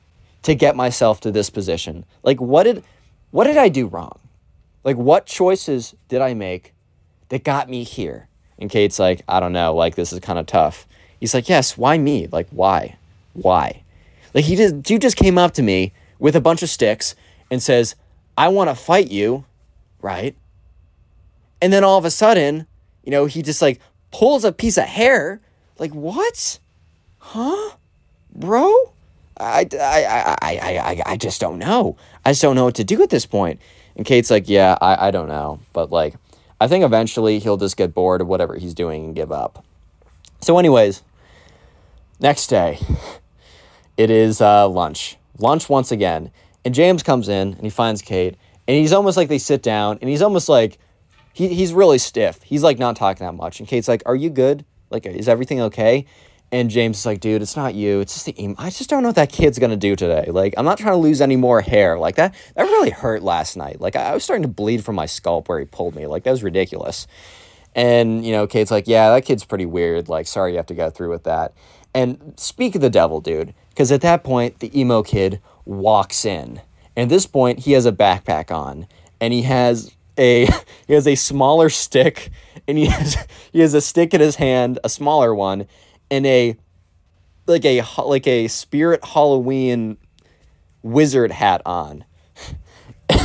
to get myself to this position? Like what did what did I do wrong? Like, what choices did I make that got me here? And Kate's like, I don't know. Like, this is kind of tough. He's like, Yes, why me? Like, why? Why? Like, he just, you just came up to me with a bunch of sticks and says, I want to fight you, right? And then all of a sudden, you know, he just like pulls a piece of hair. Like, what? Huh? Bro? I, I, I, I, I, I just don't know. I just don't know what to do at this point. And Kate's like, yeah, I, I don't know. But like, I think eventually he'll just get bored of whatever he's doing and give up. So, anyways, next day, it is uh, lunch. Lunch once again. And James comes in and he finds Kate. And he's almost like they sit down and he's almost like, he, he's really stiff. He's like not talking that much. And Kate's like, Are you good? Like, is everything okay? And James is like, dude, it's not you. It's just the emo. I just don't know what that kid's gonna do today. Like, I'm not trying to lose any more hair. Like that. That really hurt last night. Like, I was starting to bleed from my scalp where he pulled me. Like, that was ridiculous. And you know, Kate's like, yeah, that kid's pretty weird. Like, sorry you have to go through with that. And speak of the devil, dude, because at that point the emo kid walks in. And at this point, he has a backpack on, and he has a he has a smaller stick, and he has he has a stick in his hand, a smaller one in a like a like a spirit Halloween wizard hat on.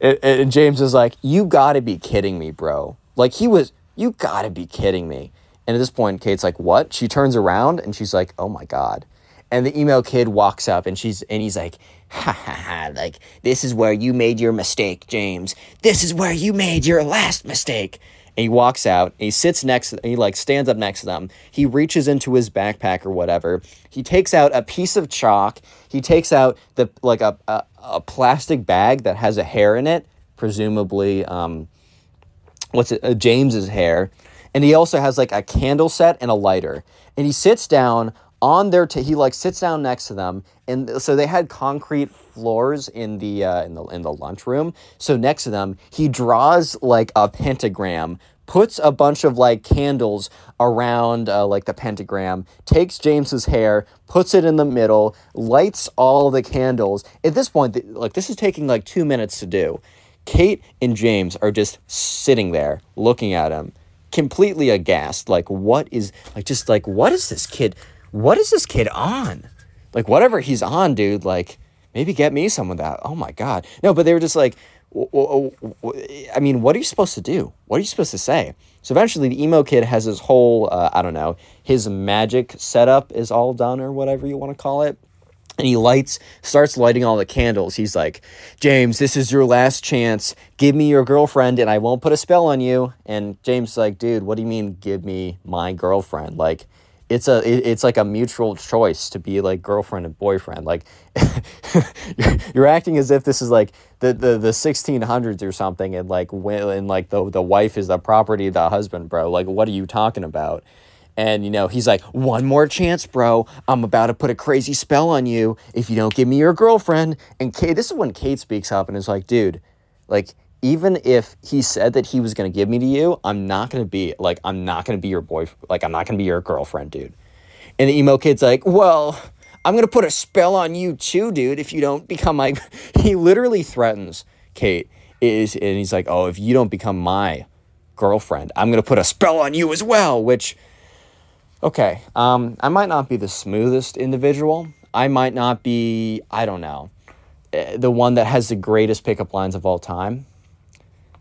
and, and, James is like, "You got to be kidding me, bro!" Like he was, "You got to be kidding me!" And at this point, Kate's like, "What?" She turns around and she's like, "Oh my god!" And the emo kid walks up and she's and he's like, "Ha ha ha! Like this is where you made your mistake, James. This is where you made your last mistake." And he walks out he sits next he like stands up next to them. He reaches into his backpack or whatever. He takes out a piece of chalk. He takes out the like a, a, a plastic bag that has a hair in it presumably um, what's it uh, james's hair. And he also has like a candle set and a lighter. And he sits down on their t- he like sits down next to them and so they had concrete floors in the uh, in the in the lunchroom. So next to them he draws like a pentagram puts a bunch of like candles around uh, like the pentagram takes james's hair puts it in the middle lights all the candles. At this point th- like this is taking like two minutes to do. Kate and james are just sitting there looking at him completely aghast like what is like just like what is this kid what is this kid on? Like, whatever he's on, dude, like, maybe get me some of that. Oh my God. No, but they were just like, I mean, what are you supposed to do? What are you supposed to say? So eventually, the emo kid has his whole, uh, I don't know, his magic setup is all done or whatever you want to call it. And he lights, starts lighting all the candles. He's like, James, this is your last chance. Give me your girlfriend and I won't put a spell on you. And James like, dude, what do you mean, give me my girlfriend? Like, it's a it, it's like a mutual choice to be like girlfriend and boyfriend like you're, you're acting as if this is like the, the the 1600s or something and like when and like the the wife is the property of the husband bro like what are you talking about? And you know he's like one more chance bro. I'm about to put a crazy spell on you if you don't give me your girlfriend. And kate this is when kate speaks up and is like dude like even if he said that he was going to give me to you, I'm not going to be like, I'm not going to be your boyfriend. Like, I'm not going to be your girlfriend, dude. And the emo kid's like, well, I'm going to put a spell on you too, dude, if you don't become my. he literally threatens Kate. is and he's like, "Oh, if you don't become my girlfriend, I'm going to put a spell on you as well," which okay, um I might not be the smoothest individual. I might not be, I don't know, eh, the one that has the greatest pickup lines of all time.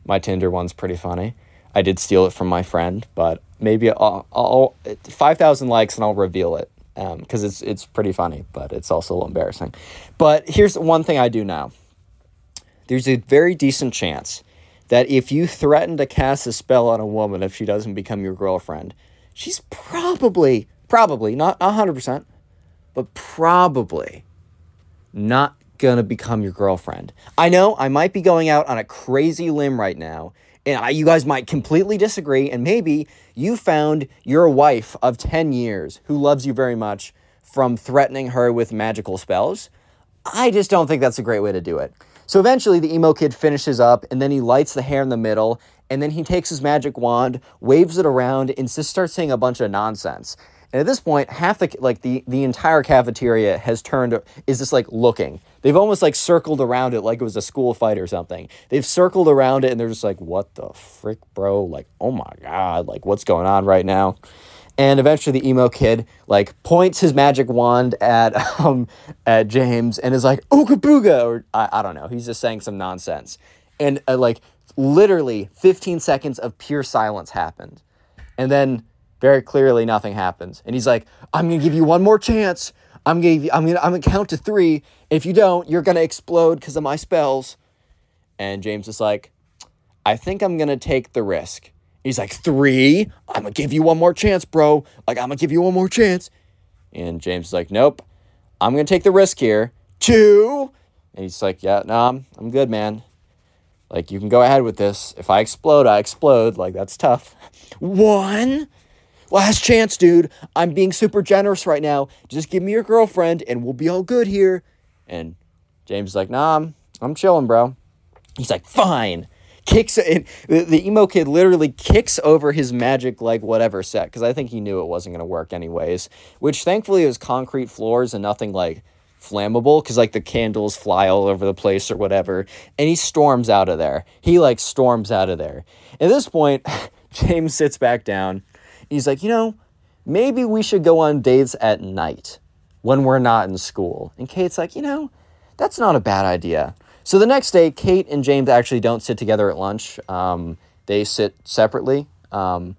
My Tinder one's pretty funny. I did steal it from my friend, but maybe I'll, I'll 5,000 likes and I'll reveal it because um, it's it's pretty funny, but it's also a little embarrassing. But here's one thing I do know. There's a very decent chance that if you threaten to cast a spell on a woman if she doesn't become your girlfriend, she's probably probably not 100%, but probably not going to become your girlfriend. I know I might be going out on a crazy limb right now and I, you guys might completely disagree, and maybe you found your wife of 10 years who loves you very much from threatening her with magical spells. I just don't think that's a great way to do it. So eventually, the emo kid finishes up, and then he lights the hair in the middle, and then he takes his magic wand, waves it around, and just starts saying a bunch of nonsense. And at this point, half the like the the entire cafeteria has turned is just like looking. They've almost like circled around it like it was a school fight or something. They've circled around it and they're just like, "What the frick, bro? Like, oh my god, like what's going on right now?" And eventually, the emo kid like points his magic wand at um at James and is like, "Ooga booga," or I, I don't know. He's just saying some nonsense, and uh, like literally 15 seconds of pure silence happened, and then very clearly, nothing happens. And he's like, I'm gonna give you one more chance. I'm gonna, I'm gonna, I'm gonna count to three. If you don't, you're gonna explode because of my spells. And James is like, I think I'm gonna take the risk. He's like, three? I'm gonna give you one more chance, bro. Like, I'm gonna give you one more chance. And James is like, nope. I'm gonna take the risk here. Two. And he's like, yeah, no, nah, I'm, I'm good, man. Like, you can go ahead with this. If I explode, I explode. Like, that's tough. One. Last chance, dude. I'm being super generous right now. Just give me your girlfriend and we'll be all good here. And James is like, nah, I'm, I'm chilling, bro. He's like, fine. Kicks it. The, the emo kid literally kicks over his magic, like, whatever set, because I think he knew it wasn't to work anyways. Which thankfully it was concrete floors and nothing like flammable because like the candles fly all over the place or whatever and he storms out of there he like storms out of there at this point james sits back down He's like, you know, maybe we should go on dates at night when we're not in school. And Kate's like, you know, that's not a bad idea. So the next day, Kate and James actually don't sit together at lunch. Um, they sit separately. Um,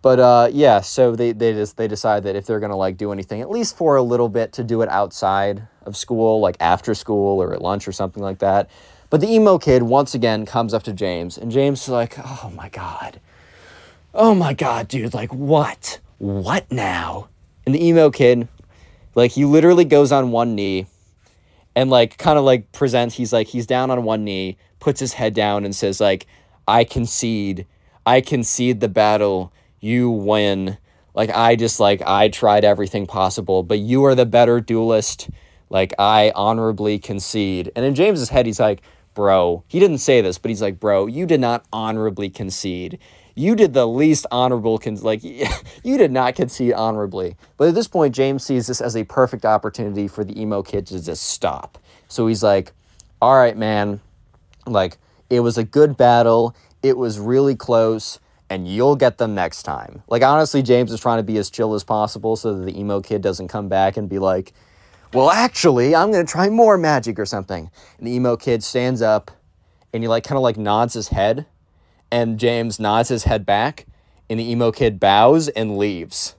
but uh, yeah, so they, they just they decide that if they're gonna like do anything, at least for a little bit, to do it outside of school, like after school or at lunch or something like that. But the emo kid once again comes up to James, and James is like, "Oh my god, oh my god, dude, like what? What now? And the emo kid, like he literally goes on one knee and like kind of like presents, he's like, he's down on one knee, puts his head down and says, like, I concede. I concede the battle. You win. Like I just like I tried everything possible, but you are the better duelist. Like I honorably concede. And in James's head, he's like, bro, he didn't say this, but he's like, bro, you did not honorably concede you did the least honorable, con- like, you did not concede honorably. But at this point, James sees this as a perfect opportunity for the emo kid to just stop. So he's like, all right, man, like, it was a good battle. It was really close, and you'll get them next time. Like, honestly, James is trying to be as chill as possible so that the emo kid doesn't come back and be like, well, actually, I'm going to try more magic or something. And the emo kid stands up and he, like, kind of like nods his head and James nods his head back, and the emo kid bows and leaves.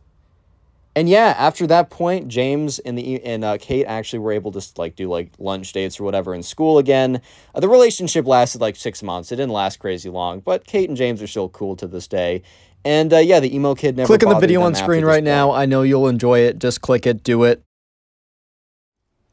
And yeah, after that point, James and the and uh, Kate actually were able to like do like lunch dates or whatever in school again. Uh, the relationship lasted like six months. It didn't last crazy long, but Kate and James are still cool to this day. And uh, yeah, the emo kid never. Click on the video on screen right now. I know you'll enjoy it. Just click it. Do it.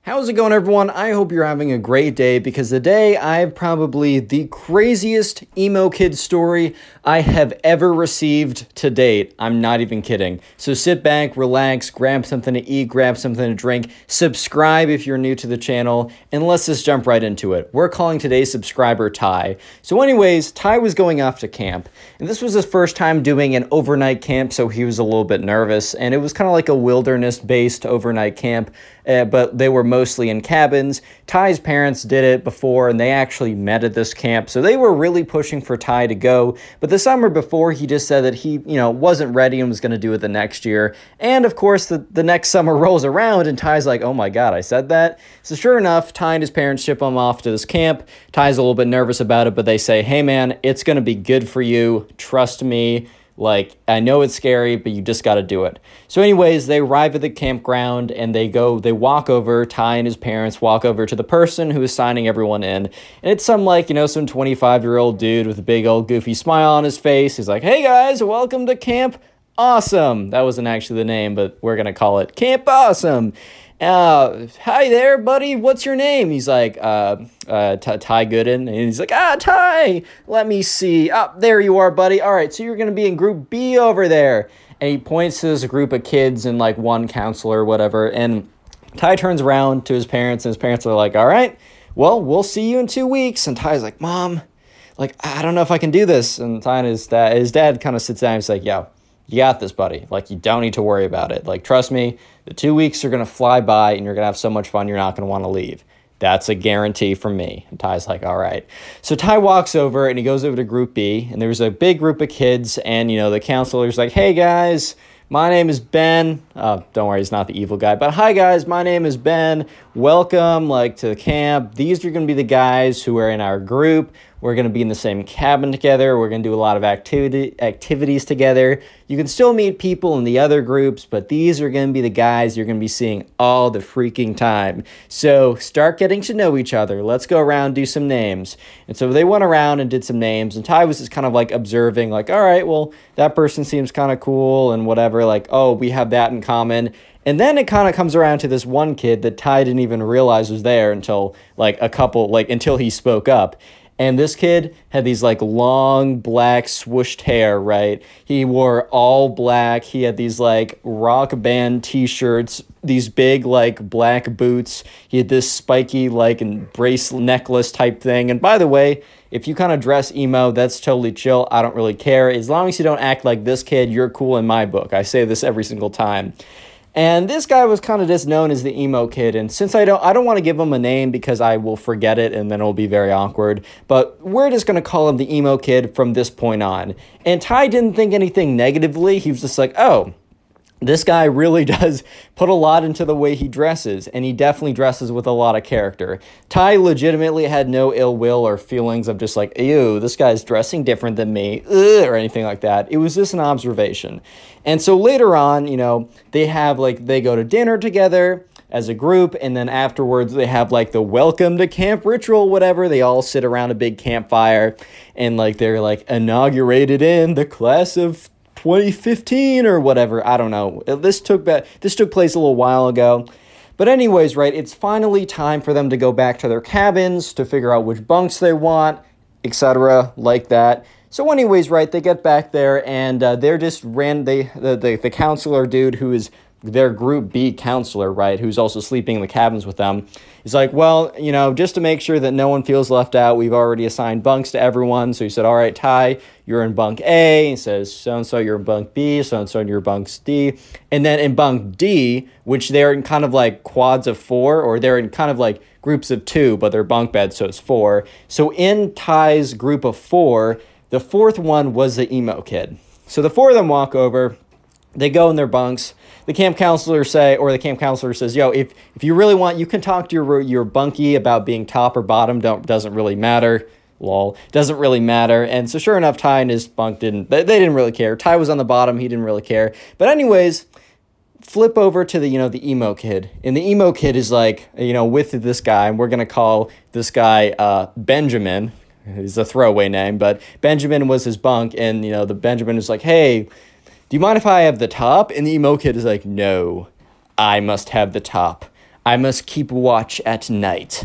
How's it going, everyone? I hope you're having a great day because today I have probably the craziest emo kid story I have ever received to date. I'm not even kidding. So sit back, relax, grab something to eat, grab something to drink, subscribe if you're new to the channel, and let's just jump right into it. We're calling today's subscriber Ty. So, anyways, Ty was going off to camp, and this was his first time doing an overnight camp, so he was a little bit nervous, and it was kind of like a wilderness based overnight camp, uh, but they were mostly in cabins. Ty's parents did it before and they actually met at this camp. So they were really pushing for Ty to go. But the summer before, he just said that he, you know, wasn't ready and was going to do it the next year. And of course, the, the next summer rolls around and Ty's like, oh my God, I said that. So sure enough, Ty and his parents ship him off to this camp. Ty's a little bit nervous about it, but they say, hey man, it's going to be good for you. Trust me. Like, I know it's scary, but you just got to do it. So, anyways, they arrive at the campground and they go, they walk over, Ty and his parents walk over to the person who is signing everyone in. And it's some, like, you know, some 25 year old dude with a big old goofy smile on his face. He's like, hey guys, welcome to Camp Awesome. That wasn't actually the name, but we're going to call it Camp Awesome uh, hi there, buddy. What's your name? He's like, uh, uh, Ty Gooden. And he's like, ah, Ty, let me see. Up oh, there you are, buddy. All right, so you're going to be in group B over there. And he points to this group of kids and like one counselor or whatever. And Ty turns around to his parents, and his parents are like, all right, well, we'll see you in two weeks. And Ty's like, mom, like, I don't know if I can do this. And Ty and his dad, his dad kind of sits down and he's like, yo, you got this, buddy. Like, you don't need to worry about it. Like, trust me, the two weeks are going to fly by and you're going to have so much fun, you're not going to want to leave. That's a guarantee from me. And Ty's like, all right. So Ty walks over and he goes over to Group B, and there's a big group of kids, and you know, the counselor's like, hey guys, my name is Ben. Uh, don't worry, he's not the evil guy. But hi, guys. My name is Ben. Welcome, like to the camp. These are going to be the guys who are in our group. We're going to be in the same cabin together. We're going to do a lot of activity activities together. You can still meet people in the other groups, but these are going to be the guys you're going to be seeing all the freaking time. So start getting to know each other. Let's go around do some names. And so they went around and did some names, and Ty was just kind of like observing, like, all right, well, that person seems kind of cool and whatever. Like, oh, we have that in common. And then it kind of comes around to this one kid that Ty didn't even realize was there until like a couple, like until he spoke up. And this kid had these like long black swooshed hair, right? He wore all black. He had these like rock band t shirts, these big like black boots. He had this spiky like and bracelet necklace type thing. And by the way, if you kind of dress emo, that's totally chill. I don't really care. As long as you don't act like this kid, you're cool in my book. I say this every single time. And this guy was kind of just known as the emo kid. And since I don't I don't want to give him a name because I will forget it and then it'll be very awkward. But we're just gonna call him the emo kid from this point on. And Ty didn't think anything negatively. He was just like, oh, this guy really does put a lot into the way he dresses, and he definitely dresses with a lot of character. Ty legitimately had no ill will or feelings of just like, ew, this guy's dressing different than me, or anything like that. It was just an observation. And so later on, you know, they have like, they go to dinner together as a group, and then afterwards they have like the welcome to camp ritual, whatever. They all sit around a big campfire and like they're like inaugurated in the class of 2015 or whatever. I don't know. This took this took place a little while ago. But anyways, right, it's finally time for them to go back to their cabins to figure out which bunks they want, etc., like that. So anyways, right, they get back there and uh, they're just ran they the, the the counselor dude who is their group B counselor, right, who's also sleeping in the cabins with them, is like, well, you know, just to make sure that no one feels left out, we've already assigned bunks to everyone. So he said, all right, Ty, you're in bunk A. He says, so and so, you're in bunk B. So and so, you're in bunk D. And then in bunk D, which they're in kind of like quads of four, or they're in kind of like groups of two, but they're bunk beds, so it's four. So in Ty's group of four, the fourth one was the emo kid. So the four of them walk over, they go in their bunks the camp counselor say, or the camp counselor says, "Yo, if if you really want, you can talk to your your bunkie about being top or bottom. Don't doesn't really matter." Lol, doesn't really matter. And so, sure enough, Ty and his bunk didn't. They, they didn't really care. Ty was on the bottom. He didn't really care. But anyways, flip over to the you know the emo kid and the emo kid is like you know with this guy and we're gonna call this guy uh, benjamin he's a throwaway name but benjamin was his bunk and you know the benjamin is like hey do you mind if I have the top? And the emo kid is like, No, I must have the top. I must keep watch at night.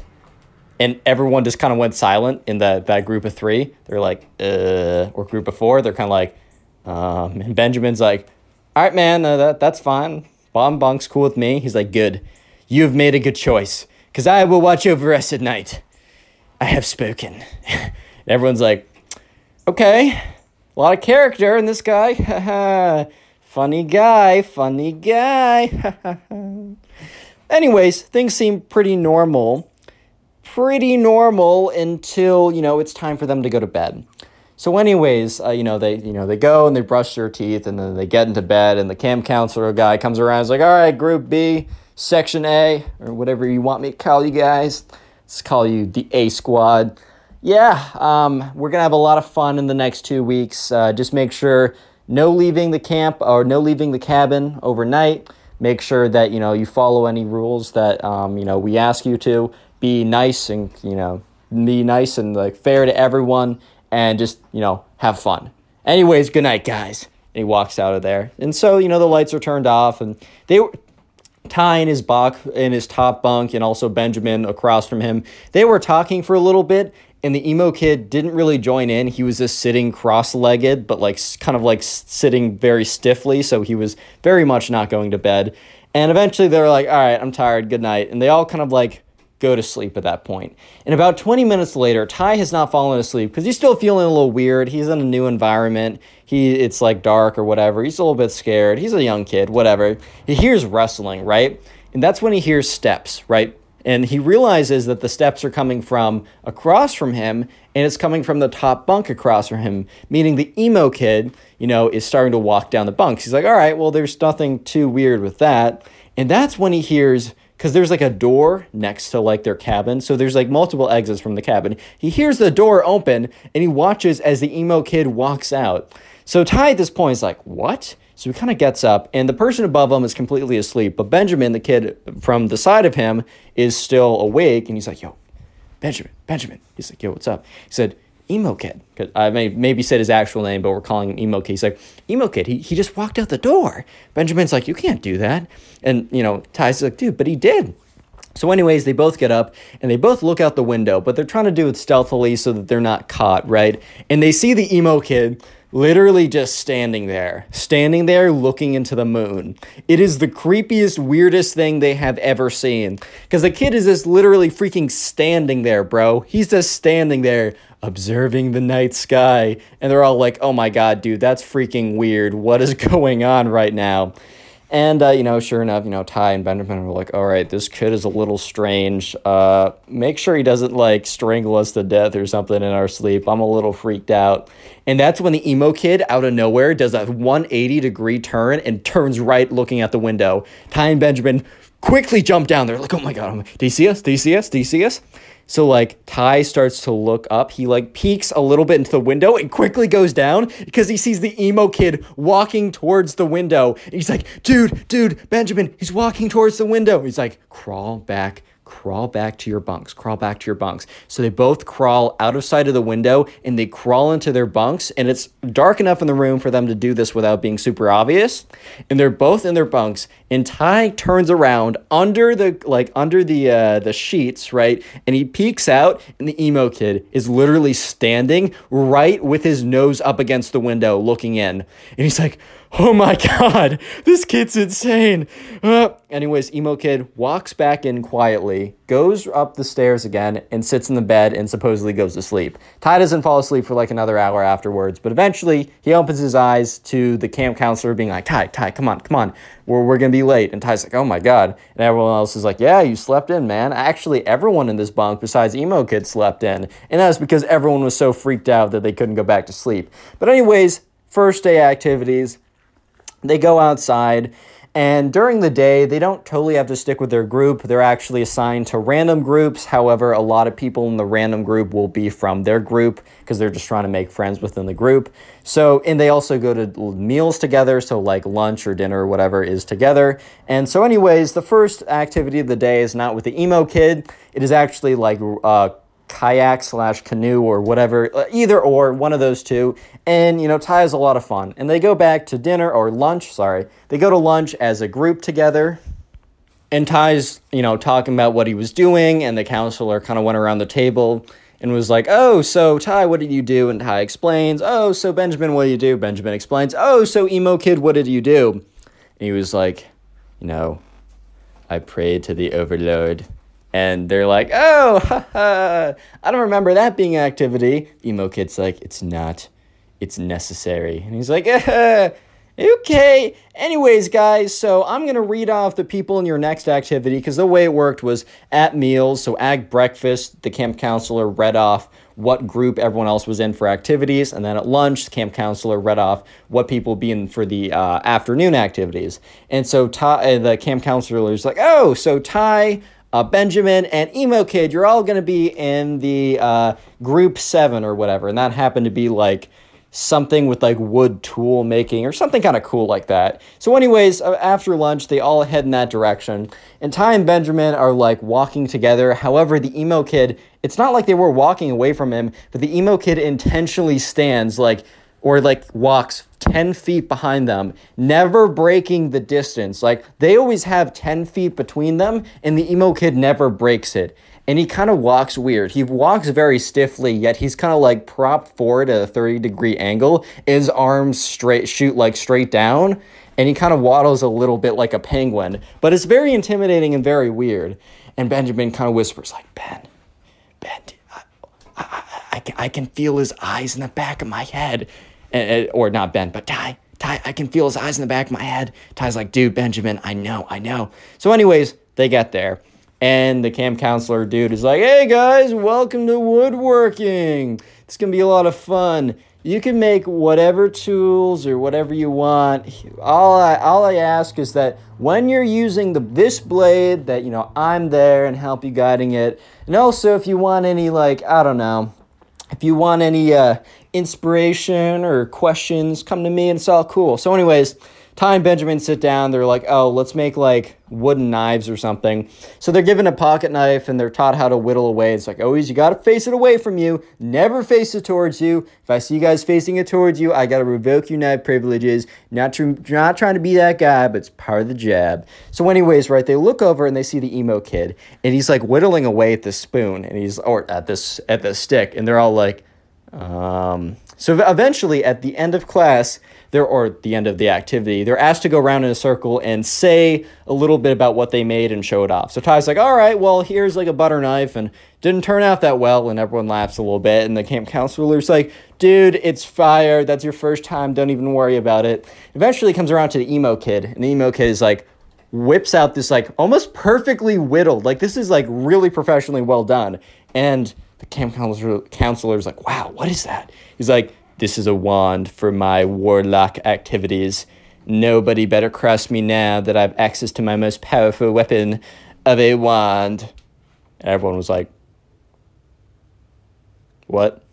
And everyone just kind of went silent in that, that group of three. They're like, uh, or group of four. They're kind of like, um, and Benjamin's like, all right, man, uh, that, that's fine. Bomb Bunk's cool with me. He's like, good. You have made a good choice, because I will watch over us at night. I have spoken. everyone's like, okay. A lot of character in this guy. funny guy, funny guy. Anyways, things seem pretty normal. Pretty normal until, you know, it's time for them to go to bed. So, anyways, uh, you know they you know they go and they brush their teeth and then they get into bed and the camp counselor guy comes around. He's like, "All right, Group B, Section A, or whatever you want me to call you guys. Let's call you the A Squad. Yeah, um, we're gonna have a lot of fun in the next two weeks. Uh, just make sure no leaving the camp or no leaving the cabin overnight. Make sure that you know you follow any rules that um, you know we ask you to. Be nice and you know be nice and like fair to everyone and just, you know, have fun. Anyways, good night, guys. And he walks out of there. And so, you know, the lights are turned off and they were Ty in his bunk in his top bunk and also Benjamin across from him. They were talking for a little bit and the emo kid didn't really join in. He was just sitting cross-legged, but like kind of like sitting very stiffly, so he was very much not going to bed. And eventually they were like, "All right, I'm tired. Good night." And they all kind of like go to sleep at that point. And about 20 minutes later, Ty has not fallen asleep because he's still feeling a little weird. He's in a new environment. He it's like dark or whatever. He's a little bit scared. He's a young kid, whatever. He hears wrestling, right? And that's when he hears steps, right? And he realizes that the steps are coming from across from him and it's coming from the top bunk across from him, meaning the emo kid, you know, is starting to walk down the bunks. He's like, all right, well, there's nothing too weird with that. And that's when he hears because there's like a door next to like their cabin. So there's like multiple exits from the cabin. He hears the door open and he watches as the emo kid walks out. So Ty at this point is like, what? So he kind of gets up, and the person above him is completely asleep. But Benjamin, the kid from the side of him, is still awake, and he's like, yo, Benjamin, Benjamin. He's like, yo, what's up? He said, emo kid. I may maybe said his actual name, but we're calling him emo kid. He's like, emo kid. He, he just walked out the door. Benjamin's like, you can't do that. And you know, Ty's like, dude, but he did. So, anyways, they both get up and they both look out the window, but they're trying to do it stealthily so that they're not caught, right? And they see the emo kid literally just standing there, standing there looking into the moon. It is the creepiest, weirdest thing they have ever seen. Because the kid is just literally freaking standing there, bro. He's just standing there observing the night sky. And they're all like, oh my god, dude, that's freaking weird. What is going on right now? And, uh, you know, sure enough, you know, Ty and Benjamin were like, all right, this kid is a little strange. Uh, make sure he doesn't, like, strangle us to death or something in our sleep. I'm a little freaked out. And that's when the emo kid, out of nowhere, does a 180 degree turn and turns right looking at the window. Ty and Benjamin quickly jump down there, like, oh my God, do you see us? Do you see us? Do you see us? So like Ty starts to look up. He like peeks a little bit into the window and quickly goes down because he sees the emo kid walking towards the window. He's like, dude, dude, Benjamin, he's walking towards the window. He's like, crawl back crawl back to your bunks, crawl back to your bunks. So they both crawl out of sight of the window and they crawl into their bunks. And it's dark enough in the room for them to do this without being super obvious. And they're both in their bunks. And Ty turns around under the like under the uh, the sheets, right? And he peeks out, and the emo kid is literally standing right with his nose up against the window, looking in. And he's like, oh my god, this kid's insane. Uh, anyways, emo kid walks back in quietly, goes up the stairs again, and sits in the bed and supposedly goes to sleep. Ty doesn't fall asleep for like another hour afterwards, but eventually he opens his eyes to the camp counselor being like, Ty, Ty, come on, come on, we're, we're gonna be late. And Ty's like, oh my god. And everyone else is like, yeah, you slept in, man. Actually, everyone in this bunk besides emo kid slept in. And that's because everyone was so freaked out that they couldn't go back to sleep. But anyways, first day activities they go outside, and during the day, they don't totally have to stick with their group. They're actually assigned to random groups. However, a lot of people in the random group will be from their group because they're just trying to make friends within the group. So, and they also go to meals together. So, like lunch or dinner or whatever is together. And so, anyways, the first activity of the day is not with the emo kid. It is actually like uh, kayak slash canoe or whatever, uh, either or, one of those two. And, you know, Ty has a lot of fun. And they go back to dinner or lunch, sorry. They go to lunch as a group together. And Ty's, you know, talking about what he was doing, and the counselor kind of went around the table and was like, Oh, so Ty, what did you do? And Ty explains, Oh, so Benjamin, what do you do? Benjamin explains, Oh, so emo kid, what did you do? And he was like, You know, I prayed to the overlord and they're like, "Oh, haha, I don't remember that being an activity." Emo kid's like, "It's not. It's necessary." And he's like, Okay. Anyways, guys, so I'm to read off the people in your next activity because the way it worked was at meals. So at breakfast, the camp counselor read off what group everyone else was in for activities. And then at lunch, the camp counselor read off what people be in for the uh, afternoon activities. And so Ty, uh, the camp counselor was like, oh, so Ty, uh, Benjamin, and Emo Kid, you're all going to be in the uh, group seven or whatever. And that happened to be like something with like wood tool making or something kind of cool like that. So, anyways, uh, after lunch, they all head in that direction. And Ty and Benjamin are like walking together. However, the emo kid, it's not like they were walking away from him, but the emo kid intentionally stands like or like walks 10 feet behind them, never breaking the distance. Like they always have 10 feet between them, and the emo kid never breaks it and he kind of walks weird. He walks very stiffly, yet he's kind of like propped forward at a 30 degree angle. His arms straight shoot like straight down, and he kind of waddles a little bit like a penguin. But it's very intimidating and very weird. And Benjamin kind of whispers like, Ben, Ben, I, I, I, I can feel his eyes in the back of my head. And, or not Ben, but Ty. Ty, I can feel his eyes in the back of my head. Ty's like, dude, Benjamin, I know, I know. So, anyways, they get there. And the camp counselor dude is like, hey guys, welcome to woodworking. It's to be a lot of fun. You can make whatever tools or whatever you want. All I, all I ask is that when you're using the this blade, that you know I'm there and help you guiding it. And also, if you want any like I don't know, if you want any uh, inspiration or questions, come to me and it's all cool. So, anyways, Ty and Benjamin sit down. They're like, oh, let's make like wooden knives or something. So they're given a pocket knife and they're taught how to whittle away. It's like, oh, always, you got to face it away from you. Never face it towards you. If I see you guys facing it towards you, I got to revoke your knife privileges. Not, tr- not trying to be that guy, but it's part of the jab. So, anyways, right, they look over and they see the emo kid and he's like whittling away at the spoon and he's, or at this, at the stick. And they're all like, um, so eventually at the end of class, they're or the end of the activity, they're asked to go around in a circle and say a little bit about what they made and show it off. So Ty's like, all right, well, here's like a butter knife and didn't turn out that well, and everyone laughs a little bit. And the camp counselor's like, dude, it's fire. That's your first time. Don't even worry about it. Eventually comes around to the emo kid, and the emo kid is like, whips out this like almost perfectly whittled, like this is like really professionally well done. And the camp counselor counselor's like, wow, what is that? He's like, this is a wand for my warlock activities. Nobody better cross me now that I have access to my most powerful weapon of a wand. And everyone was like, What?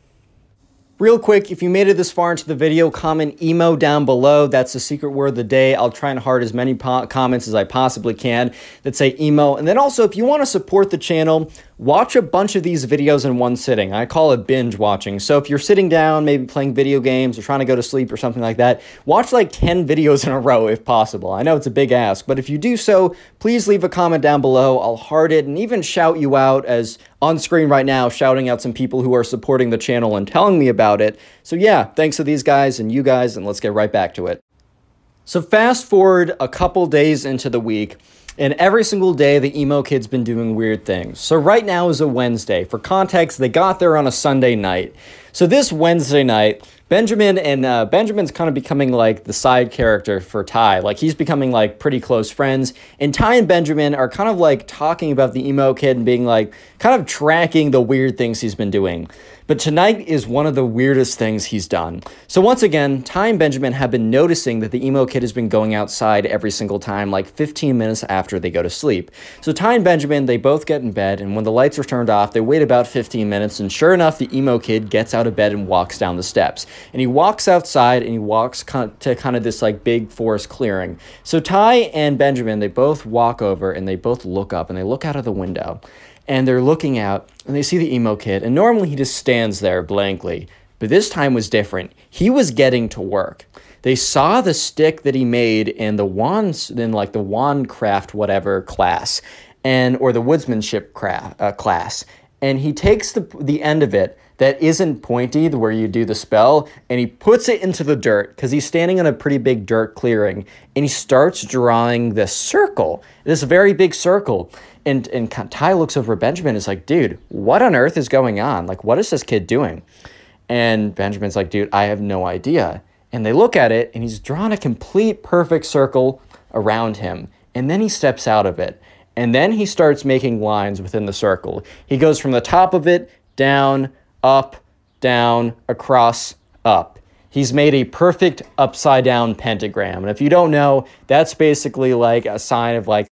Real quick, if you made it this far into the video, comment emo down below. That's the secret word of the day. I'll try and heart as many comments as I possibly can that say emo. And then also, if you want to support the channel, watch a bunch of these videos in one sitting. I call it binge watching. So if you're sitting down, maybe playing video games or trying to go to sleep or something like that, watch like 10 videos in a row if possible. I know it's a big ask, but if you do so, please leave a comment down below. I'll heart it and even shout you out as on screen right now, shouting out some people who are supporting the channel and telling me about it. So yeah, thanks to these guys and you guys, and let's get right back to it. So fast forward a couple days into the week, and every single day, the emo kid's been doing weird things. So right now is a Wednesday. For context, they got there on a Sunday night. So this Wednesday night, Benjamin and uh, Benjamin's kind of becoming like the side character for Ty. Like he's becoming like pretty close friends. And Ty and Benjamin are kind of like talking about the emo kid and being like kind of tracking the weird things he's been doing. But tonight is one of the weirdest things he's done. So once again, Ty and Benjamin have been noticing that the emo kid has been going outside every single time, like 15 minutes after they go to sleep. So Ty and Benjamin, they both get in bed, and when the lights are turned off, they wait about 15 minutes, and sure enough, the emo kid gets out of bed and walks down the steps. And he walks outside and he walks to kind of this like big forest clearing. So Ty and Benjamin, they both walk over and they both look up and they look out of the window and they're looking out and they see the emo kid and normally he just stands there blankly but this time was different. He was getting to work. They saw the stick that he made in the wands in like the wand craft whatever class and or the woodsmanship craft uh, class and he takes the the end of it that isn't pointy the where you do the spell and he puts it into the dirt because he's standing in a pretty big dirt clearing and he starts drawing this circle this very big circle and and Ty looks over Benjamin is like, dude, what on earth is going on? Like, what is this kid doing? And Benjamin's like, dude, I have no idea. And they look at it, and he's drawn a complete perfect circle around him. And then he steps out of it. And then he starts making lines within the circle. He goes from the top of it down, up, down, across, up. He's made a perfect upside down pentagram. And if you don't know, that's basically like a sign of like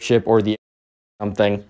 ship or the something.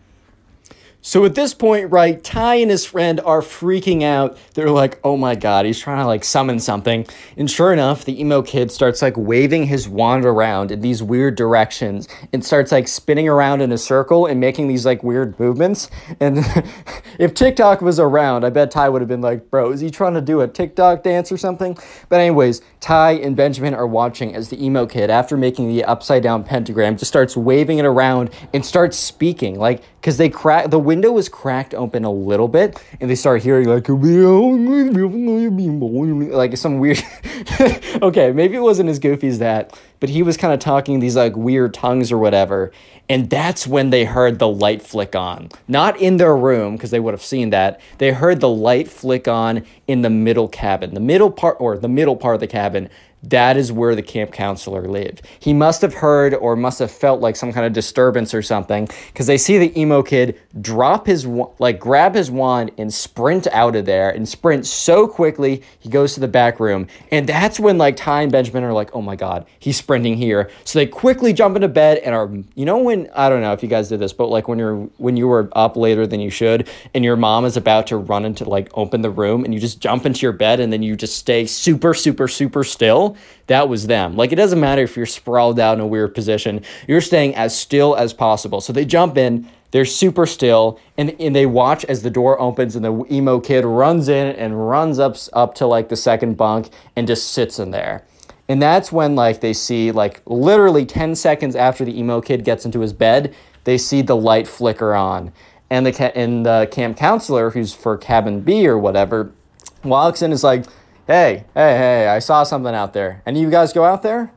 So at this point, right, Ty and his friend are freaking out. They're like, oh my god, he's trying to like summon something. And sure enough, the emo kid starts like waving his wand around in these weird directions and starts like spinning around in a circle and making these like weird movements. And if TikTok was around, I bet Ty would have been like, bro, is he trying to do a TikTok dance or something? But, anyways, Ty and Benjamin are watching as the emo kid, after making the upside down pentagram, just starts waving it around and starts speaking. Like, because they crack the window was cracked open a little bit and they start hearing like like some weird okay maybe it wasn't as goofy as that but he was kind of talking these like weird tongues or whatever and that's when they heard the light flick on. Not in their room because they would have seen that. They heard the light flick on in the middle cabin the middle part or the middle part of the cabin that is where the camp counselor lived. He must have heard or must have felt like some kind of disturbance or something because they see the emo kid drop his like grab his wand and sprint out of there and sprint so quickly he goes to the back room. And that's when like Ty and Benjamin are like oh my god he's sprinting here. So they quickly jump into bed and are you know when I don't know if you guys did this but like when you're when you were up later than you should and your mom is about to run into like open the room and you just jump into your bed and then you just stay super super super still that was them. Like it doesn't matter if you're sprawled out in a weird position, you're staying as still as possible. So they jump in, they're super still, and, and they watch as the door opens and the emo kid runs in and runs up up to like the second bunk and just sits in there. And that's when like they see like literally 10 seconds after the emo kid gets into his bed, they see the light flicker on. And the ca- and the camp counselor who's for cabin B or whatever walks in is like, hey, hey, hey, I saw something out there. Any of you guys go out there?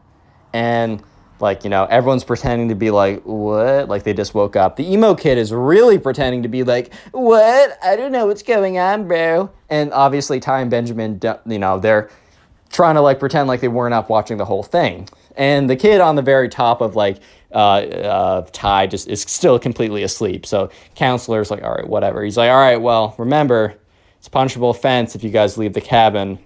And like, you know, everyone's pretending to be like, what? Like they just woke up. The emo kid is really pretending to be like, what? I don't know what's going on, bro. And obviously, Ty and Benjamin, you know, they're trying to like pretend like they weren't up watching the whole thing. And the kid on the very top of like uh, uh, Ty just is still completely asleep. So counselor's like, all right, whatever. He's like, all right, well, remember, it's punishable offense if you guys leave the cabin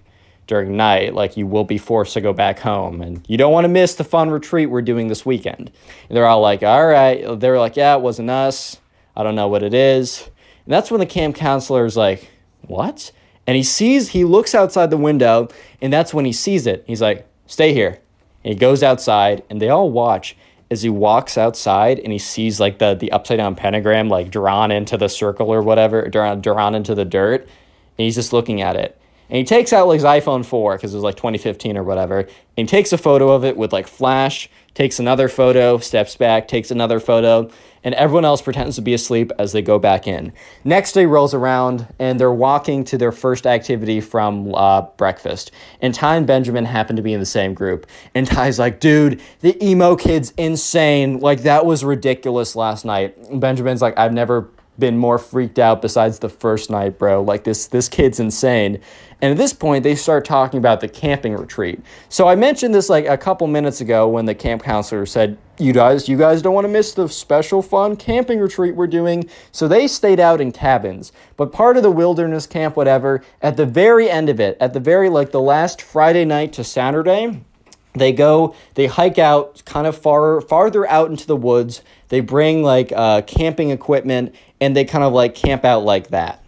during night, like you will be forced to go back home. And you don't want to miss the fun retreat we're doing this weekend. And they're all like, all right. They're like, yeah, it wasn't us. I don't know what it is. And that's when the camp counselor is like, what? And he sees, he looks outside the window, and that's when he sees it. He's like, stay here. And he goes outside, and they all watch as he walks outside and he sees like the, the upside down pentagram like drawn into the circle or whatever, drawn, drawn into the dirt. And he's just looking at it. And he takes out like his iPhone 4 because it was like 2015 or whatever. And he takes a photo of it with like flash, takes another photo, steps back, takes another photo, and everyone else pretends to be asleep as they go back in. Next day rolls around and they're walking to their first activity from uh, breakfast. And Ty and Benjamin happen to be in the same group. And Ty's like, dude, the emo kid's insane. Like, that was ridiculous last night. And Benjamin's like, I've never been more freaked out besides the first night, bro. Like this this kid's insane. And at this point, they start talking about the camping retreat. So I mentioned this like a couple minutes ago when the camp counselor said, "You guys, you guys don't want to miss the special fun camping retreat we're doing." So they stayed out in cabins. But part of the wilderness camp whatever, at the very end of it, at the very like the last Friday night to Saturday, they go they hike out kind of far farther out into the woods they bring like uh, camping equipment and they kind of like camp out like that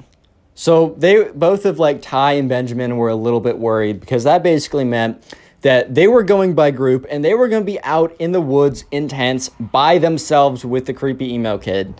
so they both of like ty and benjamin were a little bit worried because that basically meant that they were going by group and they were going to be out in the woods in tents by themselves with the creepy emo kid.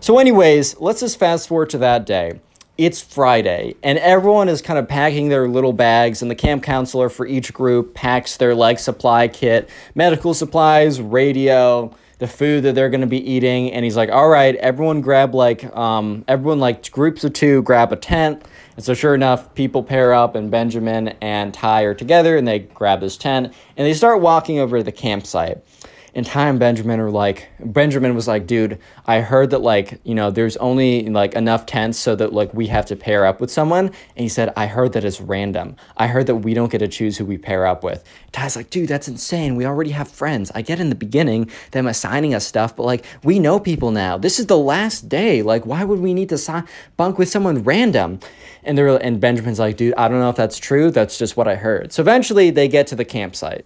So anyways let's just fast forward to that day. It's Friday, and everyone is kind of packing their little bags, and the camp counselor for each group packs their like supply kit, medical supplies, radio, the food that they're going to be eating, and he's like, "All right, everyone grab like um, everyone like groups of two, grab a tent." And so, sure enough, people pair up, and Benjamin and Ty are together, and they grab this tent, and they start walking over to the campsite. And Ty and Benjamin are like, Benjamin was like, dude, I heard that like, you know, there's only like enough tents so that like we have to pair up with someone. And he said, I heard that it's random. I heard that we don't get to choose who we pair up with. Ty's like, dude, that's insane. We already have friends. I get in the beginning them assigning us stuff, but like we know people now. This is the last day. Like, why would we need to sign bunk with someone random? And they're and Benjamin's like, dude, I don't know if that's true. That's just what I heard. So eventually they get to the campsite.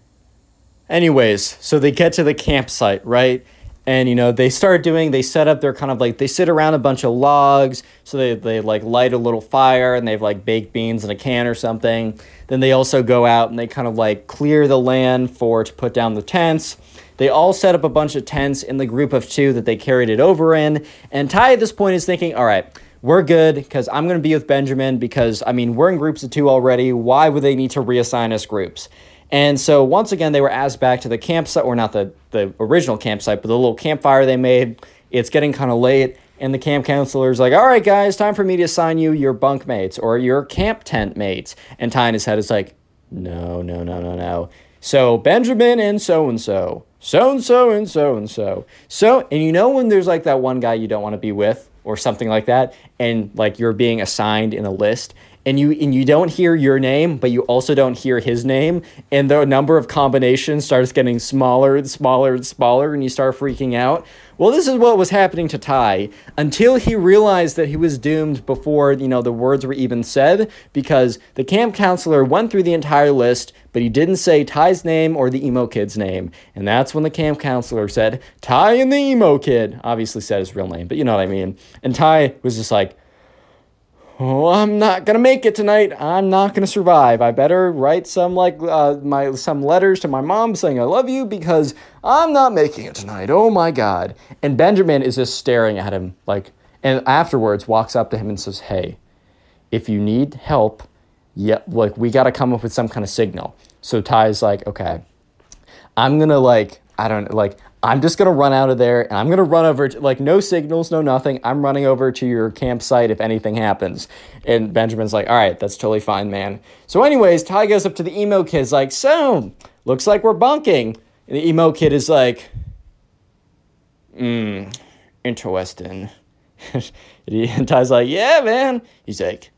Anyways, so they get to the campsite, right? And you know, they start doing, they set up their kind of like they sit around a bunch of logs, so they, they like light a little fire and they have like baked beans in a can or something. Then they also go out and they kind of like clear the land for to put down the tents. They all set up a bunch of tents in the group of two that they carried it over in. And Ty at this point is thinking, all right, we're good because I'm going to be with Benjamin because, I mean, we're in groups of two already. Why would they need to reassign us groups? And so once again, they were asked back to the campsite, or not the, the original campsite, but the little campfire they made. It's getting kind of late, and the camp counselor's like, all right, guys, time for me to assign you your bunk mates or your camp tent mates. And Ty in his head is like, no, no, no, no, no. So Benjamin and so and so, so and so and so and so. So, and you know when there's like that one guy you don't want to be with or something like that, and like you're being assigned in a list, and you and you don't hear your name, but you also don't hear his name, and the number of combinations starts getting smaller and smaller and smaller, and you start freaking out. Well, this is what was happening to Ty until he realized that he was doomed before, you know, the words were even said because the camp counselor went through the entire list, but he didn't say Ty's name or the emo kid's name. And that's when the camp counselor said, Ty and the emo kid. Obviously said his real name, but you know what I mean. And Ty was just like, oh, I'm not gonna make it tonight. I'm not gonna survive. I better write some like uh, my some letters to my mom saying I love you because I'm not making it tonight. Oh my god! And Benjamin is just staring at him like, and afterwards walks up to him and says, "Hey, if you need help, yeah, like we gotta come up with some kind of signal." So Ty's like, "Okay, I'm gonna like I don't like I'm just gonna run out of there and I'm gonna run over to like no signals, no nothing. I'm running over to your campsite if anything happens. And Benjamin's like, all right, that's totally fine, man. So, anyways, Ty goes up to the emo kid's like, so looks like we're bunking. And the emo kid is like, hmm, interesting. and Ty's like, yeah, man. He's like,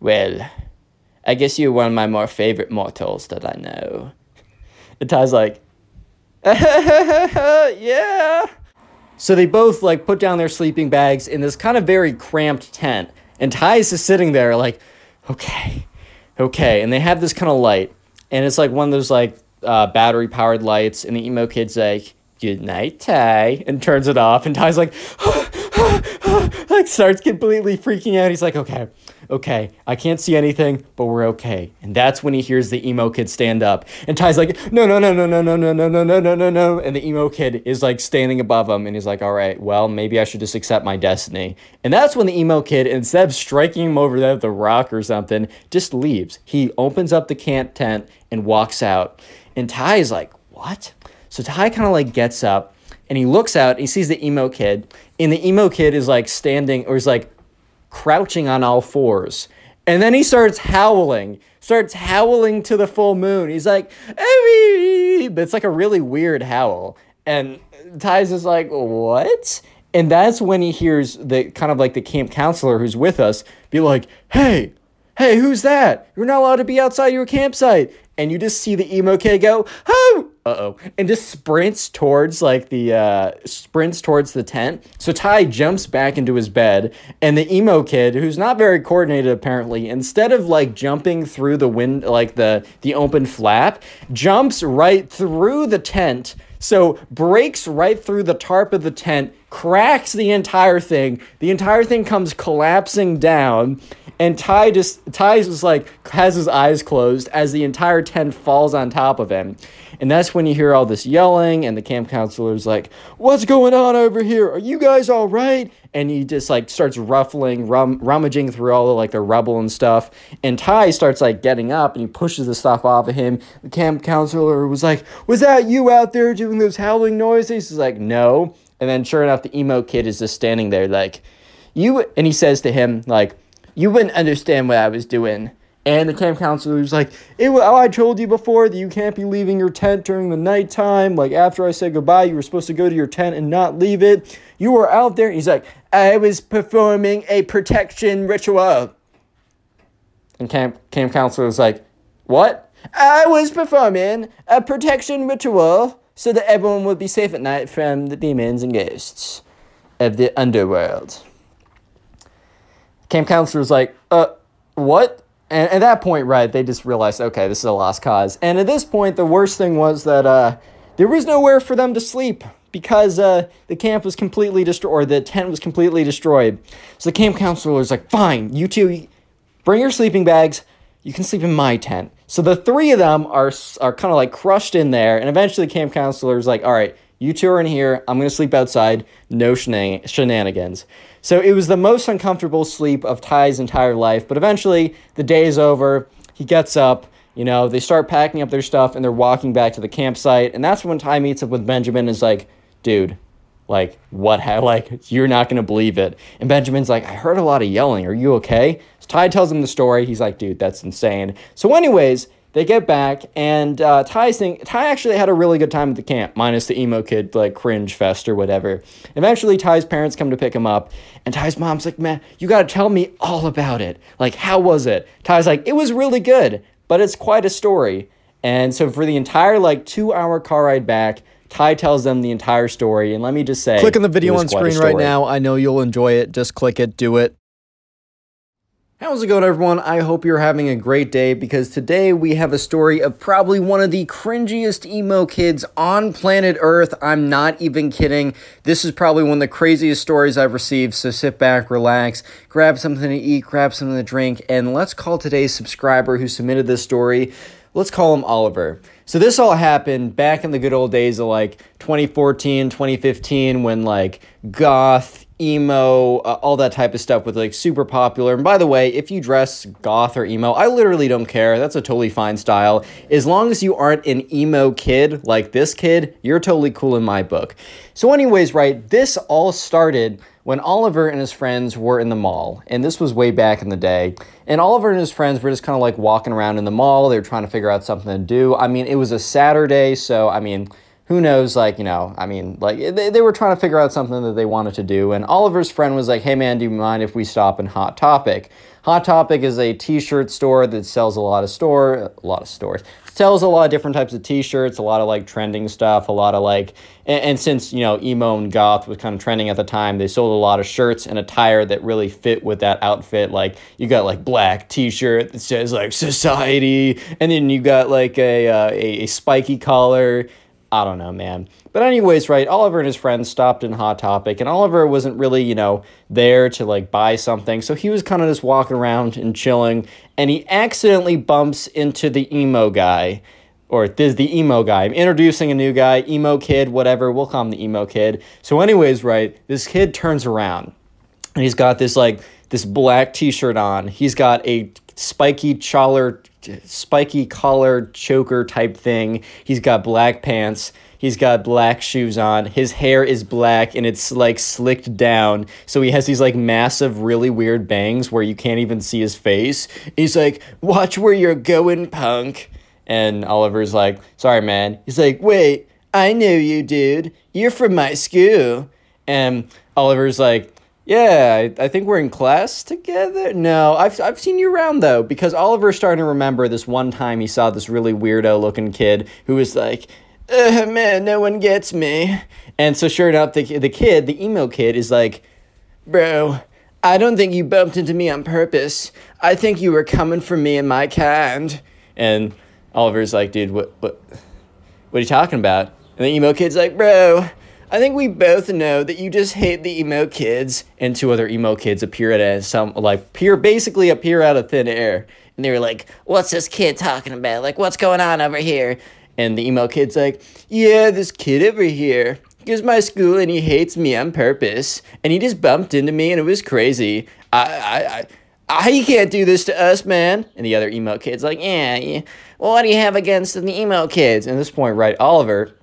well, I guess you're one of my more favorite mortals that I know. And Ty's like, yeah. So they both like put down their sleeping bags in this kind of very cramped tent. And Ty's is sitting there like, okay, okay. And they have this kind of light. And it's like one of those like uh, battery powered lights. And the emo kid's like, good night, Ty. And turns it off. And Ty's like, like starts completely freaking out. He's like, okay, okay, I can't see anything, but we're okay. And that's when he hears the emo kid stand up. And Ty's like, no, no, no, no, no, no, no, no, no, no, no, no. And the emo kid is like standing above him and he's like, all right, well, maybe I should just accept my destiny. And that's when the emo kid, instead of striking him over there with a rock or something, just leaves. He opens up the camp tent and walks out. And Ty is like, what? So Ty kind of like gets up and he looks out he sees the emo kid. And the emo kid is like standing or is like crouching on all fours. And then he starts howling, starts howling to the full moon. He's like, but it's like a really weird howl. And Ty's is like, what? And that's when he hears the kind of like the camp counselor who's with us be like, hey, hey, who's that? You're not allowed to be outside your campsite. And you just see the emo kid go, oh, uh oh, and just sprints towards like the uh, sprints towards the tent. So Ty jumps back into his bed, and the emo kid, who's not very coordinated apparently, instead of like jumping through the wind, like the the open flap, jumps right through the tent. So breaks right through the tarp of the tent, cracks the entire thing. The entire thing comes collapsing down, and Ty just Ty just like has his eyes closed as the entire tent falls on top of him. And that's when you hear all this yelling, and the camp counselor's like, What's going on over here? Are you guys all right? And he just like starts ruffling, rum- rummaging through all the like the rubble and stuff. And Ty starts like getting up and he pushes the stuff off of him. The camp counselor was like, Was that you out there doing those howling noises? He's like, No. And then sure enough, the emo kid is just standing there like, You, and he says to him, like, You wouldn't understand what I was doing And the camp counselor was like, it, "Oh, I told you before that you can't be leaving your tent during the nighttime. Like after I said goodbye, you were supposed to go to your tent and not leave it. You were out there." He's like, "I was performing a protection ritual." And camp camp counselor was like, "What?" I was performing a protection ritual so that everyone would be safe at night from the demons and ghosts of the underworld. Camp counselor was like, "Uh, what?" And at that point, right, they just realized, okay, this is a lost cause. And at this point, the worst thing was that uh, there was nowhere for them to sleep because uh, the camp was completely destroyed, or the tent was completely destroyed. So the camp counselor was like, fine, you two, bring your sleeping bags. You can sleep in my tent. So the three of them are, are kind of like crushed in there. And eventually, the camp counselor is like, all right, you two are in here. I'm going to sleep outside. No shenanigans. So it was the most uncomfortable sleep of Ty's entire life. But eventually, the day is over. He gets up. You know, they start packing up their stuff and they're walking back to the campsite. And that's when Ty meets up with Benjamin and is like, dude, like, what? Ha- like, you're not going to believe it. And Benjamin's like, I heard a lot of yelling. Are you okay? So Ty tells him the story. He's like, dude, that's insane. So, anyways, they get back, and uh, Ty's thing, Ty actually had a really good time at the camp, minus the emo kid, like cringe fest or whatever. Eventually, Ty's parents come to pick him up, and Ty's mom's like, man, you gotta tell me all about it. Like, how was it? Ty's like, it was really good, but it's quite a story. And so, for the entire, like, two hour car ride back, Ty tells them the entire story, and let me just say, click on the video on screen right now. I know you'll enjoy it. Just click it, do it. How's it going, everyone? I hope you're having a great day because today we have a story of probably one of the cringiest emo kids on planet Earth. I'm not even kidding. This is probably one of the craziest stories I've received. So sit back, relax, grab something to eat, grab something to drink, and let's call today's subscriber who submitted this story. Let's call him Oliver. So this all happened back in the good old days of like 2014, 2015 when like goth emo, uh, all that type of stuff with like super popular. And by the way, if you dress goth or emo, I literally don't care. That's a totally fine style. As long as you aren't an emo kid like this kid, you're totally cool in my book. So, anyways, right, this all started when Oliver and his friends were in the mall. And this was way back in the day. And Oliver and his friends were just kind of like walking around in the mall. They were trying to figure out something to do. I mean, it was a Saturday, so I mean, who knows, like, you know, I mean, like, they, they were trying to figure out something that they wanted to do. And Oliver's friend was like, hey, man, do you mind if we stop in Hot Topic? Hot Topic is a t-shirt store that sells a lot of store, a lot of stores, sells a lot of different types of t-shirts, a lot of, like, trending stuff, a lot of, like, and, and since, you know, emo and goth was kind of trending at the time, they sold a lot of shirts and attire that really fit with that outfit. Like, you got, like, black t-shirt that says, like, society, and then you got, like, a, uh, a, a spiky collar, I don't know, man. But anyways, right, Oliver and his friends stopped in Hot Topic, and Oliver wasn't really, you know, there to like buy something. So he was kind of just walking around and chilling, and he accidentally bumps into the emo guy. Or this the emo guy. I'm introducing a new guy, emo kid, whatever. We'll call him the emo kid. So, anyways, right, this kid turns around and he's got this like this black t-shirt on. He's got a spiky collar spiky collar choker type thing. He's got black pants. He's got black shoes on. His hair is black and it's like slicked down. So he has these like massive, really weird bangs where you can't even see his face. He's like, Watch where you're going, punk. And Oliver's like, Sorry, man. He's like, Wait, I know you, dude. You're from my school. And Oliver's like, yeah, I, I, think we're in class together. No, I've, I've seen you around though, because Oliver's starting to remember this one time he saw this really weirdo looking kid who was like, uh, man, no one gets me. And so, sure enough, the, the kid, the emo kid, is like, bro, I don't think you bumped into me on purpose. I think you were coming for me and my kind. And Oliver's like, dude, what, what, what are you talking about? And the emo kid's like, bro, I think we both know that you just hate the emo kids. And two other emo kids appear at some like appear basically appear out of thin air. And they were like, What's this kid talking about? Like, what's going on over here? And the emo kid's like, Yeah, this kid over here. He goes my school and he hates me on purpose. And he just bumped into me and it was crazy. I I I I, can't do this to us, man. And the other emo kid's like, yeah, yeah. Well, what do you have against the emo kids? And at this point, right, Oliver,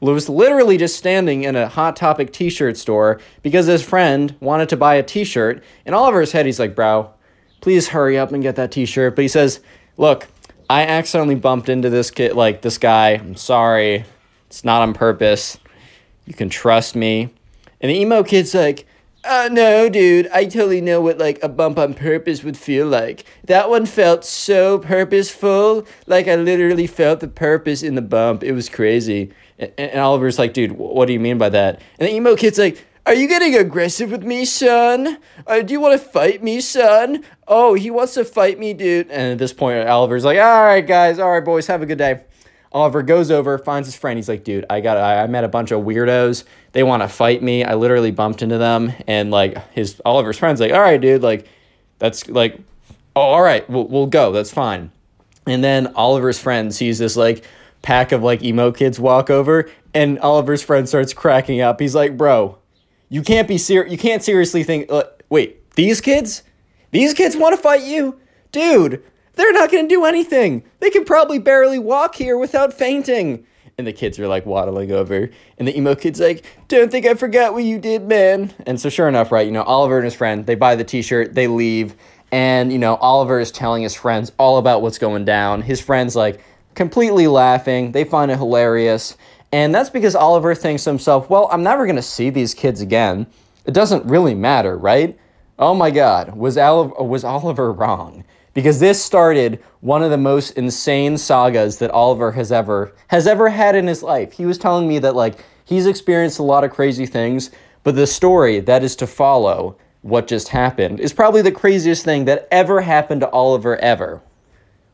was literally just standing in a Hot Topic t shirt store because his friend wanted to buy a t shirt. And Oliver's head, he's like, bro, please hurry up and get that t-shirt. But he says, look, I accidentally bumped into this kid, like this guy. I'm sorry. It's not on purpose. You can trust me. And the emo kid's like, uh, no, dude, I totally know what like a bump on purpose would feel like. That one felt so purposeful. Like I literally felt the purpose in the bump. It was crazy. And, and Oliver's like, dude, what do you mean by that? And the emo kid's like, are you getting aggressive with me, son? Uh, do you want to fight me, son? Oh, he wants to fight me, dude. And at this point, Oliver's like, all right, guys, all right, boys, have a good day. Oliver goes over, finds his friend. He's like, dude, I got, I, I met a bunch of weirdos. They want to fight me. I literally bumped into them, and like his Oliver's friend's like, all right, dude, like that's like, oh, all right, we'll we'll go. That's fine. And then Oliver's friend sees this like pack of like emo kids walk over, and Oliver's friend starts cracking up. He's like, bro, you can't be ser- You can't seriously think. Uh, wait, these kids, these kids want to fight you, dude. They're not going to do anything. They can probably barely walk here without fainting. And the kids are like waddling over. And the emo kid's like, Don't think I forgot what you did, man. And so, sure enough, right, you know, Oliver and his friend, they buy the t shirt, they leave. And, you know, Oliver is telling his friends all about what's going down. His friends, like, completely laughing. They find it hilarious. And that's because Oliver thinks to himself, Well, I'm never going to see these kids again. It doesn't really matter, right? Oh my God, was, Al- was Oliver wrong? Because this started one of the most insane sagas that Oliver has ever has ever had in his life. He was telling me that like he's experienced a lot of crazy things, but the story that is to follow what just happened is probably the craziest thing that ever happened to Oliver ever.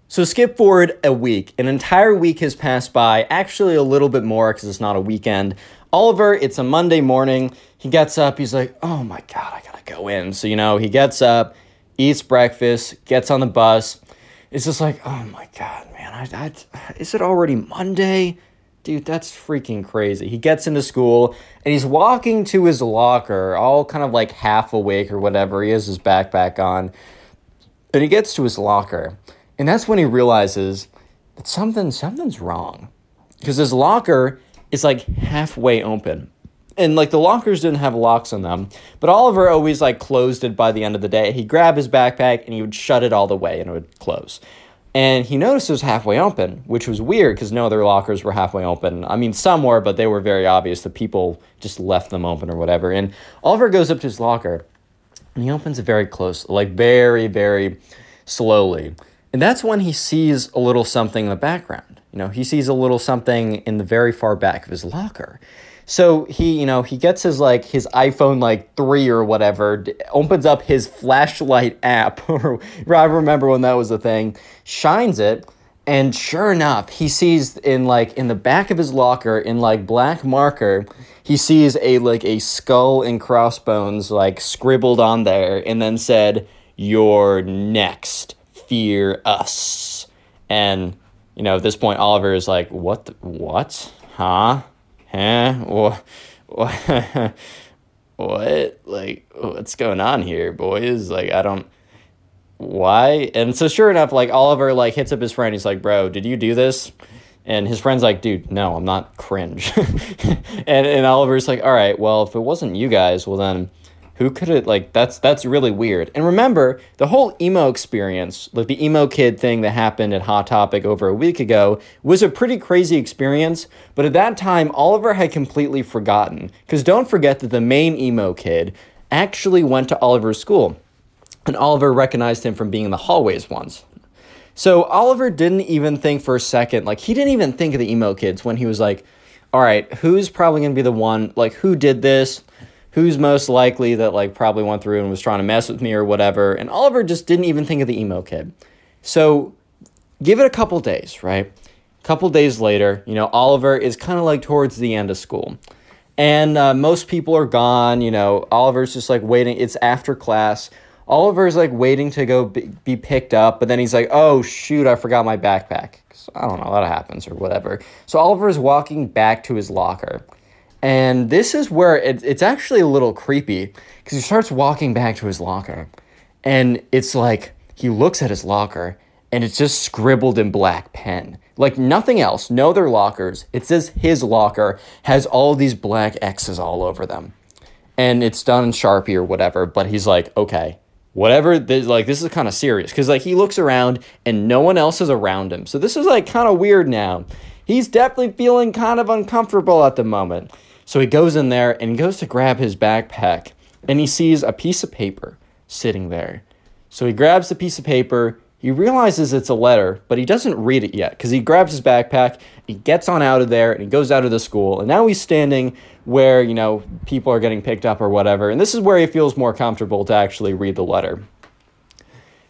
So skip forward a week. An entire week has passed by, actually a little bit more because it's not a weekend. Oliver, it's a Monday morning. He gets up, he's like, "Oh my god, I got to go in." So, you know, he gets up, eats breakfast, gets on the bus. It's just like, oh my God, man, I, I, is it already Monday? Dude, that's freaking crazy. He gets into school and he's walking to his locker, all kind of like half awake or whatever. He has his backpack on. And he gets to his locker. And that's when he realizes that something something's wrong. Because his locker is like halfway open and like the lockers didn't have locks on them but oliver always like closed it by the end of the day. He'd grab his backpack and he would shut it all the way and it would close. And he noticed it was halfway open which was weird because no other lockers were halfway open. I mean some were but they were very obvious. The people just left them open or whatever. And oliver goes up to his locker and he opens it very close like very very slowly. And that's when he sees a little something in the background. You know he sees a little something in the very far back of his locker so he, you know, he gets his like his iPhone like 3 or whatever, d- opens up his flashlight app or I remember when that was a thing, shines it, and sure enough, he sees in like in the back of his locker in like black marker, he sees a like a skull and crossbones like scribbled on there and then said, "You're next. Fear us." And you know, at this point Oliver is like, "What the, what? Huh?" Huh? What, what, what? Like, what's going on here, boys? Like, I don't, why? And so, sure enough, like, Oliver, like, hits up his friend. He's like, bro, did you do this? And his friend's like, dude, no, I'm not cringe. and, and Oliver's like, all right, well, if it wasn't you guys, well, then who could it like that's that's really weird. And remember the whole emo experience like the emo kid thing that happened at hot topic over a week ago was a pretty crazy experience but at that time oliver had completely forgotten. Because don't forget that the main emo kid actually went to oliver's school and oliver recognized him from being in the hallways once. So oliver didn't even think for a second like he didn't even think of the emo kids when he was like all right who's probably going to be the one like who did this who's most likely that like probably went through and was trying to mess with me or whatever. And Oliver just didn't even think of the emo kid. So give it a couple days, right? A couple days later, you know, Oliver is kind of like towards the end of school. And uh, most people are gone, you know, Oliver's just like waiting. It's after class. Oliver's like waiting to go be, be picked up, but then he's like, oh shoot, I forgot my backpack. I don't know, that happens or whatever. So Oliver's walking back to his locker. And this is where it, it's actually a little creepy because he starts walking back to his locker. And it's like he looks at his locker and it's just scribbled in black pen. Like nothing else, no other lockers. It says his locker has all these black X's all over them. And it's done in Sharpie or whatever, but he's like, okay, whatever this, like this is kind of serious because like he looks around and no one else is around him so this is like kind of weird now he's definitely feeling kind of uncomfortable at the moment so he goes in there and he goes to grab his backpack and he sees a piece of paper sitting there so he grabs the piece of paper he realizes it's a letter, but he doesn't read it yet because he grabs his backpack, he gets on out of there, and he goes out of the school. And now he's standing where, you know, people are getting picked up or whatever. And this is where he feels more comfortable to actually read the letter.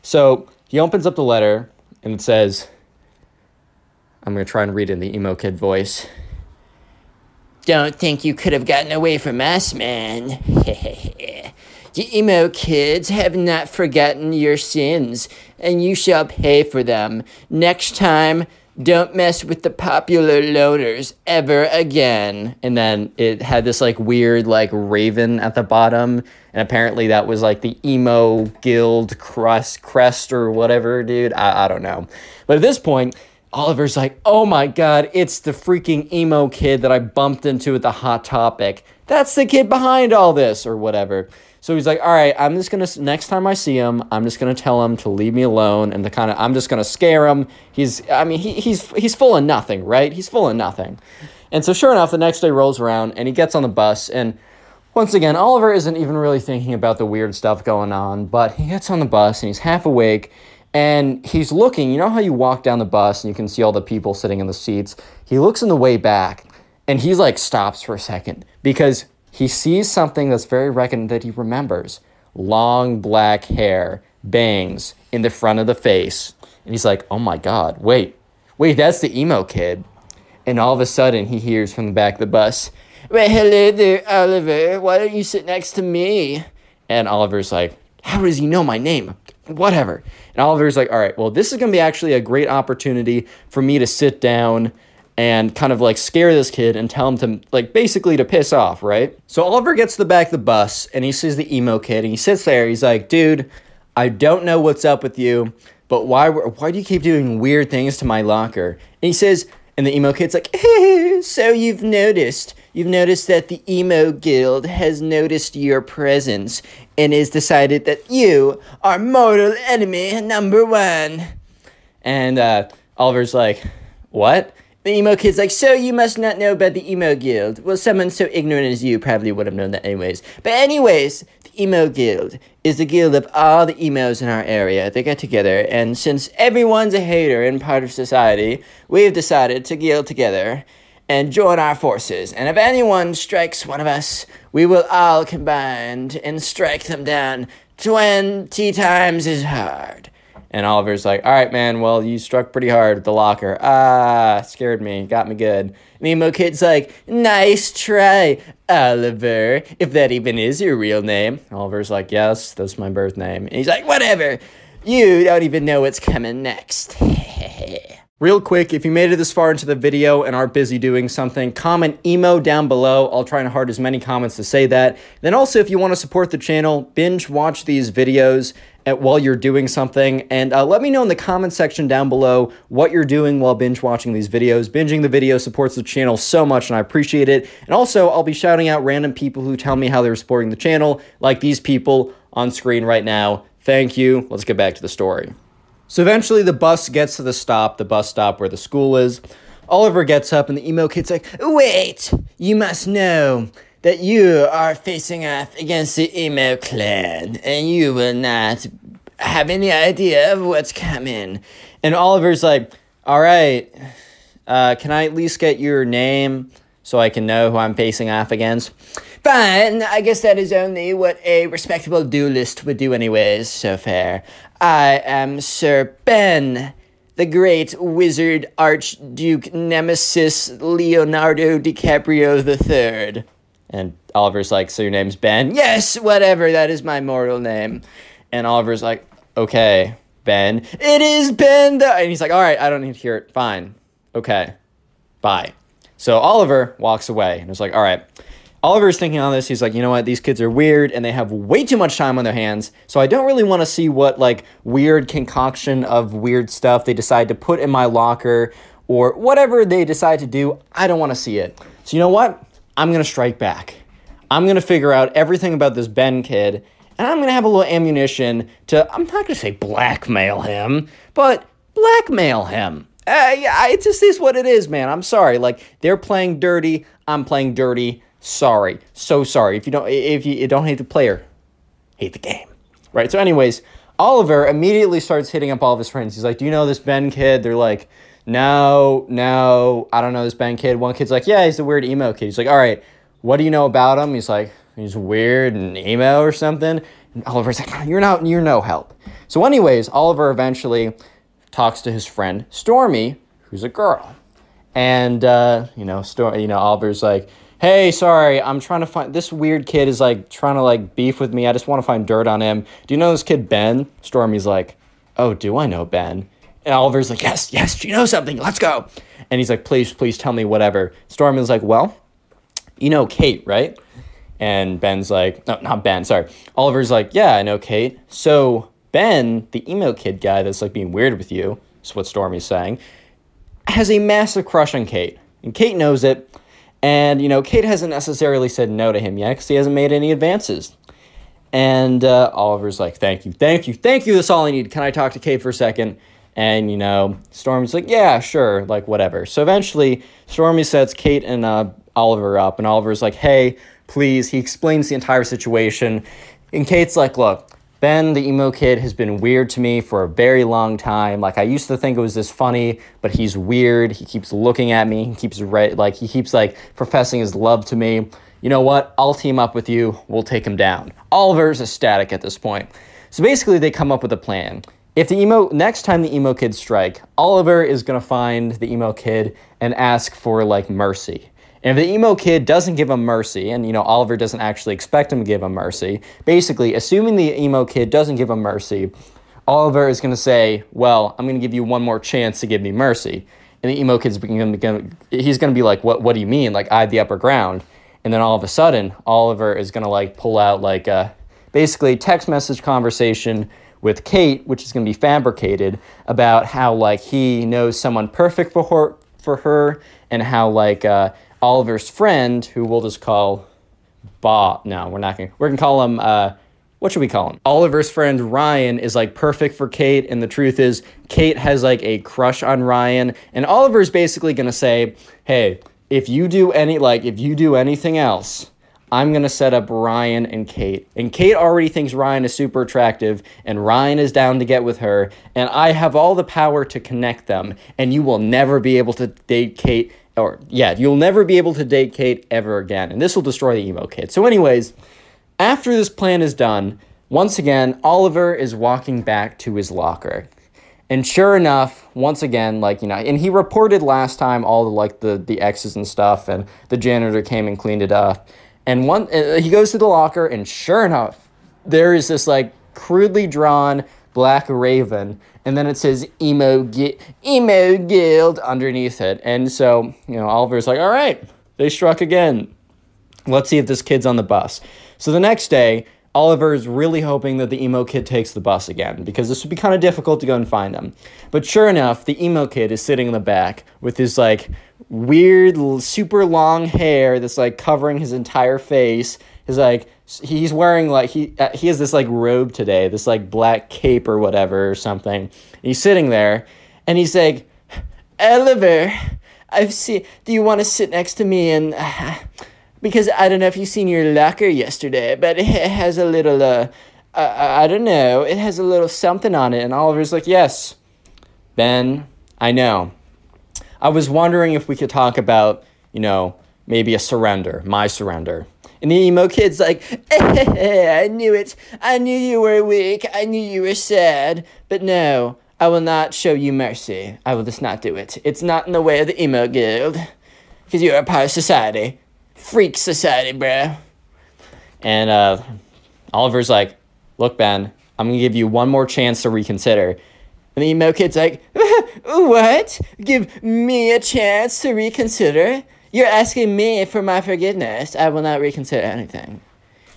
So he opens up the letter and it says, I'm going to try and read in the emo kid voice. Don't think you could have gotten away from us, man. the emo kids have not forgotten your sins, and you shall pay for them. Next time, don't mess with the popular loners ever again. And then it had this like weird like raven at the bottom. And apparently that was like the emo guild crest crest or whatever, dude. I, I don't know. But at this point, Oliver's like, oh my god, it's the freaking emo kid that I bumped into at the Hot Topic. That's the kid behind all this, or whatever. So he's like, all right, I'm just gonna next time I see him, I'm just gonna tell him to leave me alone and to kind of I'm just gonna scare him. He's I mean he, he's he's full of nothing, right? He's full of nothing. And so sure enough, the next day rolls around and he gets on the bus and once again, Oliver isn't even really thinking about the weird stuff going on, but he gets on the bus and he's half awake and he's looking. You know how you walk down the bus and you can see all the people sitting in the seats? He looks in the way back and he's like stops for a second because he sees something that's very reckoned that he remembers long black hair, bangs in the front of the face. And he's like, oh my God, wait, wait, that's the emo kid. And all of a sudden, he hears from the back of the bus, Well, hello there, Oliver. Why don't you sit next to me? And Oliver's like, How does he know my name? Whatever. And Oliver's like, All right, well, this is going to be actually a great opportunity for me to sit down and kind of like scare this kid and tell him to like basically to piss off, right? So Oliver gets to the back of the bus and he sees the emo kid and he sits there. He's like, dude, I don't know what's up with you, but why why do you keep doing weird things to my locker? And he says, and the emo kid's like, so you've noticed. You've noticed that the emo guild has noticed your presence and has decided that you are mortal enemy number one. And uh, Oliver's like, what? The emo kid's like, so you must not know about the emo guild. Well, someone so ignorant as you probably would have known that anyways. But anyways, the emo guild is the guild of all the emos in our area. They get together, and since everyone's a hater and part of society, we've decided to guild together and join our forces. And if anyone strikes one of us, we will all combine and strike them down twenty times as hard. And Oliver's like, all right, man, well, you struck pretty hard with the locker. Ah, scared me, got me good. And Emo Kid's like, nice try, Oliver, if that even is your real name. Oliver's like, yes, that's my birth name. And he's like, whatever, you don't even know what's coming next. Real quick, if you made it this far into the video and are busy doing something, comment emo down below. I'll try and hard as many comments to say that. Then also, if you want to support the channel, binge watch these videos at, while you're doing something. And uh, let me know in the comment section down below what you're doing while binge watching these videos. Binging the video supports the channel so much, and I appreciate it. And also, I'll be shouting out random people who tell me how they're supporting the channel, like these people on screen right now. Thank you. Let's get back to the story. So eventually the bus gets to the stop, the bus stop where the school is. Oliver gets up and the emo kid's like, Wait, you must know that you are facing off against the emo clan and you will not have any idea of what's coming. And Oliver's like, All right, uh, can I at least get your name so I can know who I'm facing off against? Fine, I guess that is only what a respectable duelist would do, anyways, so fair. I am Sir Ben, the great wizard archduke nemesis Leonardo DiCaprio III. And Oliver's like, So your name's Ben? Yes, whatever, that is my mortal name. And Oliver's like, Okay, Ben. It is Ben! The-. And he's like, All right, I don't need to hear it. Fine. Okay. Bye. So Oliver walks away and is like, All right. Oliver's thinking on this. He's like, you know what? These kids are weird and they have way too much time on their hands. So I don't really want to see what like weird concoction of weird stuff they decide to put in my locker or whatever they decide to do. I don't want to see it. So you know what? I'm going to strike back. I'm going to figure out everything about this Ben kid and I'm gonna have a little ammunition to, I'm not gonna say blackmail him, but blackmail him. Uh, yeah, it just is what it is, man. I'm sorry. Like they're playing dirty, I'm playing dirty. Sorry, so sorry. If you don't, if you don't hate the player, hate the game, right? So, anyways, Oliver immediately starts hitting up all of his friends. He's like, "Do you know this Ben kid?" They're like, "No, no, I don't know this Ben kid." One kid's like, "Yeah, he's the weird emo kid." He's like, "All right, what do you know about him?" He's like, "He's weird and emo or something." And Oliver's like, "You're not, you're no help." So, anyways, Oliver eventually talks to his friend Stormy, who's a girl, and uh, you know, Storm, you know, Oliver's like hey sorry i'm trying to find this weird kid is like trying to like beef with me. I just want to find dirt on him. Do you know this kid ben? Stormy's like oh do i know ben? And oliver's like yes yes you know something. Let's go. And he's like please please tell me whatever. Stormy's like well you know kate right? And ben's like no not ben sorry. Oliver's like yeah i know kate. So ben the emo kid guy that's like being weird with you is what stormy's saying has a massive crush on kate. And kate knows it and, you know, Kate hasn't necessarily said no to him yet because he hasn't made any advances. And uh, Oliver's like, thank you, thank you, thank you. That's all I need. Can I talk to Kate for a second? And, you know, Stormy's like, yeah, sure, like, whatever. So eventually, Stormy sets Kate and uh, Oliver up, and Oliver's like, hey, please. He explains the entire situation. And Kate's like, look, Ben, the emo kid, has been weird to me for a very long time. Like I used to think it was this funny, but he's weird. He keeps looking at me. He keeps re- like he keeps like professing his love to me. You know what? I'll team up with you. We'll take him down. Oliver's ecstatic at this point. So basically, they come up with a plan. If the emo next time the emo kids strike, Oliver is gonna find the emo kid and ask for like mercy. And if the emo kid doesn't give him mercy, and you know Oliver doesn't actually expect him to give him mercy, basically, assuming the emo kid doesn't give him mercy, Oliver is going to say, "Well, I'm going to give you one more chance to give me mercy." And the emo kid's going to he's going to be like, "What? What do you mean? Like I had the upper ground?" And then all of a sudden, Oliver is going to like pull out like a basically text message conversation with Kate, which is going to be fabricated about how like he knows someone perfect for her for her, and how like. Uh, Oliver's friend, who we'll just call Bob. No, we're not gonna. We're gonna call him. Uh, what should we call him? Oliver's friend Ryan is like perfect for Kate, and the truth is, Kate has like a crush on Ryan, and Oliver's basically gonna say, "Hey, if you do any like if you do anything else." I'm gonna set up Ryan and Kate. And Kate already thinks Ryan is super attractive, and Ryan is down to get with her, and I have all the power to connect them, and you will never be able to date Kate or yeah, you'll never be able to date Kate ever again, and this will destroy the emo kid. So, anyways, after this plan is done, once again, Oliver is walking back to his locker. And sure enough, once again, like, you know, and he reported last time all the like the the X's and stuff, and the janitor came and cleaned it up. And one uh, he goes to the locker, and sure enough, there is this like crudely drawn Black Raven, and then it says emo Gi- emo guild underneath it. And so, you know, Oliver's like, all right, they struck again. Let's see if this kid's on the bus. So the next day, Oliver is really hoping that the emo kid takes the bus again because this would be kind of difficult to go and find him. But sure enough, the emo kid is sitting in the back with his like weird, super long hair that's like covering his entire face. His like he's wearing like he uh, he has this like robe today, this like black cape or whatever or something. And he's sitting there, and he's like, Oliver, I've seen. Do you want to sit next to me and? Uh, because I don't know if you seen your locker yesterday, but it has a little uh, uh, I don't know, it has a little something on it. And Oliver's like, yes, Ben, I know. I was wondering if we could talk about, you know, maybe a surrender, my surrender. And the emo kid's like, I knew it. I knew you were weak. I knew you were sad. But no, I will not show you mercy. I will just not do it. It's not in the way of the emo guild. Because you're a part of society. Freak society, bruh. And uh, Oliver's like, look, Ben, I'm going to give you one more chance to reconsider. And the emo kid's like, what? Give me a chance to reconsider? You're asking me for my forgiveness. I will not reconsider anything.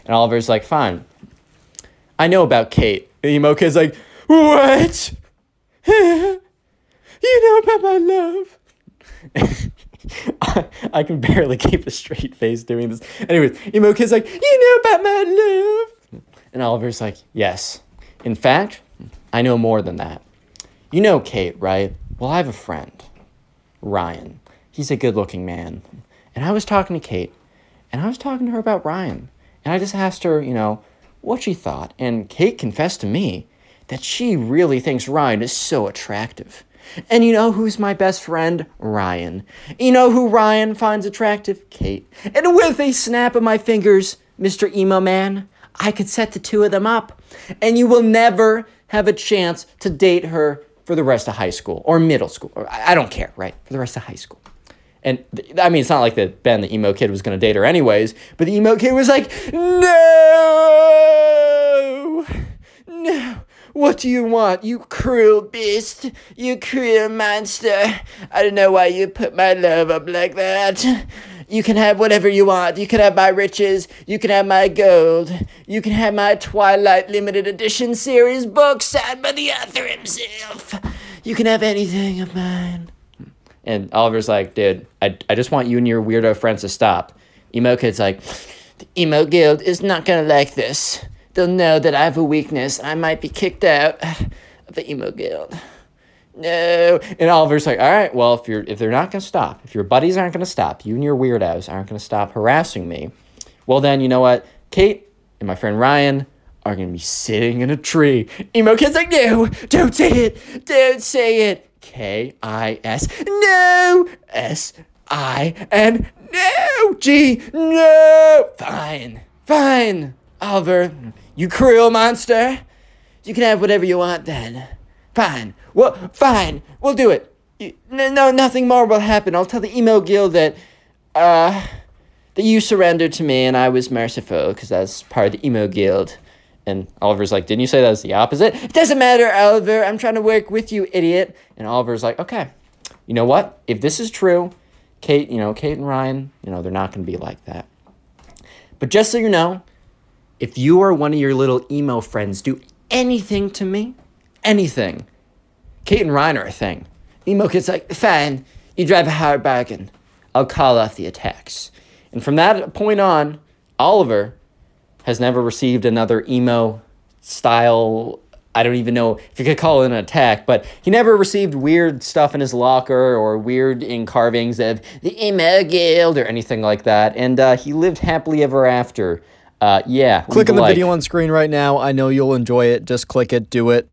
And Oliver's like, fine. I know about Kate. The emo kid's like, what? you know about my love. I, I, can barely keep a straight face doing this. Anyways, emo kid's like, you know about my love. And Oliver's like, Yes. In fact, I know more than that. You know Kate, right? Well, I have a friend, Ryan. He's a good looking man. And I was talking to Kate, and I was talking to her about Ryan. And I just asked her, you know, what she thought. And Kate confessed to me that she really thinks Ryan is so attractive. And you know who's my best friend? Ryan. You know who Ryan finds attractive? Kate. And with a snap of my fingers, Mr. Emo Man, I could set the two of them up. And you will never have a chance to date her for the rest of high school or middle school. Or I I don't care, right? For the rest of high school. And I mean, it's not like that Ben, the emo kid, was going to date her anyways, but the emo kid was like, no, no. What do you want, you cruel beast? You cruel monster. I don't know why you put my love up like that. You can have whatever you want. You can have my riches. You can have my gold. You can have my Twilight limited edition series book signed by the author himself. You can have anything of mine. And Oliver's like, dude, I, I just want you and your weirdo friends to stop. Emo Kid's like, the Emo Guild is not gonna like this. They'll know that I have a weakness I might be kicked out of the Emo Guild. No. And Oliver's like, all right, well, if you're if they're not gonna stop, if your buddies aren't gonna stop, you and your weirdos aren't gonna stop harassing me, well then you know what? Kate and my friend Ryan are gonna be sitting in a tree. Emo Kid's like, no, don't say it. Don't say it. K I S. No. S I N. No. G. No. Fine. Fine. Oliver, you cruel monster. You can have whatever you want then. Fine. Well, fine. We'll do it. You, no, no, nothing more will happen. I'll tell the emo guild that, uh, that you surrendered to me and I was merciful because that's part of the emo guild. And Oliver's like, didn't you say that was the opposite? It doesn't matter, Oliver. I'm trying to work with you, idiot. And Oliver's like, okay, you know what? If this is true, Kate, you know, Kate and Ryan, you know, they're not going to be like that. But just so you know, if you or one of your little emo friends do anything to me, anything, Kate and Ryan are a thing. Emo Kid's like, fine, you drive a hard bargain. I'll call off the attacks. And from that point on, Oliver has never received another emo style. I don't even know if you could call it an attack, but he never received weird stuff in his locker or weird in carvings of the emo guild or anything like that. And uh, he lived happily ever after. Uh, yeah. Click on the like. video on screen right now. I know you'll enjoy it. Just click it, do it.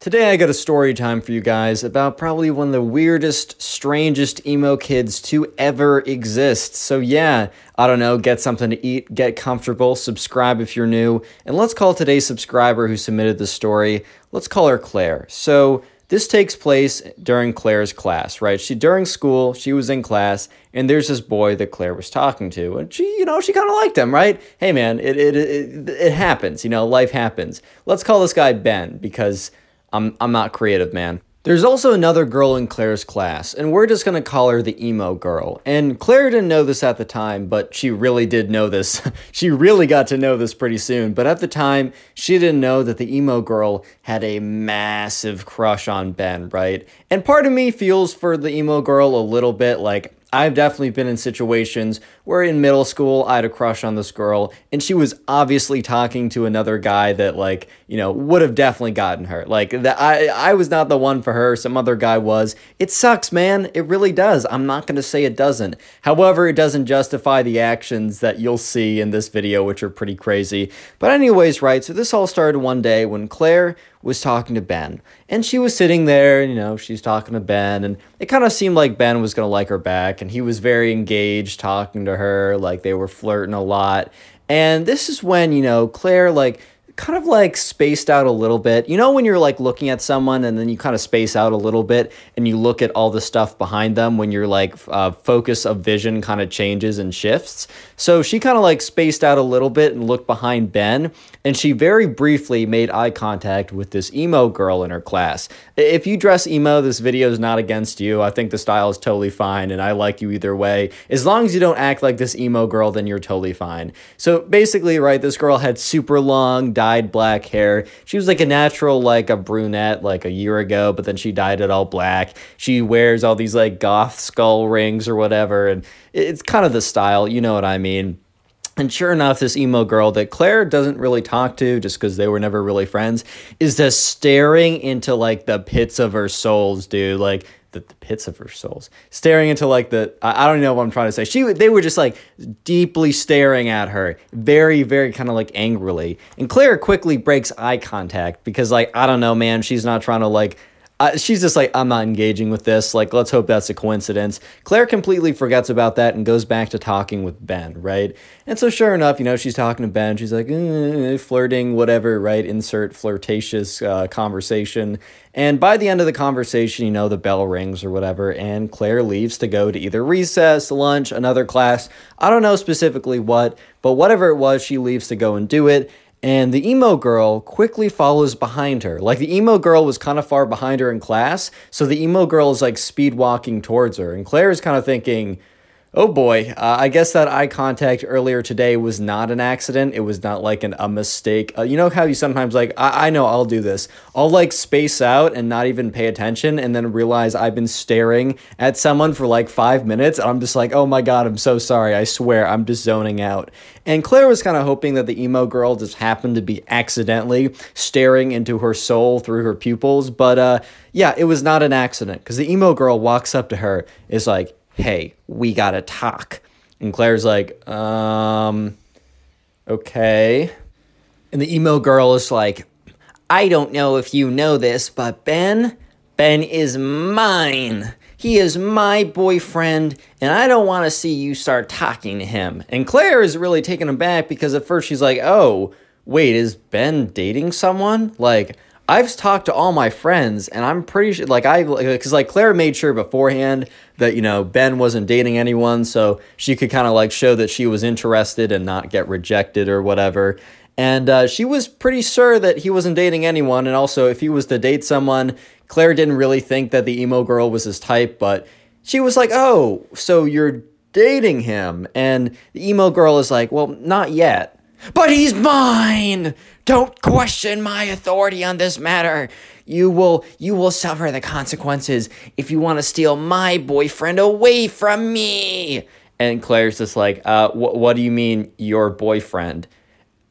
Today I got a story time for you guys about probably one of the weirdest, strangest emo kids to ever exist. So yeah, I don't know, get something to eat, get comfortable, subscribe if you're new, and let's call today's subscriber who submitted the story. Let's call her Claire. So this takes place during Claire's class, right? She during school, she was in class, and there's this boy that Claire was talking to, and she, you know, she kind of liked him, right? Hey, man, it, it it it happens, you know, life happens. Let's call this guy Ben because I'm I'm not creative, man. There's also another girl in Claire's class, and we're just gonna call her the emo girl. And Claire didn't know this at the time, but she really did know this. she really got to know this pretty soon. But at the time, she didn't know that the emo girl had a massive crush on Ben, right? And part of me feels for the emo girl a little bit like I've definitely been in situations where in middle school I had a crush on this girl and she was obviously talking to another guy that like, you know, would have definitely gotten her. Like that I I was not the one for her, some other guy was. It sucks, man. It really does. I'm not going to say it doesn't. However, it doesn't justify the actions that you'll see in this video which are pretty crazy. But anyways, right? So this all started one day when Claire was talking to Ben. And she was sitting there, you know, she's talking to Ben, and it kind of seemed like Ben was going to like her back. And he was very engaged talking to her, like they were flirting a lot. And this is when, you know, Claire, like, kind of like spaced out a little bit. You know, when you're like looking at someone and then you kind of space out a little bit and you look at all the stuff behind them when your like uh, focus of vision kind of changes and shifts. So she kind of like spaced out a little bit and looked behind Ben and she very briefly made eye contact with this emo girl in her class. If you dress emo, this video is not against you. I think the style is totally fine and I like you either way. As long as you don't act like this emo girl, then you're totally fine. So basically, right, this girl had super long, dyed black hair. She was like a natural, like a brunette, like a year ago, but then she dyed it all black. She wears all these like goth skull rings or whatever, and it's kind of the style, you know what I mean. And sure enough, this emo girl that Claire doesn't really talk to just because they were never really friends is just staring into like the pits of her souls, dude. Like the, the pits of her souls, staring into like the I, I don't know what I'm trying to say. She they were just like deeply staring at her, very very kind of like angrily. And Claire quickly breaks eye contact because like I don't know, man, she's not trying to like she's just like, I'm not engaging with this. Like, let's hope that's a coincidence. Claire completely forgets about that and goes back to talking with Ben, right? And so, sure enough, you know, she's talking to Ben. She's like, eh, flirting, whatever, right? Insert flirtatious uh, conversation. And by the end of the conversation, you know, the bell rings or whatever, and Claire leaves to go to either recess, lunch, another class. I don't know specifically what, but whatever it was, she leaves to go and do it and the emo girl quickly follows behind her. Like the emo girl was kind of far behind her in class, so the emo girl is like speed walking towards her. And Claire is kind of thinking, Oh boy, uh, I guess that eye contact earlier today was not an accident. It was not like an, a mistake. Uh, you know how you sometimes like, I, I know I'll do this. I'll like space out and not even pay attention and then realize I've been staring at someone for like five minutes. I'm just like, oh my God, I'm so sorry. I swear, I'm just zoning out. And Claire was kind of hoping that the emo girl just happened to be accidentally staring into her soul through her pupils. But uh, yeah, it was not an accident because the emo girl walks up to her, is like, hey, we gotta talk. And Claire's like, um, okay. And the emo girl is like, I don't know if you know this, but Ben, Ben is mine. He is my boyfriend, and I don't want to see you start talking to him. And Claire is really taken aback because at first she's like, oh, wait, is Ben dating someone? Like, I've talked to all my friends, and I'm pretty sure, like, I, because, like, Claire made sure beforehand that, you know, Ben wasn't dating anyone, so she could kind of, like, show that she was interested and not get rejected or whatever. And uh, she was pretty sure that he wasn't dating anyone, and also, if he was to date someone, Claire didn't really think that the emo girl was his type, but she was like, oh, so you're dating him. And the emo girl is like, well, not yet. But he's mine! Don't question my authority on this matter. You will you will suffer the consequences if you want to steal my boyfriend away from me. And Claire's just like, uh, wh- what do you mean your boyfriend?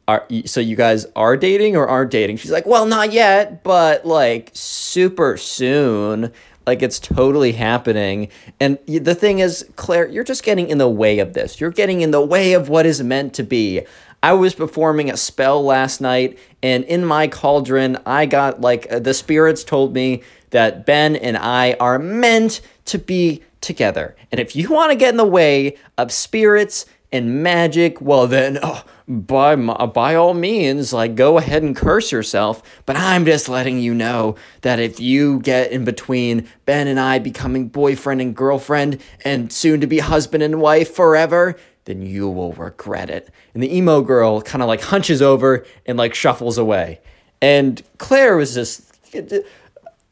Are, so you guys are dating or aren't dating? She's like, well, not yet, but like super soon. Like it's totally happening. And the thing is, Claire, you're just getting in the way of this. You're getting in the way of what is meant to be. I was performing a spell last night, and in my cauldron, I got like uh, the spirits told me that Ben and I are meant to be together. And if you want to get in the way of spirits and magic, well, then oh, by by all means, like go ahead and curse yourself. But I'm just letting you know that if you get in between Ben and I becoming boyfriend and girlfriend and soon to be husband and wife forever, then you will regret it. And the emo girl kind of like hunches over and like shuffles away. And Claire was just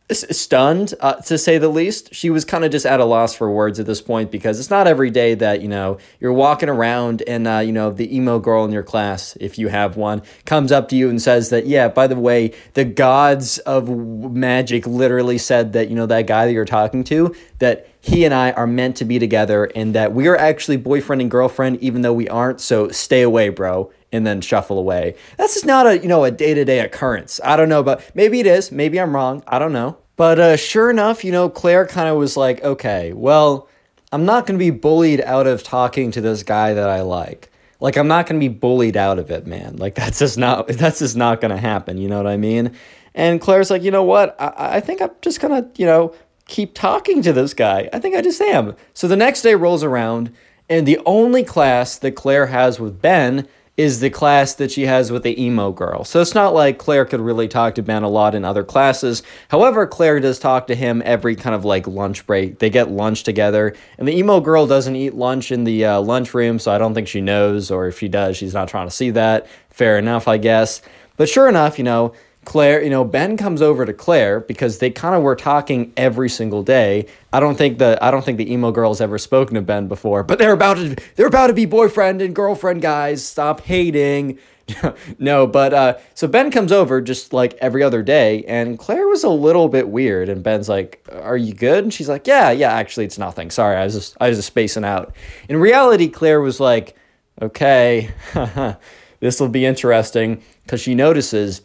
stunned, uh, to say the least. She was kind of just at a loss for words at this point because it's not every day that, you know, you're walking around and, uh, you know, the emo girl in your class, if you have one, comes up to you and says that, yeah, by the way, the gods of magic literally said that, you know, that guy that you're talking to, that he and I are meant to be together and that we are actually boyfriend and girlfriend, even though we aren't. So stay away, bro and then shuffle away. That's just not a you know a day to day occurrence. I don't know, but maybe it is. Maybe I'm wrong. I don't know. But uh, sure enough, you know, Claire kind of was like, okay, well, I'm not going to be bullied out of talking to this guy that I like. Like I'm not going to be bullied out of it, man. Like that's just not that's just not going to happen. You know what I mean? And Claire's like, you know what? I, I think I'm just gonna, you know, keep talking to this guy. I think I just am. So the next day rolls around, and the only class that Claire has with Ben is the class that she has with the emo girl. So it's not like Claire could really talk to Ben a lot in other classes. However, Claire does talk to him every kind of like lunch break. They get lunch together, and the emo girl doesn't eat lunch in the uh, lunchroom, so I don't think she knows, or if she does, she's not trying to see that. Fair enough, I guess. But sure enough, you know, Claire, you know, Ben comes over to Claire because they kind of were talking every single day. I don't think the I don't think the emo girl's ever spoken to Ben before, but they're about to they're about to be boyfriend and girlfriend, guys. Stop hating. no, but uh, so Ben comes over just like every other day, and Claire was a little bit weird. And Ben's like, "Are you good?" And she's like, "Yeah, yeah. Actually, it's nothing. Sorry, I was just I was just spacing out." In reality, Claire was like okay, this will be interesting because she notices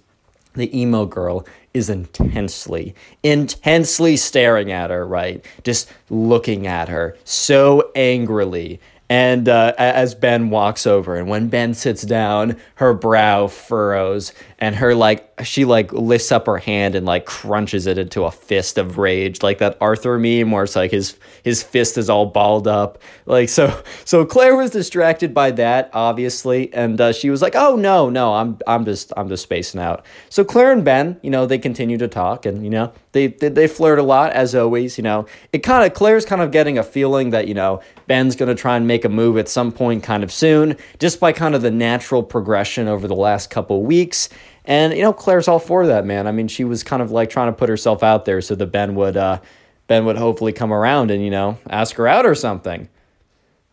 the emo girl is intensely, intensely staring at her, right? Just looking at her so angrily. And uh, as Ben walks over, and when Ben sits down, her brow furrows, and her like she like lifts up her hand and like crunches it into a fist of rage, like that Arthur meme where it's like his his fist is all balled up. Like so, so Claire was distracted by that, obviously, and uh, she was like, "Oh no, no, I'm I'm just I'm just spacing out." So Claire and Ben, you know, they continue to talk, and you know, they they, they flirt a lot as always. You know, it kind of Claire's kind of getting a feeling that you know Ben's gonna try and make a move at some point, kind of soon, just by kind of the natural progression over the last couple weeks. And you know, Claire's all for that, man. I mean, she was kind of like trying to put herself out there so that Ben would uh, Ben would hopefully come around and you know ask her out or something.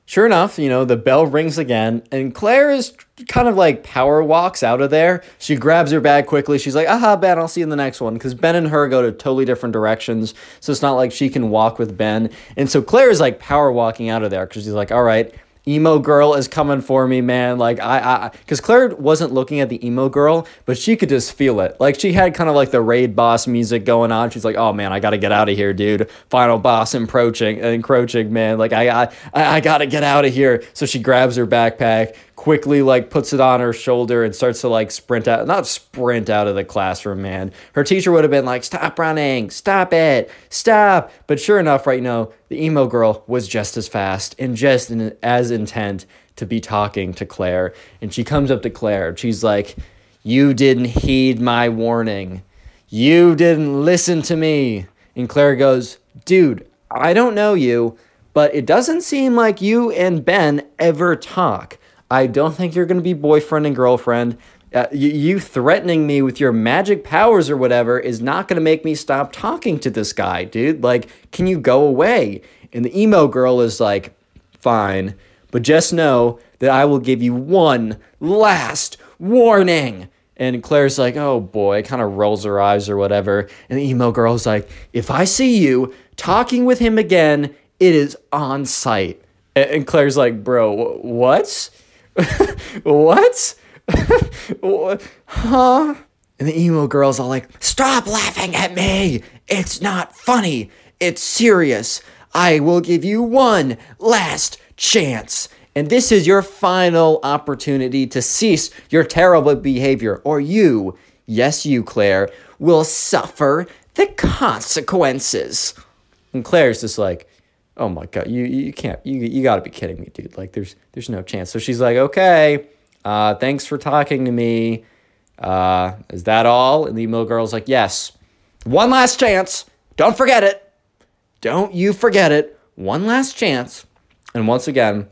Sure enough, you know, the bell rings again, and Claire is kind of like power walks out of there. She grabs her bag quickly. She's like, aha, Ben, I'll see you in the next one. Because Ben and her go to totally different directions. So it's not like she can walk with Ben. And so Claire is like power walking out of there because she's like, all right, emo girl is coming for me, man. Like I, I, because Claire wasn't looking at the emo girl, but she could just feel it. Like she had kind of like the raid boss music going on. She's like, oh man, I gotta get out of here, dude. Final boss encroaching, encroaching, man. Like I, I, I gotta get out of here. So she grabs her backpack, quickly like puts it on her shoulder and starts to like sprint out not sprint out of the classroom man. Her teacher would have been like stop running. Stop it. Stop. But sure enough right now the emo girl was just as fast and just in, as intent to be talking to claire. And she comes up to claire. She's like you didn't heed my warning. You didn't listen to me. And claire goes dude i don't know you but it doesn't seem like you and ben ever talk I don't think you're going to be boyfriend and girlfriend. Uh, you, you threatening me with your magic powers or whatever is not going to make me stop talking to this guy, dude. Like, can you go away? And the emo girl is like, fine, but just know that I will give you one last warning. And Claire's like, oh boy, kind of rolls her eyes or whatever. And the emo girl's like, if I see you talking with him again, it is on sight. And Claire's like, bro, what? what? huh? And the emo girl's all like, Stop laughing at me! It's not funny! It's serious! I will give you one last chance! And this is your final opportunity to cease your terrible behavior, or you, yes, you, Claire, will suffer the consequences. And Claire's just like, oh my god, you you can't you you got to be kidding me, dude. Like there's there's no chance. So she's like, okay, uh, thanks for talking to me. Uh, is that all? And the emo girl's like, yes. One last chance. Don't forget it. Don't you forget it. One last chance. And once again,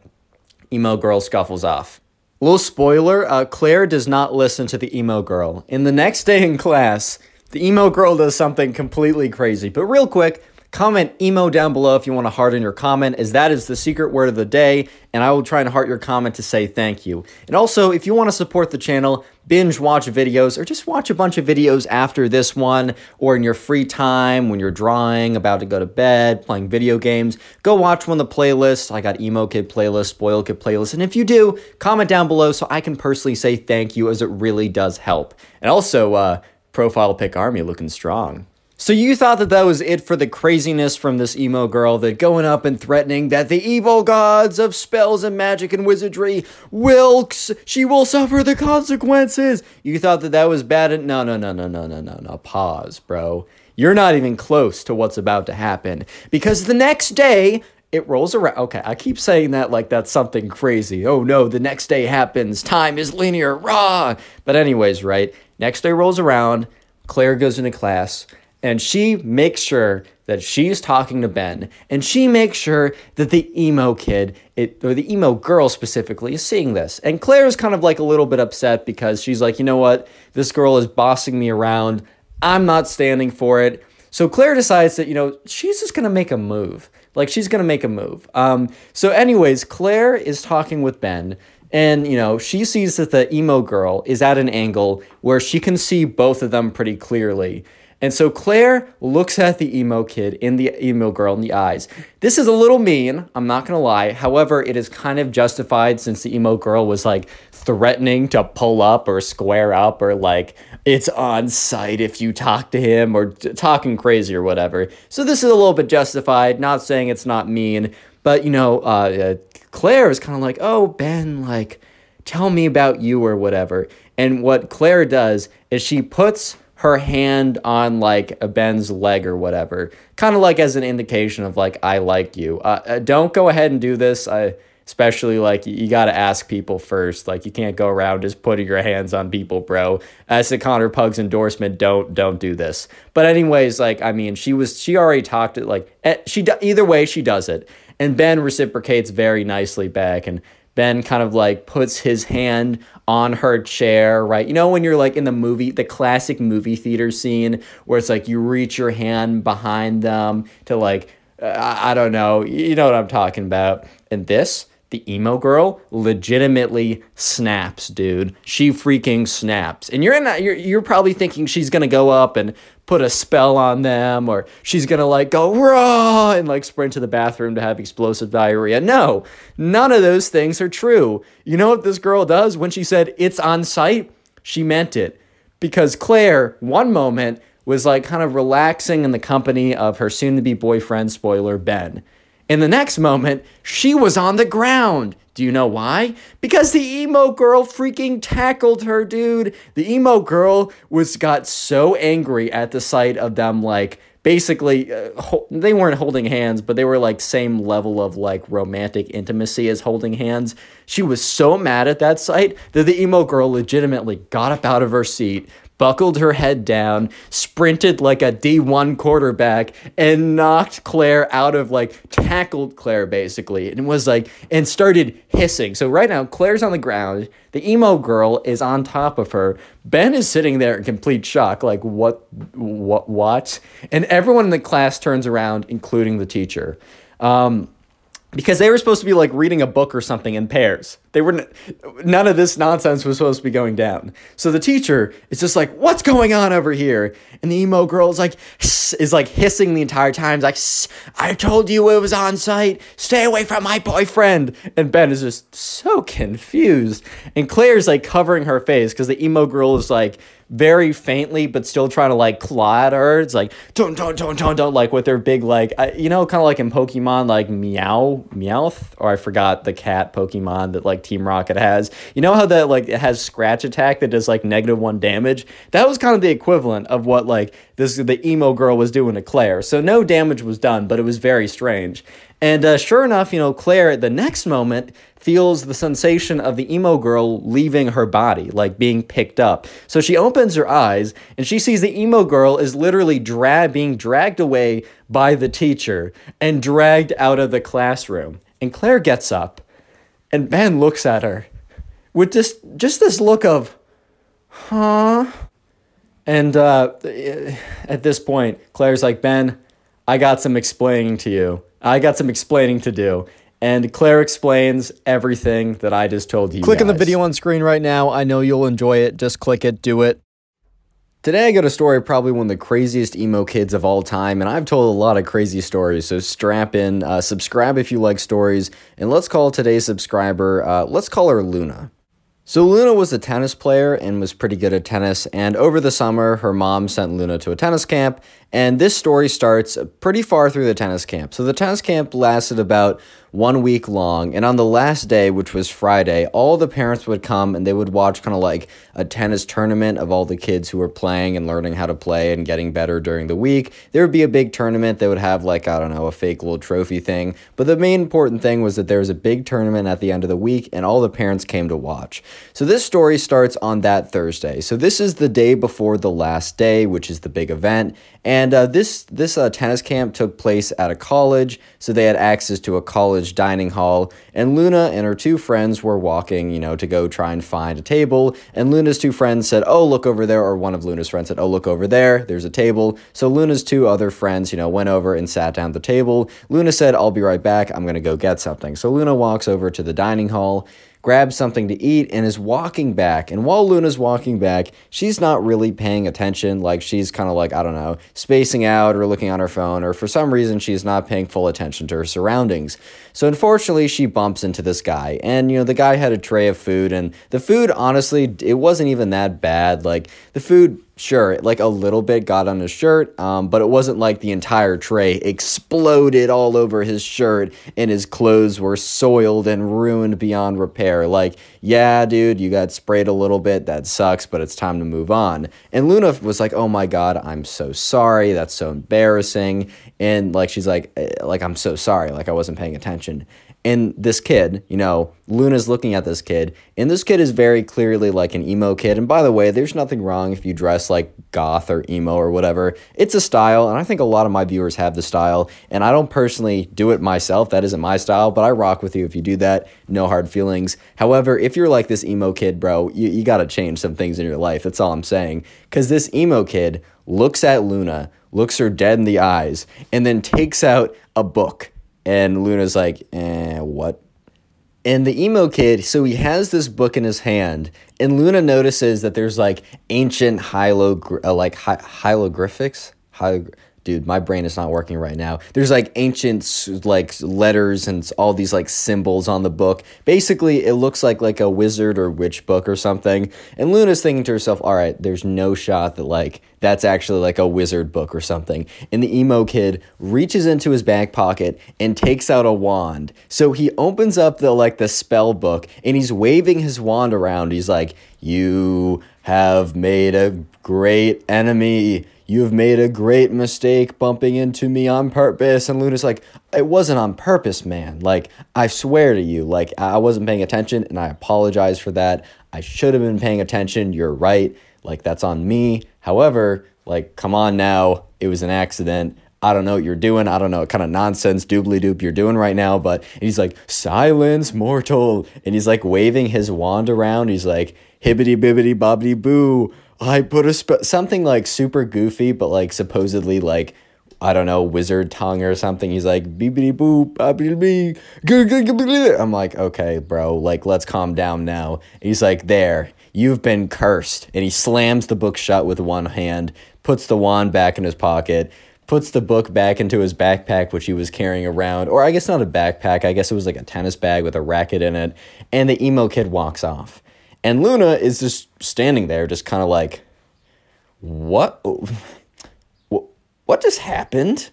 emo girl scuffles off. Little spoiler: uh, Claire does not listen to the emo girl. In the next day in class, the emo girl does something completely crazy. But real quick, Comment emo down below if you want to heart in your comment, as that is the secret word of the day, and I will try and heart your comment to say thank you. And also, if you want to support the channel, binge watch videos, or just watch a bunch of videos after this one, or in your free time when you're drawing, about to go to bed, playing video games, go watch one of the playlists. I got Emo Kid playlist, Spoil Kid playlist, and if you do, comment down below so I can personally say thank you, as it really does help. And also, uh, Profile Pic Army looking strong. So you thought that that was it for the craziness from this emo girl that going up and threatening that the evil gods of spells and magic and wizardry wilks she will suffer the consequences. You thought that that was bad and no no no no no no no no pause, bro. You're not even close to what's about to happen because the next day it rolls around. Okay, I keep saying that like that's something crazy. Oh no, the next day happens. Time is linear. Raw. But anyways, right? Next day rolls around. Claire goes into class and she makes sure that she's talking to Ben, and she makes sure that the emo kid, it, or the emo girl specifically, is seeing this. And Claire is kind of like a little bit upset because she's like, you know what, this girl is bossing me around. I'm not standing for it. So Claire decides that, you know, she's just gonna make a move. Like she's gonna make a move. Um, so, anyways, Claire is talking with Ben. And, you know, she sees that the emo girl is at an angle where she can see both of them pretty clearly. And so Claire looks at the emo kid in the emo girl in the eyes. This is a little mean, I'm not gonna lie. However, it is kind of justified since the emo girl was like threatening to pull up or square up or like it's on sight if you talk to him or t- talking crazy or whatever. So this is a little bit justified, not saying it's not mean, but you know, uh, uh, Claire is kind of like, oh, Ben, like, tell me about you or whatever. And what Claire does is she puts her hand on like Ben's leg or whatever, kind of like as an indication of like, I like you. Uh, uh, don't go ahead and do this. I, especially like you got to ask people first like you can't go around just putting your hands on people bro as a connor pugs endorsement don't don't do this but anyways like i mean she was she already talked it like eh, she either way she does it and ben reciprocates very nicely back and Ben kind of like puts his hand on her chair, right? You know, when you're like in the movie, the classic movie theater scene where it's like you reach your hand behind them to like, uh, I don't know, you know what I'm talking about. And this, the emo girl legitimately snaps, dude. She freaking snaps. And you're in that, you're, you're probably thinking she's gonna go up and put a spell on them or she's gonna like go raw and like sprint to the bathroom to have explosive diarrhea. No, none of those things are true. You know what this girl does when she said it's on sight? She meant it. Because Claire, one moment, was like kind of relaxing in the company of her soon to be boyfriend, spoiler, Ben. In the next moment, she was on the ground. Do you know why? Because the emo girl freaking tackled her, dude. The emo girl was got so angry at the sight of them like basically uh, ho- they weren't holding hands, but they were like same level of like romantic intimacy as holding hands. She was so mad at that sight that the emo girl legitimately got up out of her seat, buckled her head down, sprinted like a D1 quarterback, and knocked Claire out of like, tackled Claire basically, and was like, and started hissing. So right now, Claire's on the ground. The emo girl is on top of her. Ben is sitting there in complete shock, like, what, what, what? And everyone in the class turns around, including the teacher. Um, because they were supposed to be like reading a book or something in pairs. They were n- none of this nonsense was supposed to be going down. So the teacher is just like, "What's going on over here?" And the emo girl is like, is like hissing the entire time, like, "I told you it was on sight. Stay away from my boyfriend." And Ben is just so confused, and Claire's like covering her face because the emo girl is like very faintly, but still trying to like claw at her. It's like don't don't don't don't don't like with their big like I, you know kind of like in Pokemon like meow meowth or I forgot the cat Pokemon that like Team Rocket has. You know how that like it has scratch attack that does like negative one damage. That was kind of the equivalent of what like this the emo girl was doing to Claire. So no damage was done, but it was very strange. And uh, sure enough, you know, Claire, at the next moment, feels the sensation of the emo girl leaving her body, like being picked up. So she opens her eyes and she sees the emo girl is literally dra- being dragged away by the teacher and dragged out of the classroom. And Claire gets up and Ben looks at her with just, just this look of, huh? And uh, at this point, Claire's like, Ben, I got some explaining to you. I got some explaining to do. And Claire explains everything that I just told you. Click on the video on screen right now. I know you'll enjoy it. Just click it, do it. Today I got a story of probably one of the craziest emo kids of all time, and I've told a lot of crazy stories, so strap in, uh, subscribe if you like stories, and let's call today's subscriber, uh, let's call her Luna. So Luna was a tennis player and was pretty good at tennis, and over the summer, her mom sent Luna to a tennis camp, and this story starts pretty far through the tennis camp. So the tennis camp lasted about one week long, and on the last day, which was Friday, all the parents would come and they would watch kind of like a tennis tournament of all the kids who were playing and learning how to play and getting better during the week. There would be a big tournament. They would have like, I don't know, a fake little trophy thing. But the main important thing was that there was a big tournament at the end of the week and all the parents came to watch. So this story starts on that Thursday. So this is the day before the last day, which is the big event. And uh, this this uh, tennis camp took place at a college, so they had access to a college dining hall. And Luna and her two friends were walking, you know, to go try and find a table. And Luna's two friends said, "Oh, look over there," or one of Luna's friends said, "Oh, look over there. There's a table." So Luna's two other friends, you know, went over and sat down at the table. Luna said, "I'll be right back. I'm gonna go get something." So Luna walks over to the dining hall grabs something to eat, and is walking back. And while Luna's walking back, she's not really paying attention. Like she's kind of like, I don't know, spacing out or looking on her phone, or for some reason, she's not paying full attention to her surroundings. So unfortunately, she bumps into this guy. And, you know, the guy had a tray of food, and the food, honestly, it wasn't even that bad. Like the food sure, like a little bit got on his shirt, um, but it wasn't like the entire tray exploded all over his shirt and his clothes were soiled and ruined beyond repair. Like, yeah, dude, you got sprayed a little bit. That sucks, but it's time to move on. And Luna was like, oh my God, I'm so sorry. That's so embarrassing. And like, she's like, eh, like, I'm so sorry. Like, I wasn't paying attention. And this kid, you know, Luna's looking at this kid, and this kid is very clearly like an emo kid. And by the way, there's nothing wrong if you dress like goth or emo or whatever. It's a style, and I think a lot of my viewers have the style. And I don't personally do it myself, that isn't my style, but I rock with you if you do that. No hard feelings. However, if you're like this emo kid, bro, you, you gotta change some things in your life. That's all I'm saying. Because this emo kid looks at Luna, looks her dead in the eyes, and then takes out a book and Luna's like, eh, what? And the emo kid, so he has this book in his hand, and Luna notices that there's like ancient hylog- uh, like hi- hieroglyphics. Hi- dude, my brain is not working right now. There's like ancient like letters and all these like symbols on the book. Basically, it looks like like a wizard or witch book or something. And Luna's thinking to herself, "All right, there's no shot that like that's actually like a wizard book or something." And the emo kid reaches into his back pocket and takes out a wand. So he opens up the like the spell book and he's waving his wand around. He's like, "You have made a great enemy." You have made a great mistake bumping into me on purpose. And Luna's like, It wasn't on purpose, man. Like, I swear to you, like, I wasn't paying attention and I apologize for that. I should have been paying attention. You're right. Like, that's on me. However, like, come on now. It was an accident. I don't know what you're doing. I don't know what kind of nonsense doobly doop you're doing right now. But he's like, silence, mortal. And he's like waving his wand around. He's like, hibbity bibbity bobbity boo. I put a something like super goofy, but like supposedly like I don't know wizard tongue or something. He's like beepity boop, I'm like, okay, bro, like let's calm down now. he's like, there, you've been cursed, and he slams the book shut with one hand, puts the wand back in his pocket. Puts the book back into his backpack, which he was carrying around, or I guess not a backpack, I guess it was like a tennis bag with a racket in it, and the emo kid walks off. And Luna is just standing there, just kind of like, what? What just happened?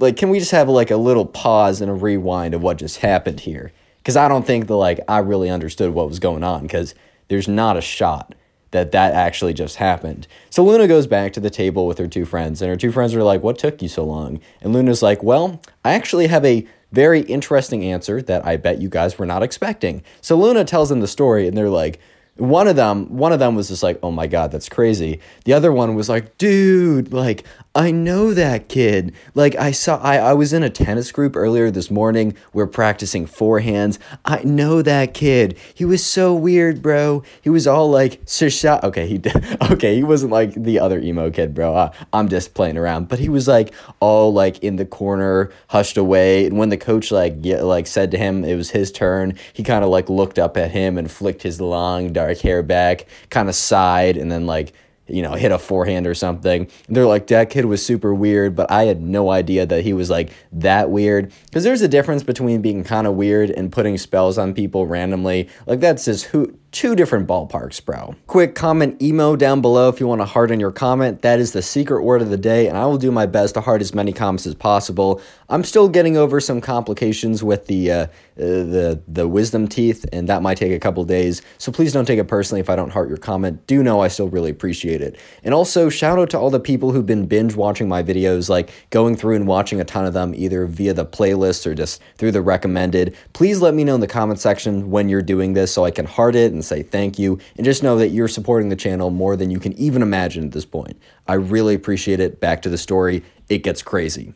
Like, can we just have like a little pause and a rewind of what just happened here? Because I don't think that like I really understood what was going on. Because there's not a shot that that actually just happened. So Luna goes back to the table with her two friends, and her two friends are like, "What took you so long?" And Luna's like, "Well, I actually have a very interesting answer that I bet you guys were not expecting." So Luna tells them the story, and they're like, one of them one of them was just like oh my god that's crazy. The other one was like dude like i know that kid. Like i saw i, I was in a tennis group earlier this morning. We're practicing forehands. I know that kid. He was so weird bro. He was all like shot okay he did okay he wasn't like the other emo kid bro. Uh, i'm just playing around. But he was like all like in the corner hushed away. And when the coach like get, like said to him it was his turn he kind of like looked up at him and flicked his long dark dark hair back, kind of sighed, and then like you know, hit a forehand or something. They're like, that kid was super weird, but I had no idea that he was like that weird. Because there's a difference between being kind of weird and putting spells on people randomly. Like, that's just who two different ballparks, bro. Quick comment emo down below if you want to harden your comment. That is the secret word of the day, and I will do my best to heart as many comments as possible. I'm still getting over some complications with the uh, the the wisdom teeth, and that might take a couple days. So please don't take it personally if I don't heart your comment. Do know I still really appreciate it. And also shout out to all the people who've been binge watching my videos, like going through and watching a ton of them either via the playlist or just through the recommended. Please let me know in the comment section when you're doing this so I can heart it and say thank you. And just know that you're supporting the channel more than you can even imagine at this point. I really appreciate it. Back to the story, it gets crazy.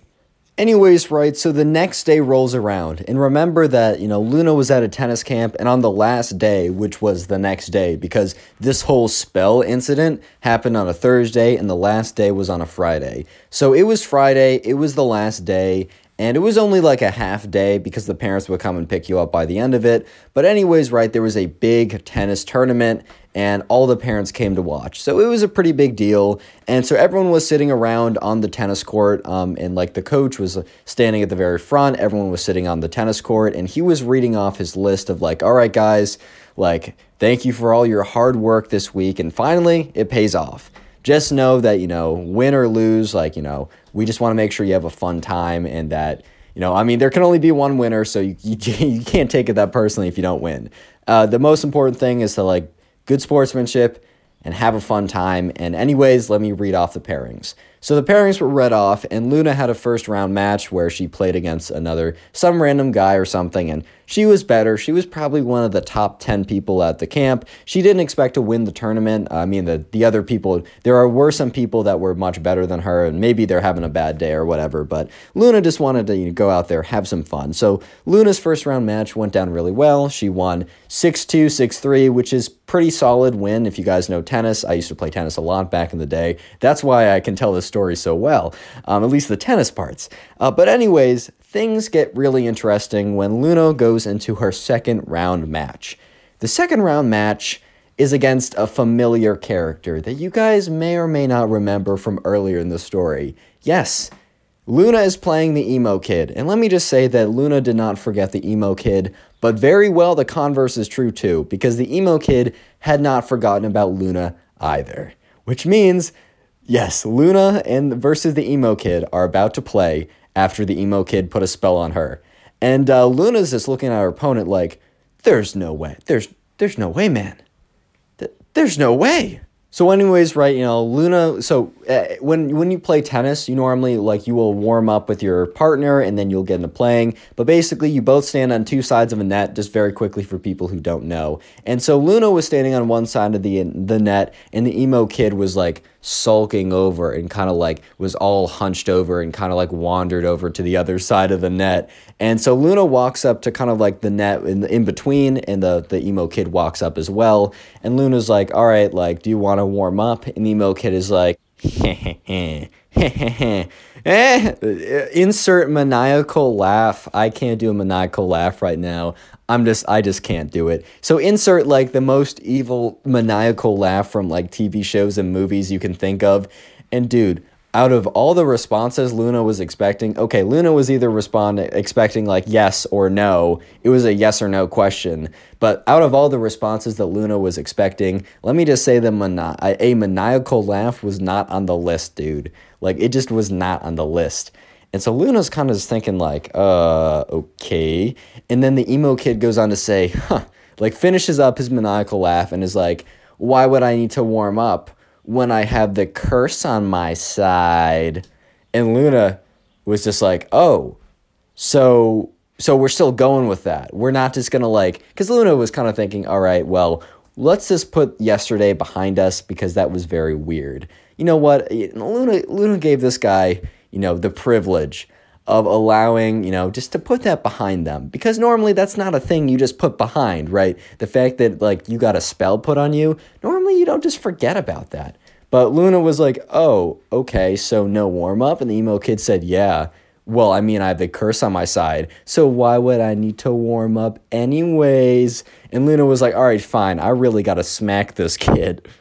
Anyways, right, so the next day rolls around, and remember that, you know, Luna was at a tennis camp, and on the last day, which was the next day, because this whole spell incident happened on a Thursday, and the last day was on a Friday. So it was Friday, it was the last day, And it was only like a half day because the parents would come and pick you up by the end of it. But, anyways, right, there was a big tennis tournament and all the parents came to watch. So it was a pretty big deal. And so everyone was sitting around on the tennis court, um, and like the coach was standing at the very front. Everyone was sitting on the tennis court, and he was reading off his list of like, all right, guys, like, thank you for all your hard work this week. And finally, it pays off. Just know that, you know, win or lose, like, you know, we just want to make sure you have a fun time and that, you know, I mean, there can only be one winner, so you, you, you can't take it that personally if you don't win. Uh, the most important thing is to like good sportsmanship, and have a fun time. And, anyways, let me read off the pairings. So the pairings were read off, and Luna had a first round match where she played against another, some random guy or something, and she was better. She was probably one of the top 10 people at the camp. She didn't expect to win the tournament. I mean, the, the other people, there are, were some people that were much better than her, and maybe they're having a bad day or whatever, but Luna just wanted to you know, go out there, have some fun. So Luna's first round match went down really well. She won 6 2, 6 3, which is pretty solid win if you guys know tennis. I used to play tennis a lot back in the day. That's why I can tell this story so well, um, at least the tennis parts. Uh, but, anyways, things get really interesting when Luna goes into her second round match. The second round match is against a familiar character that you guys may or may not remember from earlier in the story. Yes, Luna is playing the emo kid, and let me just say that Luna did not forget the emo kid, but very well the converse is true too, because the emo kid had not forgotten about Luna either. Which means Yes, Luna and versus the emo kid are about to play after the emo kid put a spell on her, and uh, Luna's just looking at her opponent like, "There's no way. There's there's no way, man. Th- there's no way." So, anyways, right, you know, Luna. So, uh, when when you play tennis, you normally like you will warm up with your partner, and then you'll get into playing. But basically, you both stand on two sides of a net, just very quickly for people who don't know. And so, Luna was standing on one side of the the net, and the emo kid was like sulking over and kind of like was all hunched over and kind of like wandered over to the other side of the net. And so Luna walks up to kind of like the net in, in between, and the, the emo kid walks up as well. And Luna's like, All right, like, do you want to warm up? And the emo kid is like, eh, insert maniacal laugh. I can't do a maniacal laugh right now. I'm just I just can't do it. So insert like the most evil maniacal laugh from like TV shows and movies you can think of. And dude, out of all the responses Luna was expecting, okay, Luna was either responding expecting like yes or no. It was a yes or no question. But out of all the responses that Luna was expecting, let me just say the mani- a maniacal laugh was not on the list, dude. Like it just was not on the list. And so Luna's kind of just thinking like, uh, okay. And then the emo kid goes on to say, huh, like finishes up his maniacal laugh and is like, why would I need to warm up? when I have the curse on my side. And Luna was just like, oh, so so we're still going with that. We're not just gonna like because Luna was kind of thinking, all right, well, let's just put yesterday behind us because that was very weird. You know what? Luna Luna gave this guy, you know, the privilege of allowing, you know, just to put that behind them. Because normally that's not a thing you just put behind, right? The fact that like you got a spell put on you, normally you don't just forget about that. But Luna was like, oh, okay, so no warm up? And the emo kid said, yeah. Well, I mean, I have the curse on my side, so why would I need to warm up anyways? And Luna was like, all right, fine, I really gotta smack this kid.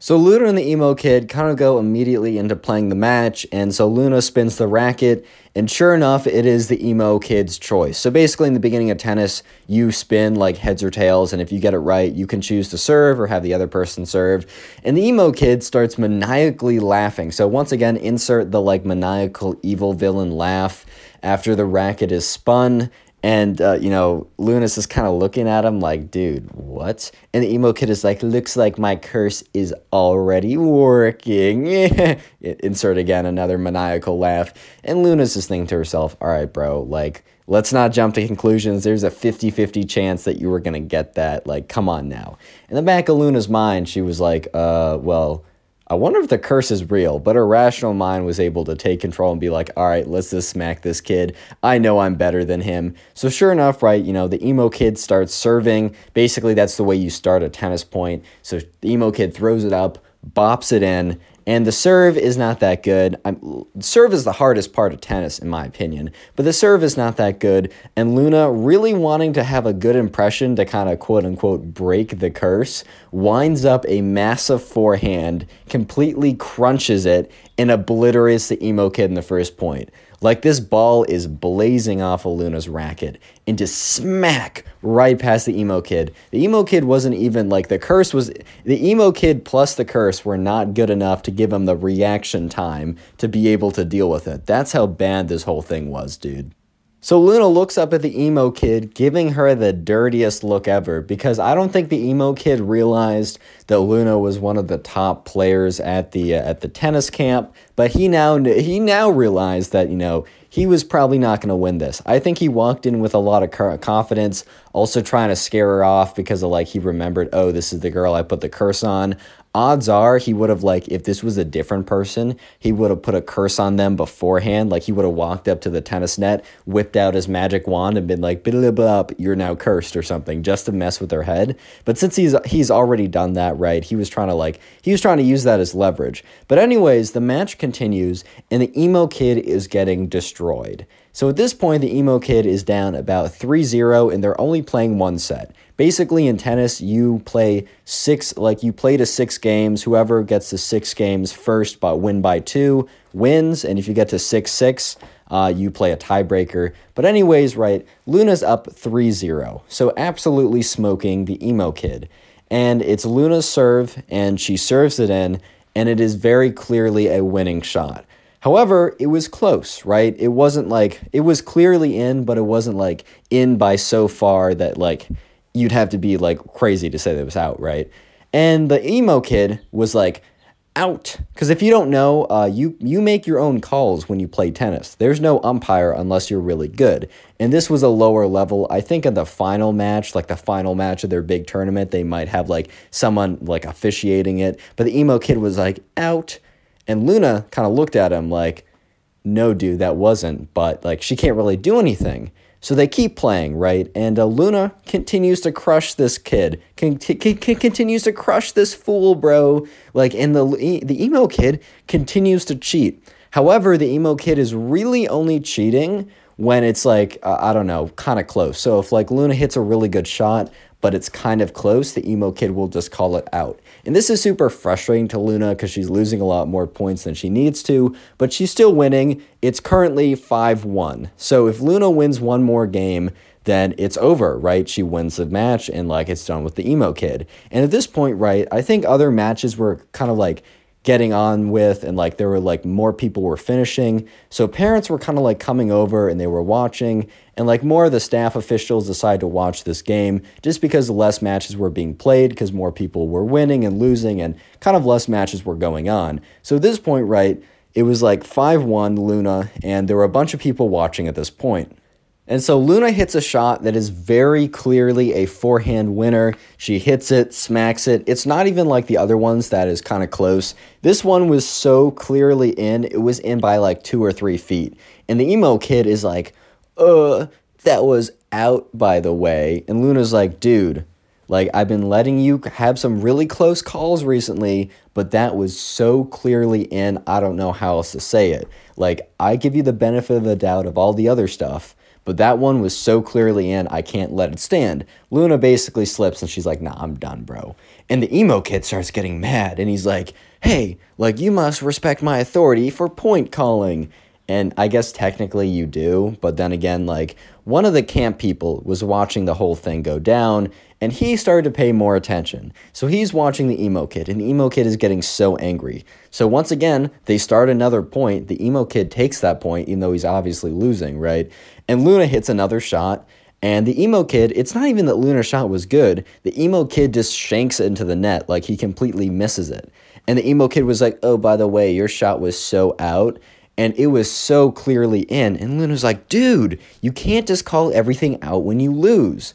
So Luna and the emo kid kind of go immediately into playing the match, and so Luna spins the racket, and sure enough, it is the emo kid's choice. So basically, in the beginning of tennis, you spin like heads or tails, and if you get it right, you can choose to serve or have the other person serve. And the emo kid starts maniacally laughing. So once again, insert the like maniacal evil villain laugh after the racket is spun and, uh, you know, Luna's is kind of looking at him like, dude, what? And the emo kid is like, looks like my curse is already working. Insert again another maniacal laugh. And Luna's just thinking to herself, all right, bro, like, let's not jump to conclusions. There's a 50 50 chance that you were going to get that. Like, come on now. In the back of Luna's mind, she was like, uh, well, I wonder if the curse is real, but her rational mind was able to take control and be like, all right, let's just smack this kid. I know I'm better than him. So, sure enough, right, you know, the emo kid starts serving. Basically, that's the way you start a tennis point. So, the emo kid throws it up, bops it in, And the serve is not that good. I'm, serve is the hardest part of tennis, in my opinion, but the serve is not that good. And Luna, really wanting to have a good impression to kind of quote unquote break the curse, winds up a massive forehand, completely crunches it, and obliterates the emo kid in the first point. Like this ball is blazing off of Luna's racket and just smack right past the emo kid. The emo kid wasn't even like the curse was the emo kid plus the curse were not good enough to give him the reaction time to be able to deal with it. That's how bad this whole thing was, dude. So Luna looks up at the emo kid, giving her the dirtiest look ever because I don't think the emo kid realized that Luna was one of the top players at the uh, at the tennis camp, but he now he now realized that, you know, he was probably not going to win this. I think he walked in with a lot of confidence, also trying to scare her off because of like he remembered, "Oh, this is the girl I put the curse on." Odds are he would have like if this was a different person he would have put a curse on them beforehand. Like he would have walked up to the tennis net whipped out his magic wand and been like up you're now cursed or something just to mess with their head. But since he's he's already done that right he was trying to like he was trying to use that as leverage. But anyways the match continues and the emo kid is getting destroyed. So at this point, the emo kid is down about 3 0, and they're only playing one set. Basically, in tennis, you play six, like you play to six games. Whoever gets to six games first, but win by two, wins. And if you get to 6 6, uh, you play a tiebreaker. But, anyways, right, Luna's up 3 0. So, absolutely smoking the emo kid. And it's Luna's serve, and she serves it in, and it is very clearly a winning shot. However, it was close, right? It wasn't like it was clearly in, but it wasn't like in by so far that like you'd have to be like crazy to say that was out, right? And the emo kid was like out because if you don't know, uh, you you make your own calls when you play tennis. There's no umpire unless you're really good. And this was a lower level. I think in the final match, like the final match of their big tournament, they might have like someone like officiating it. But the emo kid was like out and Luna kind of looked at him like, no, dude, that wasn't. But like, she can't really do anything. So they keep playing, right? And uh, Luna continues to crush this kid, con- continues to crush this fool, bro. Like, and the the emo kid continues to cheat. However, the emo kid is really only cheating when it's like uh, I don't know, kind of close. So if like Luna hits a really good shot, but it's kind of close, the emo kid will just call it out. And this is super frustrating to Luna because she's losing a lot more points than she needs to, but she's still winning. It's currently 5 1. So if Luna wins one more game, then it's over, right? She wins the match and like it's done with the emo kid. And at this point, right, I think other matches were kind of like getting on with and like there were like more people were finishing. So parents were kind of like coming over and they were watching and like more of the staff officials decided to watch this game just because less matches were being played because more people were winning and losing and kind of less matches were going on. So at this point right it was like 5-1 luna and there were a bunch of people watching at this point and so Luna hits a shot that is very clearly a forehand winner. She hits it, smacks it. It's not even like the other ones that is kind of close. This one was so clearly in, it was in by like two or three feet. And the emo kid is like, uh, that was out, by the way. And Luna's like, dude, like, I've been letting you have some really close calls recently, but that was so clearly in, I don't know how else to say it. Like, I give you the benefit of the doubt of all the other stuff but that one was so clearly in, I can't let it stand. Luna basically slips and she's like, nah, I'm done, bro. And the emo kid starts getting mad and he's like, hey, like, you must respect my authority for point calling. And I guess technically you do, but then again, like, one of the camp people was watching the whole thing go down and he started to pay more attention. So he's watching the emo kid, and the emo kid is getting so angry. So once again, they start another point. The emo kid takes that point, even though he's obviously losing, right? And Luna hits another shot. And the emo kid, it's not even that Luna's shot was good. The emo kid just shanks it into the net, like he completely misses it. And the emo kid was like, oh, by the way, your shot was so out. And it was so clearly in. And Luna's like, dude, you can't just call everything out when you lose.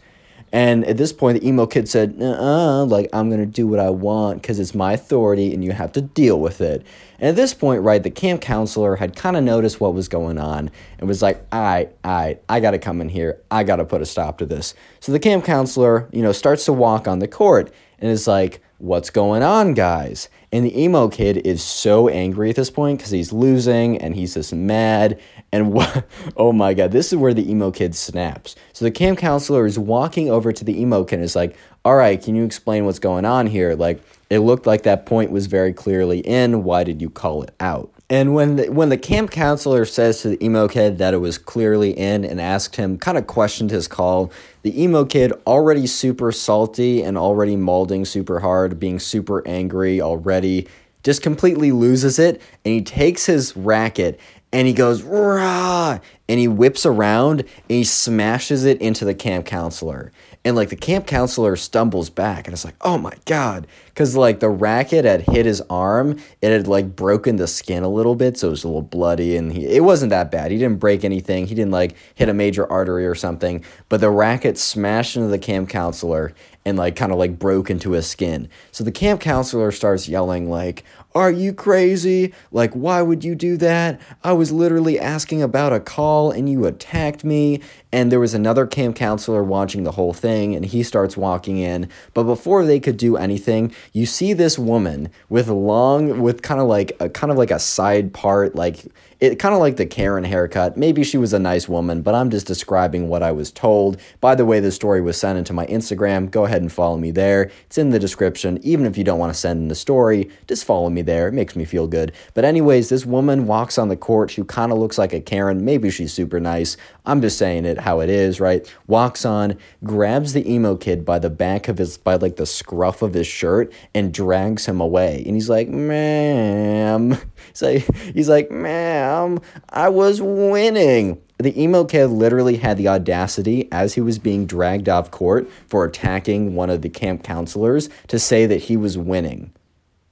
And at this point, the emo kid said, uh like, I'm going to do what I want because it's my authority and you have to deal with it. And at this point, right, the camp counselor had kind of noticed what was going on and was like, all right, all right, I got to come in here. I got to put a stop to this. So the camp counselor, you know, starts to walk on the court. and is like, What's going on, guys? And the emo kid is so angry at this point because he's losing and he's just mad. And what, oh my God, this is where the emo kid snaps. So the camp counselor is walking over to the emo kid and is like, All right, can you explain what's going on here? Like, it looked like that point was very clearly in. Why did you call it out? And when the, when the camp counselor says to the emo kid that it was clearly in and asked him, kind of questioned his call, the emo kid already super salty and already molding super hard, being super angry already, just completely loses it. And he takes his racket and he goes, rah, and he whips around and he smashes it into the camp counselor. And like the camp counselor stumbles back and it's like, oh my God. Cause like the racket had hit his arm, it had like broken the skin a little bit. So it was a little bloody and he, it wasn't that bad. He didn't break anything. He didn't like hit a major artery or something. But the racket smashed into the camp counselor and like kind of like broke into his skin. So the camp counselor starts yelling like, "Are you crazy? Like why would you do that? I was literally asking about a call and you attacked me." And there was another camp counselor watching the whole thing and he starts walking in, but before they could do anything, you see this woman with long with kind of like a kind of like a side part like it kind of like the Karen haircut. Maybe she was a nice woman, but I'm just describing what I was told. By the way, the story was sent into my Instagram. Go ahead and follow me there. It's in the description. Even if you don't want to send in the story, just follow me there. It makes me feel good. But, anyways, this woman walks on the court. She kind of looks like a Karen. Maybe she's super nice. I'm just saying it how it is, right? Walks on, grabs the emo kid by the back of his, by like the scruff of his shirt, and drags him away. And he's like, ma'am. Like, he's like, ma'am, I was winning. The emo kid literally had the audacity, as he was being dragged off court for attacking one of the camp counselors, to say that he was winning.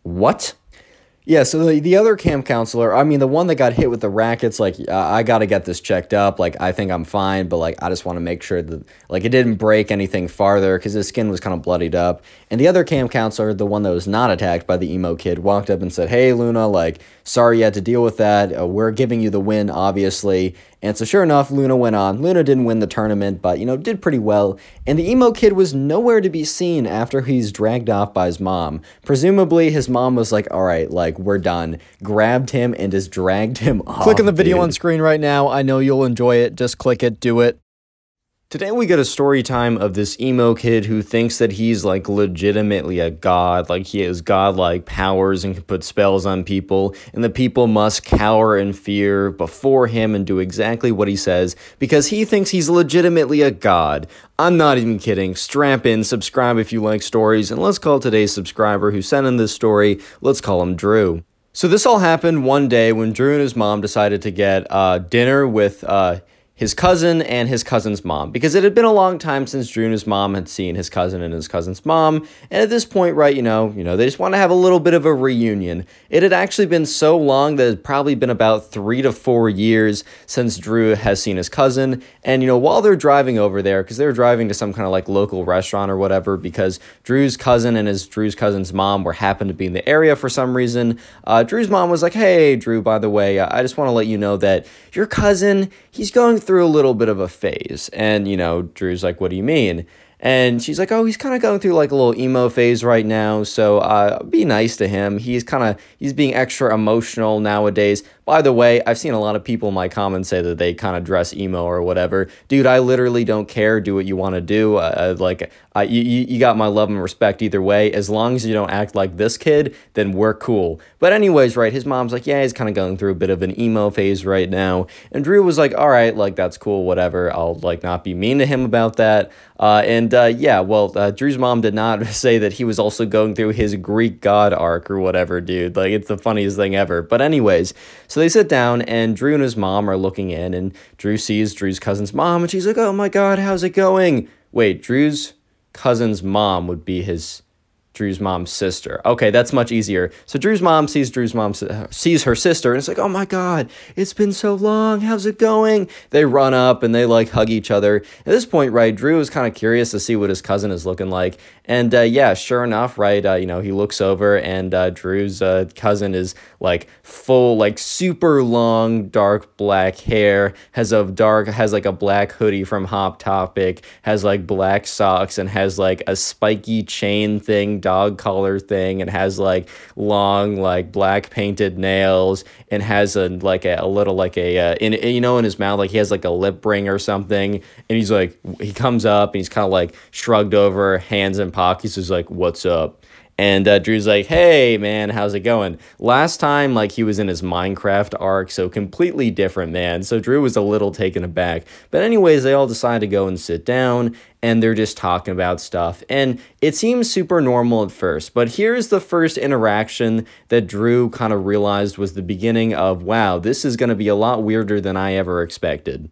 What? Yeah, so the, the other camp counselor, I mean, the one that got hit with the rackets, like, uh, I got to get this checked up. Like, I think I'm fine, but, like, I just want to make sure that, like, it didn't break anything farther because his skin was kind of bloodied up. And the other camp counselor, the one that was not attacked by the emo kid, walked up and said, Hey, Luna, like, sorry you had to deal with that. Uh, we're giving you the win, obviously. And so, sure enough, Luna went on. Luna didn't win the tournament, but, you know, did pretty well. And the emo kid was nowhere to be seen after he's dragged off by his mom. Presumably, his mom was like, all right, like, we're done. Grabbed him and just dragged him off. Click on the video dude. on screen right now. I know you'll enjoy it. Just click it, do it. Today we get a story time of this emo kid who thinks that he's like legitimately a god, like he has godlike powers and can put spells on people, and the people must cower in fear before him and do exactly what he says because he thinks he's legitimately a god. I'm not even kidding. Strap in, subscribe if you like stories, and let's call today's subscriber who sent in this story, let's call him Drew. So this all happened one day when Drew and his mom decided to get uh, dinner with uh, his cousin and his cousin's mom because it had been a long time since Drew and his mom had seen his cousin and his cousin's mom. And at this point, right, you know, you know, they just want to have a little bit of a reunion. It had actually been so long that had probably been about three to four years since Drew has seen his cousin. And you know, while they're driving over there, because they're driving to some kind of like local restaurant or whatever, because Drew's cousin and his Drew's cousin's mom were happened to be in the area for some reason. Uh, Drew's mom was like, "Hey, Drew, by the way, I just want to let you know that your cousin, he's going through." Through a little bit of a phase. And, you know, Drew's like, What do you mean? And she's like, "Oh, he's kind of going through like a little emo phase right now, so uh, be nice to him. He's kind of he's being extra emotional nowadays. By the way, I've seen a lot of people in my comments say that they kind of dress emo or whatever. Dude, I literally don't care. Do what you want to do. Uh, like, uh, you, you got my love and respect either way. As long as you don't act like this kid, then we're cool. But anyways, right? His mom's like, yeah, he's kind of going through a bit of an emo phase right now. And Drew was like, all right, like that's cool, whatever. I'll like not be mean to him about that. Uh, and uh, yeah, well, uh, Drew's mom did not say that he was also going through his Greek god arc or whatever, dude. Like, it's the funniest thing ever. But, anyways, so they sit down, and Drew and his mom are looking in, and Drew sees Drew's cousin's mom, and she's like, oh my god, how's it going? Wait, Drew's cousin's mom would be his Drew's mom's sister. Okay, that's much easier. So Drew's mom sees Drew's mom sees her sister and it's like, "Oh my god, it's been so long. How's it going?" They run up and they like hug each other. At this point, right, Drew is kind of curious to see what his cousin is looking like. And uh, yeah, sure enough, right? Uh, you know, he looks over and uh, Drew's uh, cousin is like full, like super long, dark black hair, has a dark, has like a black hoodie from Hot Topic, has like black socks, and has like a spiky chain thing, dog collar thing, and has like long, like black painted nails, and has a like a, a little like a uh, in you know in his mouth like he has like a lip ring or something, and he's like he comes up and he's kind of like shrugged over, hands in pockets, is like what's up. And uh, Drew's like, hey, man, how's it going? Last time, like, he was in his Minecraft arc, so completely different, man. So Drew was a little taken aback. But, anyways, they all decide to go and sit down, and they're just talking about stuff. And it seems super normal at first, but here's the first interaction that Drew kind of realized was the beginning of, wow, this is going to be a lot weirder than I ever expected.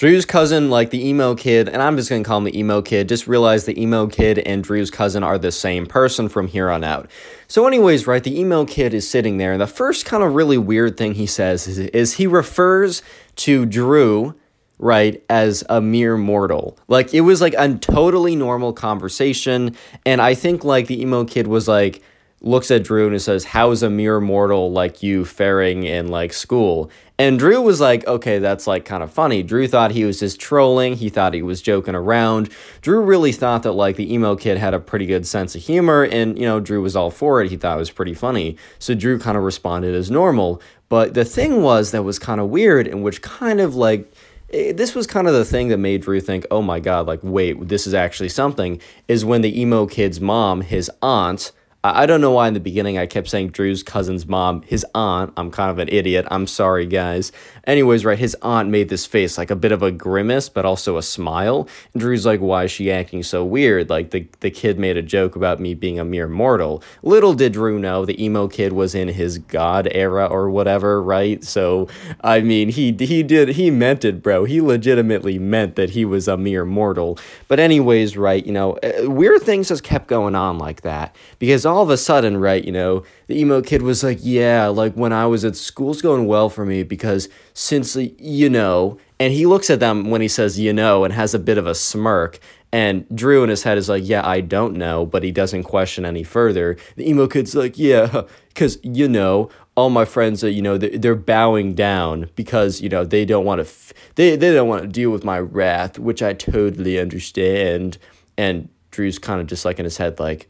Drew's cousin, like the emo kid, and I'm just gonna call him the emo kid, just realized the emo kid and Drew's cousin are the same person from here on out. So, anyways, right, the emo kid is sitting there, and the first kind of really weird thing he says is, is he refers to Drew, right, as a mere mortal. Like, it was like a totally normal conversation, and I think like the emo kid was like, looks at Drew and says, How's a mere mortal like you faring in like school? And Drew was like, okay, that's like kind of funny. Drew thought he was just trolling. He thought he was joking around. Drew really thought that like the emo kid had a pretty good sense of humor and, you know, Drew was all for it. He thought it was pretty funny. So Drew kind of responded as normal. But the thing was that was kind of weird and which kind of like, eh, this was kind of the thing that made Drew think, oh my God, like, wait, this is actually something, is when the emo kid's mom, his aunt, I don't know why in the beginning I kept saying Drew's cousin's mom, his aunt. I'm kind of an idiot. I'm sorry, guys. Anyways, right, his aunt made this face, like a bit of a grimace, but also a smile. And Drew's like, why is she acting so weird? Like, the, the kid made a joke about me being a mere mortal. Little did Drew know the emo kid was in his god era or whatever, right? So, I mean, he, he did, he meant it, bro. He legitimately meant that he was a mere mortal. But, anyways, right, you know, uh, weird things just kept going on like that because all of a sudden, right, you know, the emo kid was like, yeah, like when I was at school's going well for me because since, you know, and he looks at them when he says, you know, and has a bit of a smirk. And Drew in his head is like, yeah, I don't know, but he doesn't question any further. The emo kid's like, yeah, because, you know, all my friends are, you know, they're bowing down because, you know, they don't want to, f- they, they don't want to deal with my wrath, which I totally understand. And Drew's kind of just like in his head, like,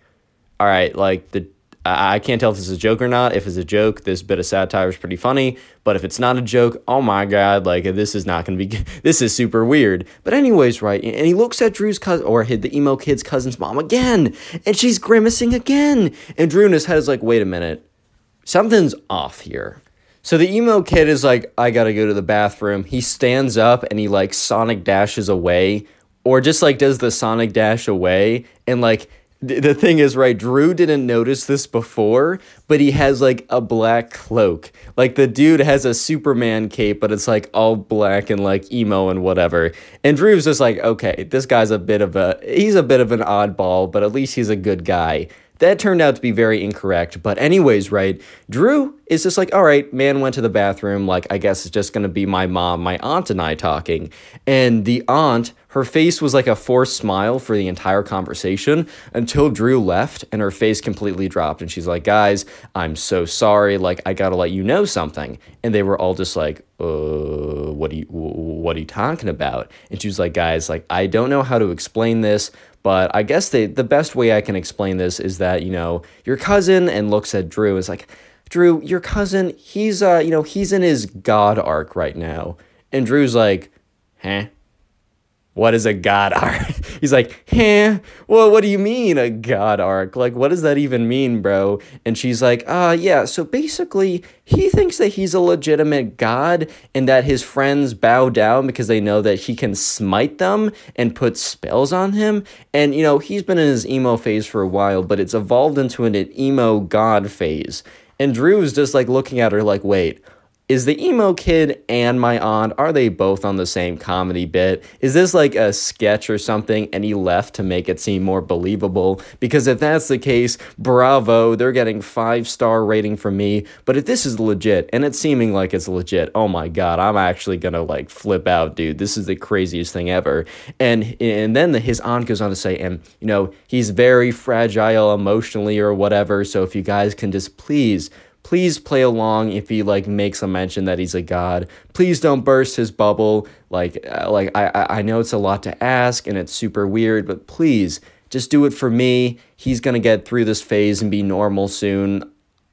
all right, like the I can't tell if this is a joke or not. If it's a joke, this bit of satire is pretty funny. But if it's not a joke, oh my god, like this is not gonna be. This is super weird. But anyways, right? And he looks at Drew's cousin or hit the emo kid's cousin's mom again, and she's grimacing again. And Drew in his head is like, wait a minute, something's off here. So the emo kid is like, I gotta go to the bathroom. He stands up and he like Sonic dashes away, or just like does the Sonic dash away, and like the thing is right drew didn't notice this before but he has like a black cloak like the dude has a superman cape but it's like all black and like emo and whatever and drew's just like okay this guy's a bit of a he's a bit of an oddball but at least he's a good guy that turned out to be very incorrect. But, anyways, right? Drew is just like, all right, man went to the bathroom. Like, I guess it's just to be my mom, my aunt, and I talking. And the aunt, her face was like a forced smile for the entire conversation until Drew left and her face completely dropped. And she's like, guys, I'm so sorry. Like, I got to let you know something. And they were all just like, uh, what are you, what are you talking about? And she was like, guys, like, I don't know how to explain this, but I guess the the best way I can explain this is that you know your cousin and looks at Drew is like, Drew, your cousin, he's uh you know he's in his God arc right now, and Drew's like, huh what is a God arc? He's like, huh? Well, what do you mean a God arc? Like, what does that even mean, bro? And she's like, uh, yeah, so basically, he thinks that he's a legitimate God and that his friends bow down because they know that he can smite them and put spells on him. And, you know, he's been in his emo phase for a while, but it's evolved into an emo God phase. And Drew's just like looking at her like, wait, is the emo kid and my aunt are they both on the same comedy bit? Is this like a sketch or something? And he left to make it seem more believable? Because if that's the case bravo they're getting five star rating from me. But if this is legit and it's seeming like it's legit oh my god i'm actually gonna like flip out dude. This is the craziest thing ever. And and then the, his aunt goes on to say and you know he's very fragile emotionally or whatever so if you guys can just please please play along if he like makes a mention that he's a god. Please don't burst his bubble. Like uh, like i i know it's a lot to ask and it's super weird but please just do it for me. He's gonna get through this phase and be normal soon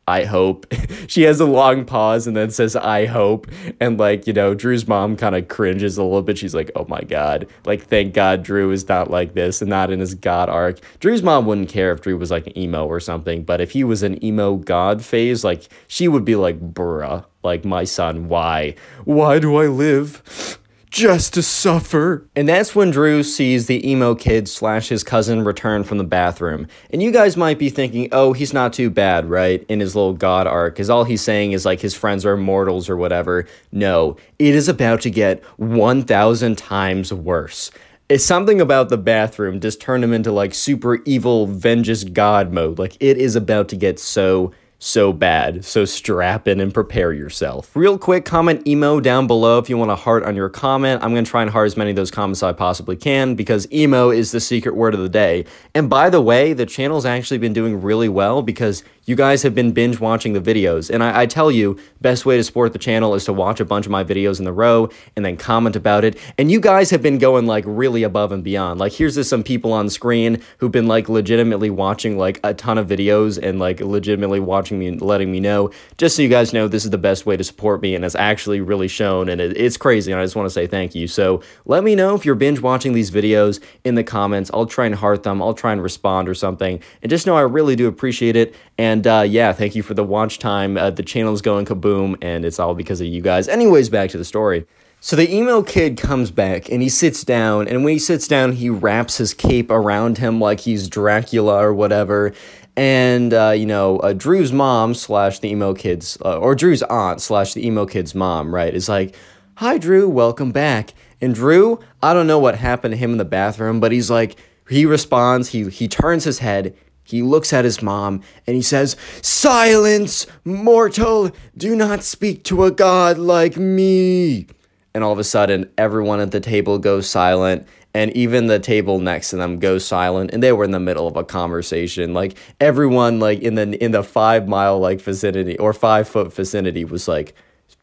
I hope. she has a long pause and then says, I hope. And like, you know, Drew's mom kind of cringes a little bit. She's like, oh my God. Like, thank God Drew is not like this and not in his God arc. Drew's mom wouldn't care if Drew was like an emo or something, but if he was an emo God phase, like, she would be like, bruh, like, my son, why? Why do I live? Just to suffer. And that's when Drew sees the emo kid slash his cousin return from the bathroom. And you guys might be thinking, oh, he's not too bad, right? In his little god arc, because all he's saying is like his friends are immortals or whatever. No, it is about to get 1,000 times worse. It's something about the bathroom just turned him into like super evil, vengeance god mode. Like it is about to get so so bad. So strap in and prepare yourself. Real quick, comment emo down below if you want a heart on your comment. I'm going to try and heart as many of those comments as I possibly can because emo is the secret word of the day. And by the way, the channel's actually been doing really well because you guys have been binge watching the videos. And I, I, tell you, best way to support the channel is to watch a bunch of my videos in the row and then comment about it. And you guys have been going like really above and beyond. Like here's just some people on screen who've been like legitimately watching like a ton of videos and like legitimately watching me and letting me know. Just so you guys know, this is the best way to support me and it's actually really shown and it, it's crazy. And I just want to say thank you. So let me know if you're binge watching these videos in the comments. I'll try and heart them. I'll try and respond or something. And just know I really do appreciate it. And uh, yeah, thank you for the watch time. Uh, the channel's going kaboom, and it's all because of you guys. Anyways, back to the story. So the emo kid comes back and he sits down, and when he sits down, he wraps his cape around him like he's Dracula or whatever. And uh, you know, uh, Drew's mom slash the emo kid's, uh, or Drew's aunt slash the emo kid's mom, right, is like, "Hi, Drew, welcome back." And Drew, I don't know what happened to him in the bathroom, but he's like, he responds, he he turns his head, he looks at his mom and he says, Silence, mortal! Do not speak to a god like me! And all of a sudden, everyone at the table goes silent, and even the table next to them goes silent and they were in the middle of a conversation like everyone like in the in the five mile like vicinity or five foot vicinity was like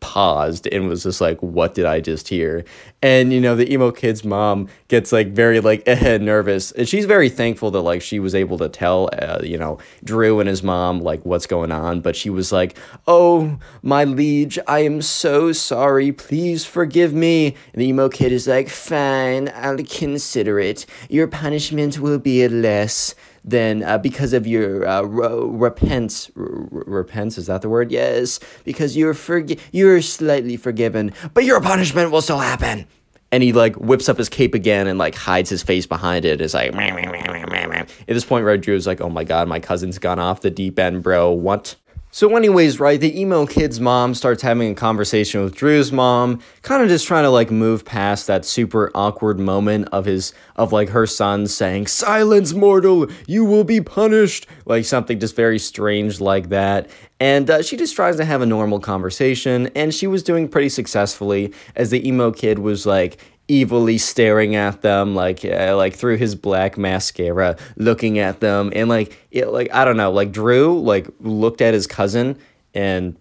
paused and was just like, what did I just hear? And, you know, the emo kid's mom gets like very like eh, nervous. And she's very thankful that like she was able to tell, uh, you know, Drew and his mom like what's going on. But she was like, oh, my liege, I am so sorry. Please forgive me. And the emo kid is like, fine, I'll consider it. Your punishment will be less then uh, because of your uh, repent, repents is that the word? Yes, because you're forgi- you're slightly forgiven, but your punishment will still happen. And he like whips up his cape again and like hides his face behind it. it. Is like at this point, is like, "Oh my god, my cousin's gone off the deep end, bro. What?" So, anyways, right, the emo kid's mom starts having a conversation with Drew's mom, kind of just trying to like move past that super awkward moment of his of like her son saying, "Silence, mortal, you will be punished," like something just very strange like that. And uh, she just tries to have a normal conversation, and she was doing pretty successfully as the emo kid was like, evilly staring at them like uh, like through his black mascara looking at them. And like it like I don't know like Drew like looked at his cousin and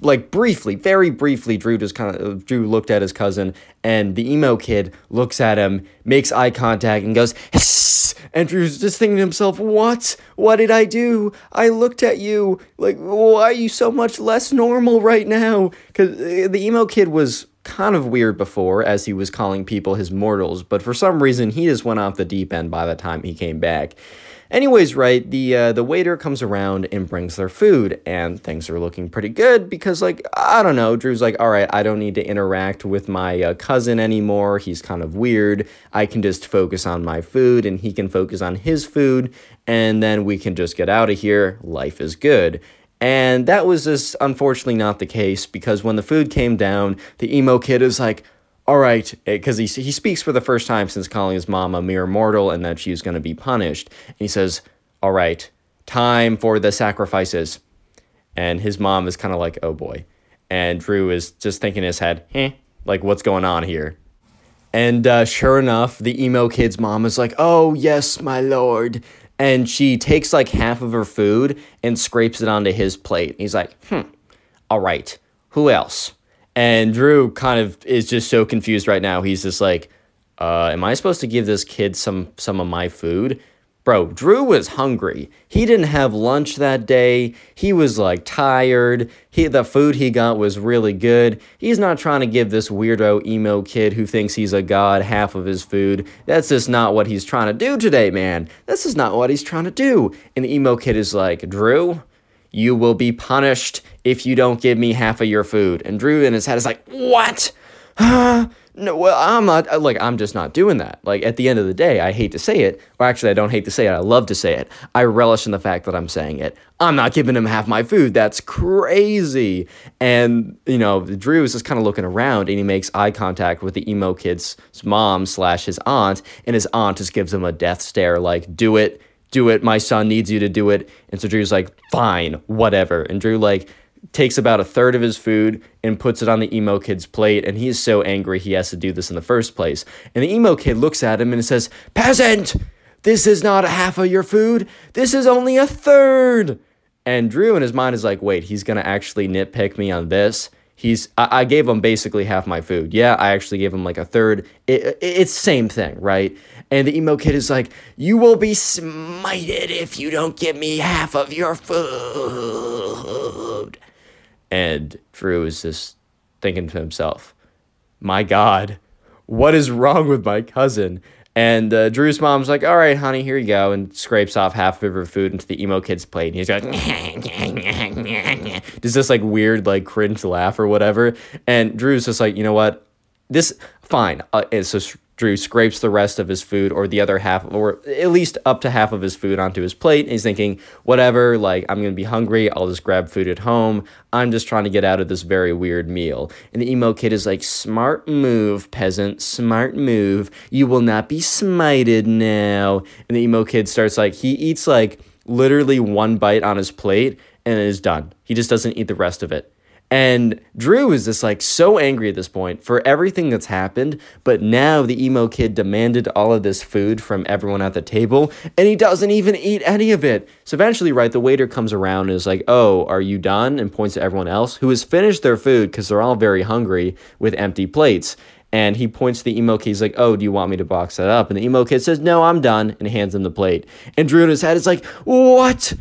like briefly very briefly Drew just kind of Drew looked at his cousin and the emo kid looks at him makes eye contact and goes Hiss! and Drew's just thinking to himself what? What did I do? I looked at you. Like why are you so much less normal right now? Cuz uh, the emo kid was kind of weird before as he was calling people his mortals, but for some reason he just went off the deep end by the time he came back. Anyways, right, the uh, the waiter comes around and brings their food, and things are looking pretty good because, like, I don't know, Drew's like, all right, I don't need to interact with my uh, cousin anymore. He's kind of weird. I can just focus on my food, and he can focus on his food, and then we can just get out of here. Life is good. And that was just unfortunately not the case because when the food came down, the emo kid is like, all right, because he, he speaks for the first time since calling his mom a mere mortal and that she's going to be punished. And he says, all right, time for the sacrifices. And his mom is kind of like, oh boy. And Drew is just thinking in his head, eh, like, what's going on here? And uh, sure enough, the emo kid's mom is like, oh, yes, my lord. And she takes like half of her food and scrapes it onto his plate. He's like, hmm, all right, who else? And Drew kind of is just so confused right now. He's just like, uh, am I supposed to give this kid some some of my food? Bro, Drew was hungry. He didn't have lunch that day. He was like tired. He the food he got was really good. He's not trying to give this weirdo emo kid who thinks he's a god half of his food. That's just not what he's trying to do today, man. This is not what he's trying to do. And the emo kid is like, "Drew, you will be punished if you don't give me half of your food." And Drew in his head is like, "What?" No, well, I'm not uh, like I'm just not doing that. Like at the end of the day, I hate to say it, or actually, I don't hate to say it. I love to say it. I relish in the fact that I'm saying it. I'm not giving him half my food. That's crazy. And you know, Drew is just kind of looking around, and he makes eye contact with the emo kid's mom slash his aunt, and his aunt just gives him a death stare, like "Do it, do it. My son needs you to do it." And so Drew's like, "Fine, whatever." And Drew like takes about a third of his food and puts it on the emo kid's plate and he's so angry he has to do this in the first place. And the emo kid looks at him and says peasant this is not a half of your food. This is only a third. And drew in his mind is like wait he's gonna actually nitpick me on this? He's i, I gave him basically half my food. Yeah i actually gave him like a third. It, it, it's same thing right? And the emo kid is like you will be smited if you don't give me half of your food and Drew is just thinking to himself, my God, what is wrong with my cousin? And uh, Drew's mom's like, all right, honey, here you go, and scrapes off half of her food into the emo kid's plate. And he's like, does this like weird, like cringe laugh or whatever. And Drew's just like, you know what? This, fine. Uh, so Drew scrapes the rest of his food or the other half, or at least up to half of his food onto his plate. And he's thinking, whatever, like, I'm going to be hungry. I'll just grab food at home. I'm just trying to get out of this very weird meal. And the emo kid is like, smart move, peasant, smart move. You will not be smited now. And the emo kid starts like, he eats like literally one bite on his plate and is done. He just doesn't eat the rest of it. And Drew is just like so angry at this point for everything that's happened, but now the emo kid demanded all of this food from everyone at the table, and he doesn't even eat any of it. So eventually, right, the waiter comes around and is like, Oh, are you done? and points to everyone else who has finished their food because they're all very hungry with empty plates. And he points to the emo kid. He's like, Oh, do you want me to box that up? And the emo kid says, No, I'm done, and hands him the plate. And Drew in his head is like, What?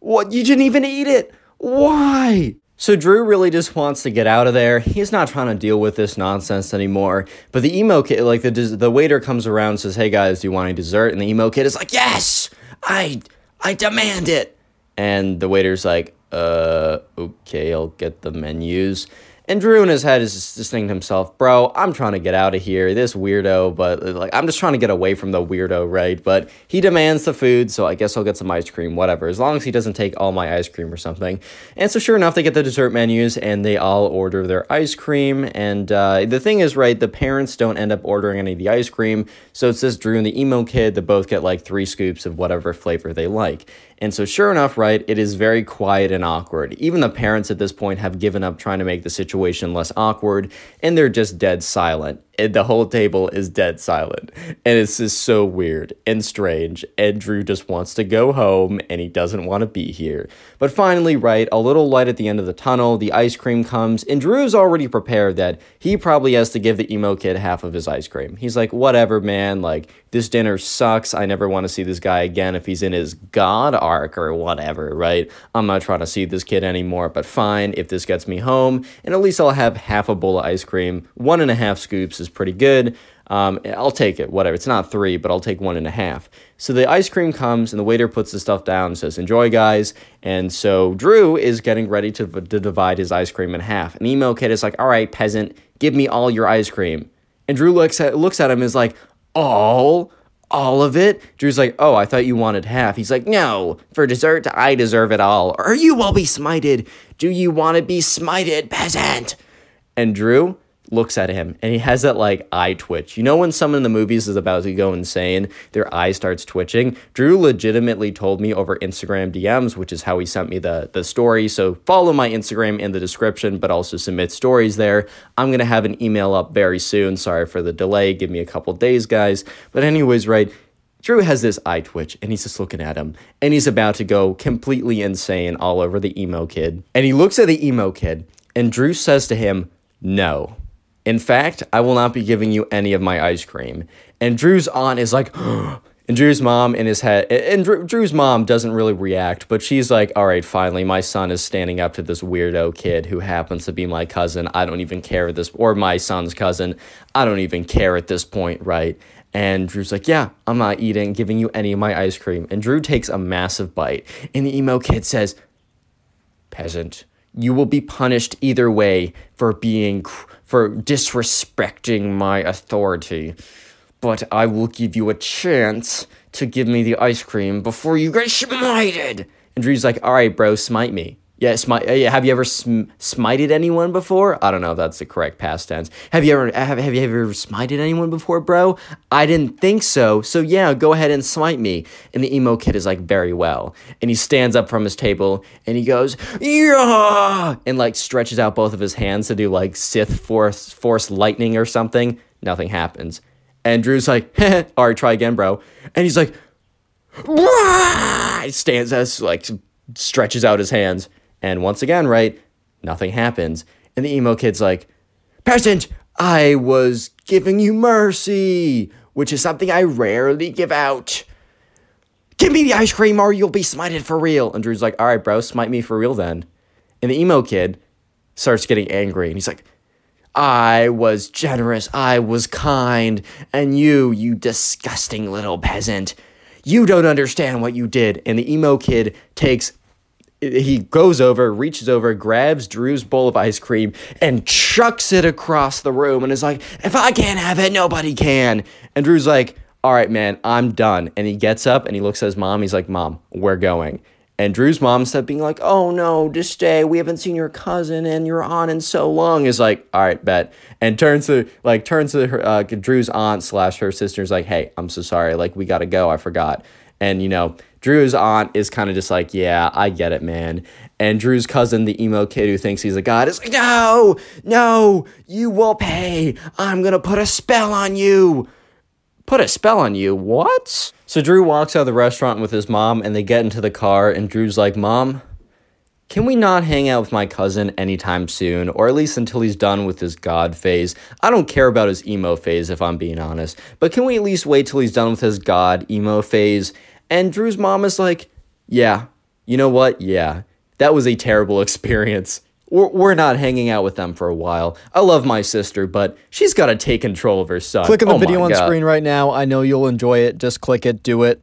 What? You didn't even eat it. Why? So Drew really just wants to get out of there. He's not trying to deal with this nonsense anymore. But the emo kid, like the the waiter comes around and says, "Hey guys, do you want any dessert?" And the emo kid is like, "Yes, I I demand it." And the waiter's like, "Uh, okay, I'll get the menus." And Drew in his head is just thinking to himself, bro, I'm trying to get out of here. This weirdo, but like, I'm just trying to get away from the weirdo, right? But he demands the food, so I guess I'll get some ice cream, whatever, as long as he doesn't take all my ice cream or something. And so, sure enough, they get the dessert menus and they all order their ice cream. And uh, the thing is, right, the parents don't end up ordering any of the ice cream. So it's just Drew and the emo kid that both get like three scoops of whatever flavor they like. And so, sure enough, right, it is very quiet and awkward. Even the parents at this point have given up trying to make the situation less awkward, and they're just dead silent and the whole table is dead silent. And it's just so weird and strange. And Drew just wants to go home and he doesn't want to be here. But finally, right, a little light at the end of the tunnel, the ice cream comes, and Drew's already prepared that he probably has to give the emo kid half of his ice cream. He's like, whatever, man, like, this dinner sucks. I never want to see this guy again if he's in his God arc or whatever, right? I'm not trying to see this kid anymore, but fine, if this gets me home, and at least I'll have half a bowl of ice cream. One and a half scoops is is pretty good. Um, I'll take it, whatever. It's not three, but I'll take one and a half. So the ice cream comes, and the waiter puts the stuff down and says, Enjoy, guys. And so Drew is getting ready to, to divide his ice cream in half. And emo kid is like, All right, peasant, give me all your ice cream. And Drew looks at, looks at him and is like, All? all of it? Drew's like, oh, I thought you wanted half. He's like, no, for dessert, I deserve it all, or you will be smited. Do you want to be smited, peasant? And Drew looks at him and he has that like eye twitch. You know when someone in the movies is about to go insane, their eye starts twitching? Drew legitimately told me over Instagram DMs, which is how he sent me the the story. So follow my Instagram in the description, but also submit stories there. I'm going to have an email up very soon. Sorry for the delay. Give me a couple days, guys. But anyways, right? Drew has this eye twitch and he's just looking at him and he's about to go completely insane all over the emo kid. And he looks at the emo kid and Drew says to him, "No." In fact, I will not be giving you any of my ice cream. And Drew's aunt is like, and Drew's mom in his head, and Drew, Drew's mom doesn't really react, but she's like, all right, finally, my son is standing up to this weirdo kid who happens to be my cousin. I don't even care at this, or my son's cousin. I don't even care at this point, right? And Drew's like, yeah, I'm not eating, giving you any of my ice cream. And Drew takes a massive bite, and the emo kid says, peasant, you will be punished either way for being for disrespecting my authority. But I will give you a chance to give me the ice cream before you get smited. And Drew's like, all right, bro, smite me. Yeah. Uh, have you ever sm- smited anyone before? I don't know if that's the correct past tense. Have you ever have, have you ever smited anyone before, bro? I didn't think so. So yeah, go ahead and smite me. And the emo kid is like, very well. And he stands up from his table and he goes, yeah, and like stretches out both of his hands to do like Sith force force lightning or something. Nothing happens. And Drew's like, all right, try again, bro. And he's like, he stands as like stretches out his hands and once again, right, nothing happens. And the emo kid's like, Peasant, I was giving you mercy, which is something I rarely give out. Give me the ice cream or you'll be smited for real. And Drew's like, all right, bro, smite me for real then. And the emo kid starts getting angry and he's like, I was generous, I was kind, and you, you disgusting little peasant, you don't understand what you did. And the emo kid takes he goes over, reaches over, grabs Drew's bowl of ice cream, and chucks it across the room and is like, If I can't have it, nobody can. And Drew's like, All right, man, I'm done. And he gets up and he looks at his mom. He's like, Mom, we're going. And Drew's mom, instead being like, Oh no, just stay. We haven't seen your cousin and your aunt in so long, is like, All right, bet. And turns to, like, turns to her, uh, Drew's aunt slash her sister's like, Hey, I'm so sorry. Like, we got to go. I forgot. And, you know, Drew's aunt is kind of just like, yeah, I get it, man. And Drew's cousin, the emo kid who thinks he's a god, is like, no, no, you will pay. I'm going to put a spell on you. Put a spell on you? What? So Drew walks out of the restaurant with his mom and they get into the car and Drew's like, Mom, can we not hang out with my cousin anytime soon, or at least until he's done with his God phase? I don't care about his emo phase, if I'm being honest, but can we at least wait till he's done with his God emo phase and Drew's mom is like, yeah, you know what? Yeah, that was a terrible experience. We're, we're not hanging out with them for a while. I love my sister, but she's got to take control of her son. Click on the Oh video on God. screen right now. I know you'll enjoy it. Just click it, do it.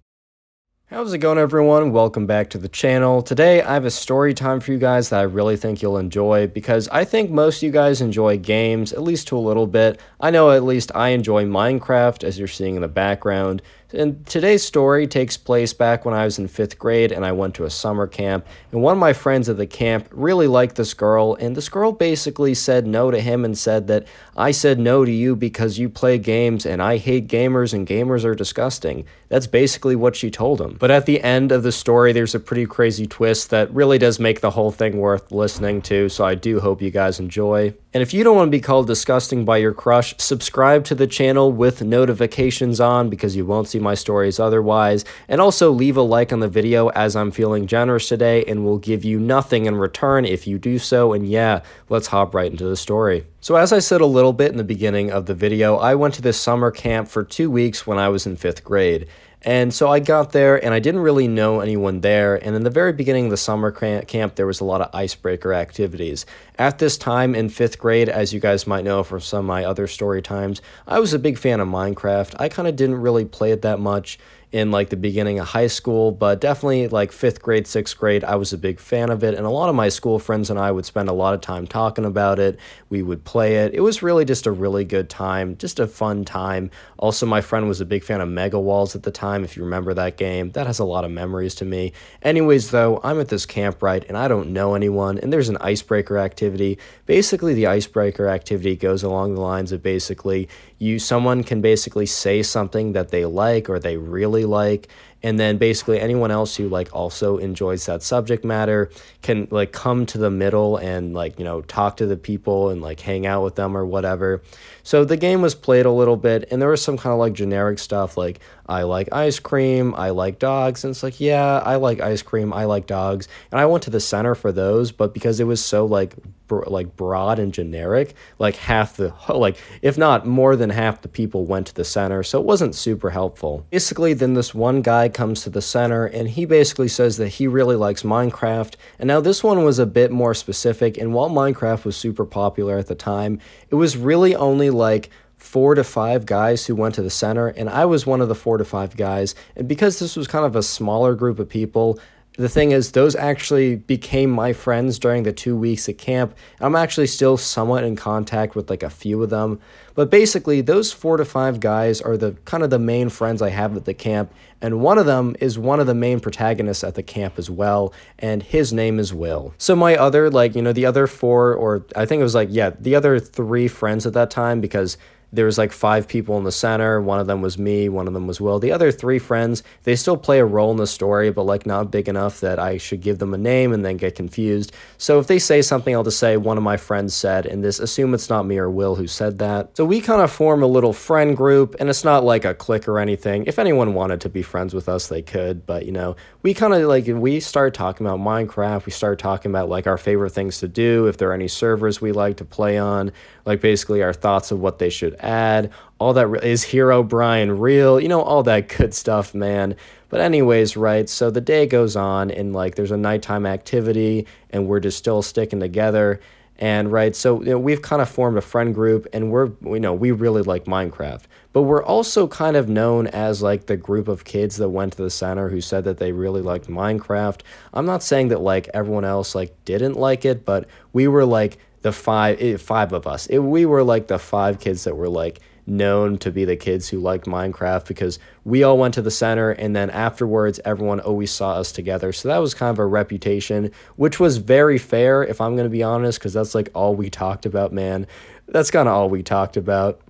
How's it going, everyone? Welcome back to the channel. Today, I have a story time for you guys that I really think you'll enjoy because I think most of you guys enjoy games, at least to a little bit. I know at least I enjoy Minecraft, as you're seeing in the background. And today's story takes place back when I was in fifth grade and I went to a summer camp. And one of my friends at the camp really liked this girl, and this girl basically said no to him and said that I said no to you because you play games and I hate gamers and gamers are disgusting. That's basically what she told him. But at the end of the story, there's a pretty crazy twist that really does make the whole thing worth listening to, so I do hope you guys enjoy. And if you don't want to be called disgusting by your crush, subscribe to the channel with notifications on because you won't see my stories otherwise. And also leave a like on the video as I'm feeling generous today and will give you nothing in return if you do so. And yeah, let's hop right into the story. So as I said a little bit in the beginning of the video, I went to this summer camp for two weeks when I was in fifth grade. And so I got there and I didn't really know anyone there. And in the very beginning of the summer camp, there was a lot of icebreaker activities. At this time in fifth grade, as you guys might know from some of my other story times, I was a big fan of Minecraft. I kind of didn't really play it that much. In like the beginning of high school, but definitely like fifth grade, sixth grade, I was a big fan of it. And a lot of my school friends and I would spend a lot of time talking about it. We would play it. It was really just a really good time, just a fun time. Also, my friend was a big fan of Mega Walls at the time, if you remember that game. That has a lot of memories to me. Anyways, though, I'm at this camp, right, and I don't know anyone, and there's an icebreaker activity. Basically, the icebreaker activity goes along the lines of basically you someone can basically say something that they like or they really like and then basically anyone else who like also enjoys that subject matter can like come to the middle and like you know talk to the people and like hang out with them or whatever so the game was played a little bit and there was some kind of like generic stuff like i like ice cream i like dogs and it's like yeah i like ice cream i like dogs and i went to the center for those but because it was so like like broad and generic like half the like if not more than half the people went to the center so it wasn't super helpful. Basically then this one guy comes to the center and he basically says that he really likes minecraft and now this one was a bit more specific and while minecraft was super popular at the time it was really only like four to five guys who went to the center, and I was one of the four to five guys. And because this was kind of a smaller group of people, the thing is, those actually became my friends during the two weeks at camp. I'm actually still somewhat in contact with like a few of them. But basically, those four to five guys are the kind of the main friends I have at the camp. And one of them is one of the main protagonists at the camp as well. And his name is Will. So, my other, like, you know, the other four, or I think it was like, yeah, the other three friends at that time, because there was like five people in the center. One of them was me one of them was will. The other three friends they still play a role in the story but like not big enough that i should give them a name and then get confused. So if they say something i'll just say one of my friends said and this assume it's not me or will who said that. So we kind of form a little friend group and it's not like a clique or anything. If anyone wanted to be friends with us they could but you know we kind of like we start talking about minecraft. We start talking about like our favorite things to do if there are any servers we like to play on like basically our thoughts of what they should add all that re- is Herobrine real? You know all that good stuff man. But anyways right so the day goes on and like there's a nighttime activity and we're just still sticking together. And right so you know, we've kind of formed a friend group and we're you know we really like minecraft. But we're also kind of known as like the group of kids that went to the center who said that they really liked minecraft. I'm not saying that like everyone else like didn't like it but we were like the five eh, five of us. It, we were like the five kids that were like known to be the kids who liked minecraft because we all went to the center and then afterwards everyone always saw us together. So that was kind of a reputation which was very fair if i'm going to be honest because that's like all we talked about man. That's kind of all we talked about.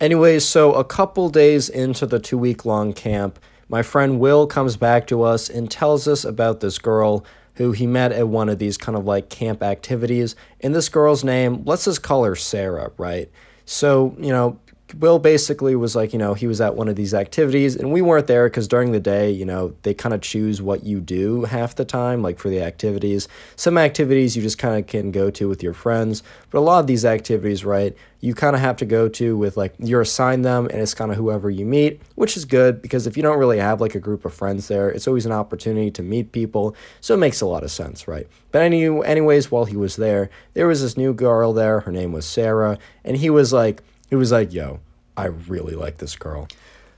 Anyways, so a couple days into the two week long camp, my friend Will comes back to us and tells us about this girl who he met at one of these kind of like camp activities. And this girl's name, let's just call her Sarah, right? So, you know, Will basically was like, you know, he was at one of these activities and we weren't there because during the day, you know, they kind of choose what you do half the time, like for the activities. Some activities you just kind of can go to with your friends, but a lot of these activities, right, you kind of have to go to with like you're assigned them and it's kind of whoever you meet, which is good because if you don't really have like a group of friends there, it's always an opportunity to meet people. So it makes a lot of sense, right? But any, anyways, while he was there, there was this new girl there. Her name was Sarah, and he was like, he was like, yo, I really like this girl.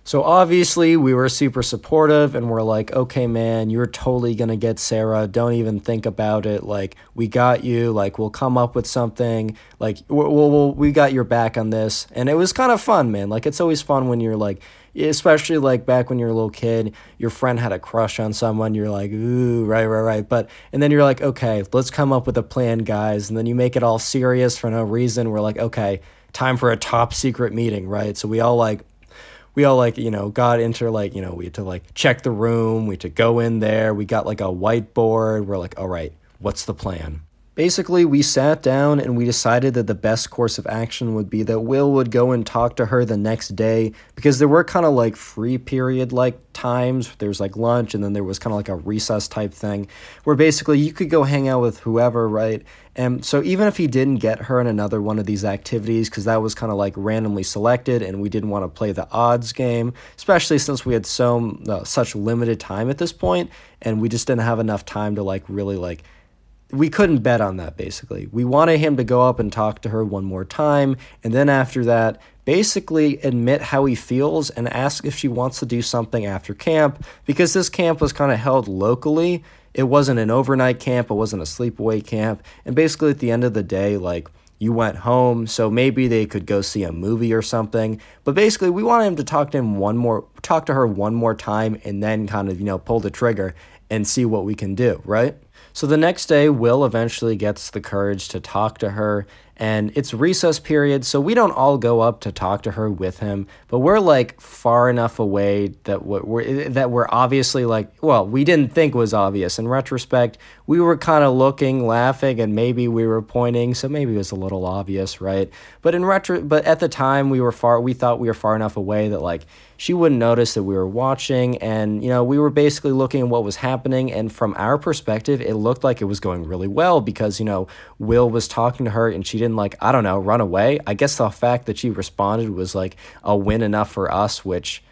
So obviously, we were super supportive and we're like, okay, man, you're totally going to get Sarah. Don't even think about it. Like, we got you. Like, we'll come up with something. Like, we'll, we'll, we got your back on this. And it was kind of fun, man. Like, it's always fun when you're like, especially like back when you're a little kid, your friend had a crush on someone. You're like, ooh, right, right, right. But, and then you're like, okay, let's come up with a plan, guys. And then you make it all serious for no reason. We're like, okay, time for a top secret meeting, right? So we all like we all like, you know, got into like, you know, we had to like check the room, we had to go in there, we got like a whiteboard. We're like, all right, what's the plan? Basically, we sat down and we decided that the best course of action would be that Will would go and talk to her the next day because there were kind of like free period like times. There's like lunch and then there was kind of like a recess type thing where basically you could go hang out with whoever, right? And so even if he didn't get her in another one of these activities because that was kind of like randomly selected and we didn't want to play the odds game, especially since we had so uh, such limited time at this point and we just didn't have enough time to like really like we couldn't bet on that basically. We wanted him to go up and talk to her one more time, and then after that, basically admit how he feels and ask if she wants to do something after camp because this camp was kind of held locally. It wasn't an overnight camp, it wasn't a sleepaway camp, and basically at the end of the day, like you went home, so maybe they could go see a movie or something. But basically, we wanted him to talk to him one more, talk to her one more time, and then kind of you know pull the trigger and see what we can do, right? So the next day, Will eventually gets the courage to talk to her, and it's recess period, so we don't all go up to talk to her with him, but we're like far enough away that we're that we're obviously like, well, we didn't think was obvious. In retrospect, we were kind of looking, laughing, and maybe we were pointing, so maybe it was a little obvious, right? But in retro, but at the time, we were far, we thought we were far enough away that like she wouldn't notice that we were watching and you know we were basically looking at what was happening and from our perspective it looked like it was going really well because you know will was talking to her and she didn't like i don't know run away i guess the fact that she responded was like a win enough for us which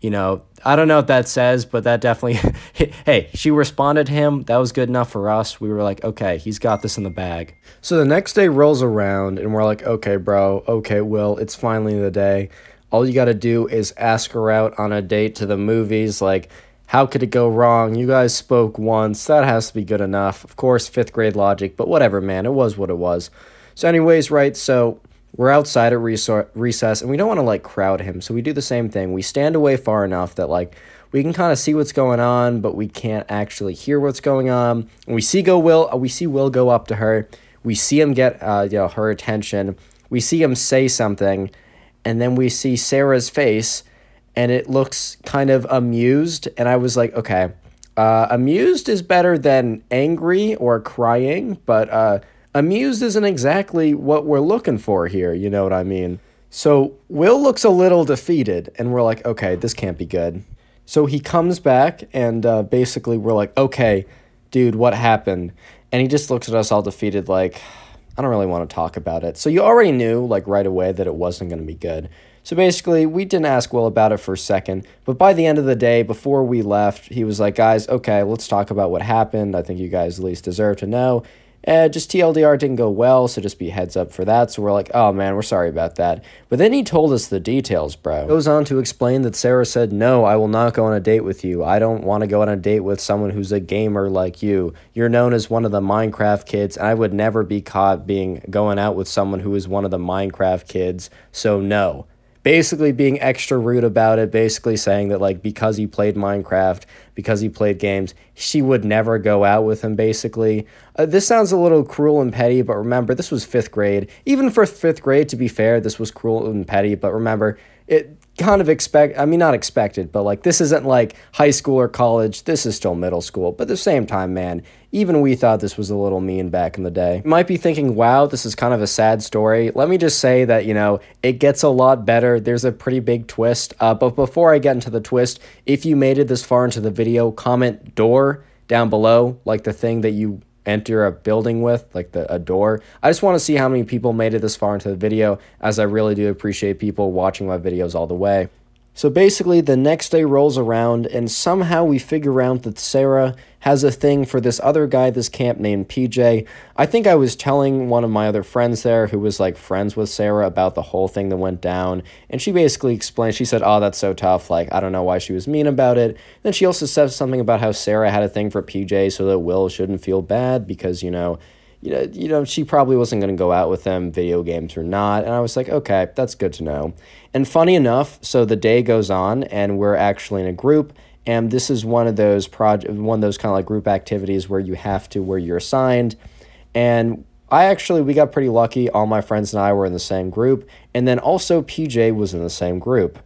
you know i don't know what that says but that definitely hey she responded to him that was good enough for us we were like okay he's got this in the bag so the next day rolls around and we're like okay bro okay will it's finally the day all you got to do is ask her out on a date to the movies. Like, how could it go wrong? You guys spoke once. That has to be good enough. Of course, fifth grade logic, but whatever, man. It was what it was. So, anyways, right? So, we're outside at recess and we don't want to like crowd him. So, we do the same thing. We stand away far enough that, like, we can kind of see what's going on, but we can't actually hear what's going on. And we see go Will, we see Will go up to her. We see him get uh, you know her attention. We see him say something, and then we see Sarah's face and it looks kind of amused and I was like, okay, uh, amused is better than angry or crying, but uh, amused isn't exactly what we're looking for here, you know what I mean? So Will looks a little defeated and we're like, okay, this can't be good. So he comes back and uh, basically we're like, okay, dude, what happened? And he just looks at us all defeated like, I don't really want to talk about it. So you already knew, like, right away that it wasn't going to be good. So basically, we didn't ask Will about it for a second. But by the end of the day, before we left, he was like, guys, okay, let's talk about what happened. I think you guys at least deserve to know. Uh, just TLDR didn't go well, so just be heads up for that. So we're like, oh man, we're sorry about that. But then he told us the details, bro. Goes on to explain that Sarah said, no, I will not go on a date with you. I don't want to go on a date with someone who's a gamer like you. You're known as one of the Minecraft kids, and I would never be caught being going out with someone who is one of the Minecraft kids. So no basically being extra rude about it, basically saying that like because he played Minecraft, because he played games, she would never go out with him basically. Uh, this sounds a little cruel and petty, but remember this was 5th grade. Even for 5th grade to be fair, this was cruel and petty, but remember it kind of expect I mean not expected, but like this isn't like high school or college. This is still middle school. But at the same time, man, even we thought this was a little mean back in the day. You might be thinking, "Wow, this is kind of a sad story." Let me just say that, you know, it gets a lot better. There's a pretty big twist. Uh, but before I get into the twist, if you made it this far into the video, comment door down below, like the thing that you enter a building with, like the a door. I just want to see how many people made it this far into the video, as I really do appreciate people watching my videos all the way. So basically, the next day rolls around, and somehow we figure out that Sarah has a thing for this other guy this camp named PJ. I think I was telling one of my other friends there who was like friends with Sarah about the whole thing that went down, and she basically explained, she said, Oh, that's so tough. Like, I don't know why she was mean about it. Then she also said something about how Sarah had a thing for PJ so that Will shouldn't feel bad because, you know, you know, you know, she probably wasn't going to go out with them, video games or not. And I was like, okay, that's good to know. And funny enough, so the day goes on, and we're actually in a group, and this is one of those project, one of those kind of like group activities where you have to, where you're assigned, and I actually we got pretty lucky. All my friends and I were in the same group, and then also PJ was in the same group.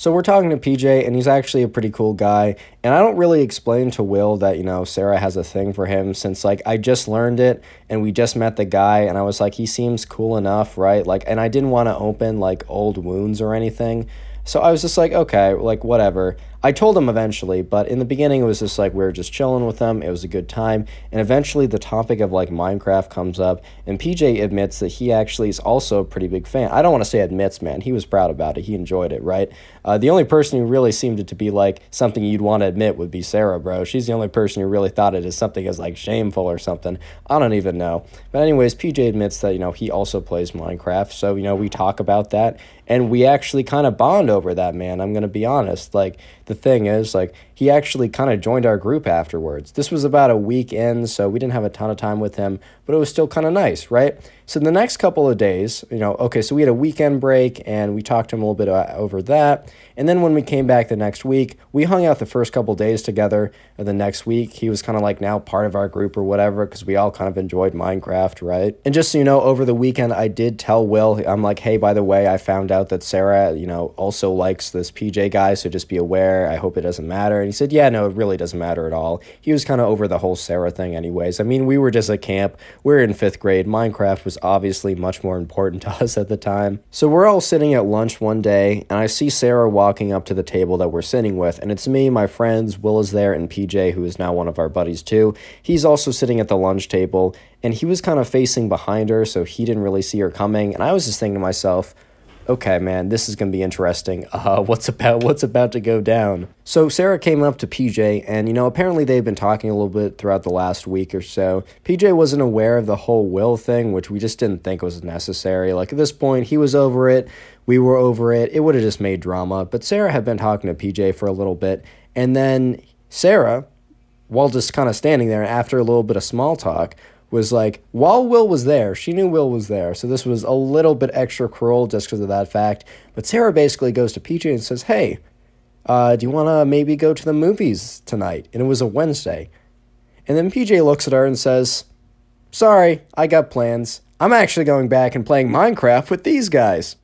So we're talking to PJ, and he's actually a pretty cool guy. And I don't really explain to Will that, you know, Sarah has a thing for him since, like, I just learned it and we just met the guy, and I was like, he seems cool enough, right? Like, and I didn't want to open, like, old wounds or anything. So I was just like, okay, like, whatever. I told him eventually, but in the beginning it was just like we were just chilling with them. It was a good time, and eventually the topic of like Minecraft comes up, and PJ admits that he actually is also a pretty big fan. I don't want to say admits, man. He was proud about it. He enjoyed it, right? Uh, the only person who really seemed it to be like something you'd want to admit would be Sarah, bro. She's the only person who really thought it as something as like shameful or something. I don't even know. But anyways, PJ admits that you know he also plays Minecraft, so you know we talk about that, and we actually kind of bond over that, man. I'm gonna be honest. Like the thing is, like he actually kind of joined our group afterwards. This was about a week in, so we didn't have a ton of time with him, but it was still kind of nice, right? So the next couple of days, you know, okay, so we had a weekend break and we talked to him a little bit uh, over that. And then when we came back the next week, we hung out the first couple days together. And the next week, he was kind of like now part of our group or whatever because we all kind of enjoyed Minecraft, right? And just so you know, over the weekend, I did tell Will, I'm like, hey, by the way, I found out that Sarah, you know, also likes this PJ guy, so just be aware. I hope it doesn't matter. He said, yeah, no, it really doesn't matter at all. He was kind of over the whole Sarah thing, anyways. I mean, we were just at camp. We are in fifth grade. Minecraft was obviously much more important to us at the time. So we're all sitting at lunch one day, and I see Sarah walking up to the table that we're sitting with, and it's me, my friends, Will is there, and PJ, who is now one of our buddies too. He's also sitting at the lunch table, and he was kind of facing behind her, so he didn't really see her coming. And I was just thinking to myself, okay, man, this is going to be interesting. Uh, what's about what's about to go down? So Sarah came up to PJ, and you know, apparently they've been talking a little bit throughout the last week or so. PJ wasn't aware of the whole will thing, which we just didn't think was necessary. Like at this point, he was over it. We were over it. It would have just made drama. But Sarah had been talking to PJ for a little bit, and then Sarah, while just kind of standing there, after a little bit of small talk, was like, while Will was there, she knew Will was there. So this was a little bit extra cruel just because of that fact. But Sarah basically goes to PJ and says, hey, uh, do you want to maybe go to the movies tonight? And it was a Wednesday. And then PJ looks at her and says, sorry, I got plans. I'm actually going back and playing Minecraft with these guys.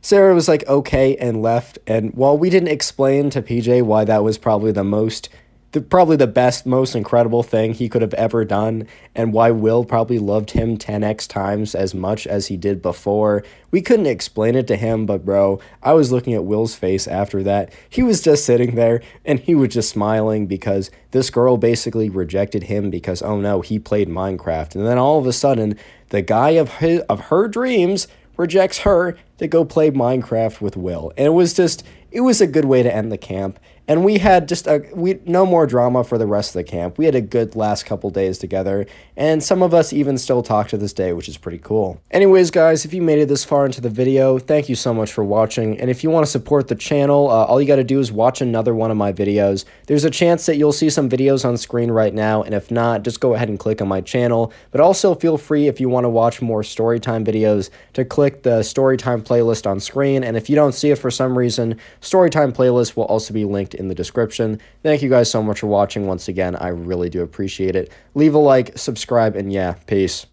Sarah was like, okay, and left. And while we didn't explain to PJ why that was probably the most the, probably the best, most incredible thing he could have ever done, and why Will probably loved him 10x times as much as he did before. We couldn't explain it to him, but bro, I was looking at Will's face after that. He was just sitting there and he was just smiling because this girl basically rejected him because, oh no, he played Minecraft. And then all of a sudden, the guy of, his, of her dreams rejects her to go play Minecraft with Will. And it was just, it was a good way to end the camp and we had just a we no more drama for the rest of the camp. We had a good last couple days together, and some of us even still talk to this day, which is pretty cool. Anyways, guys, if you made it this far into the video, thank you so much for watching. And if you want to support the channel, uh, all you got to do is watch another one of my videos. There's a chance that you'll see some videos on screen right now, and if not, just go ahead and click on my channel. But also feel free if you want to watch more storytime videos to click the storytime playlist on screen. And if you don't see it for some reason, storytime playlist will also be linked in the description. Thank you guys so much for watching once again. I really do appreciate it. Leave a like, subscribe, and yeah, peace.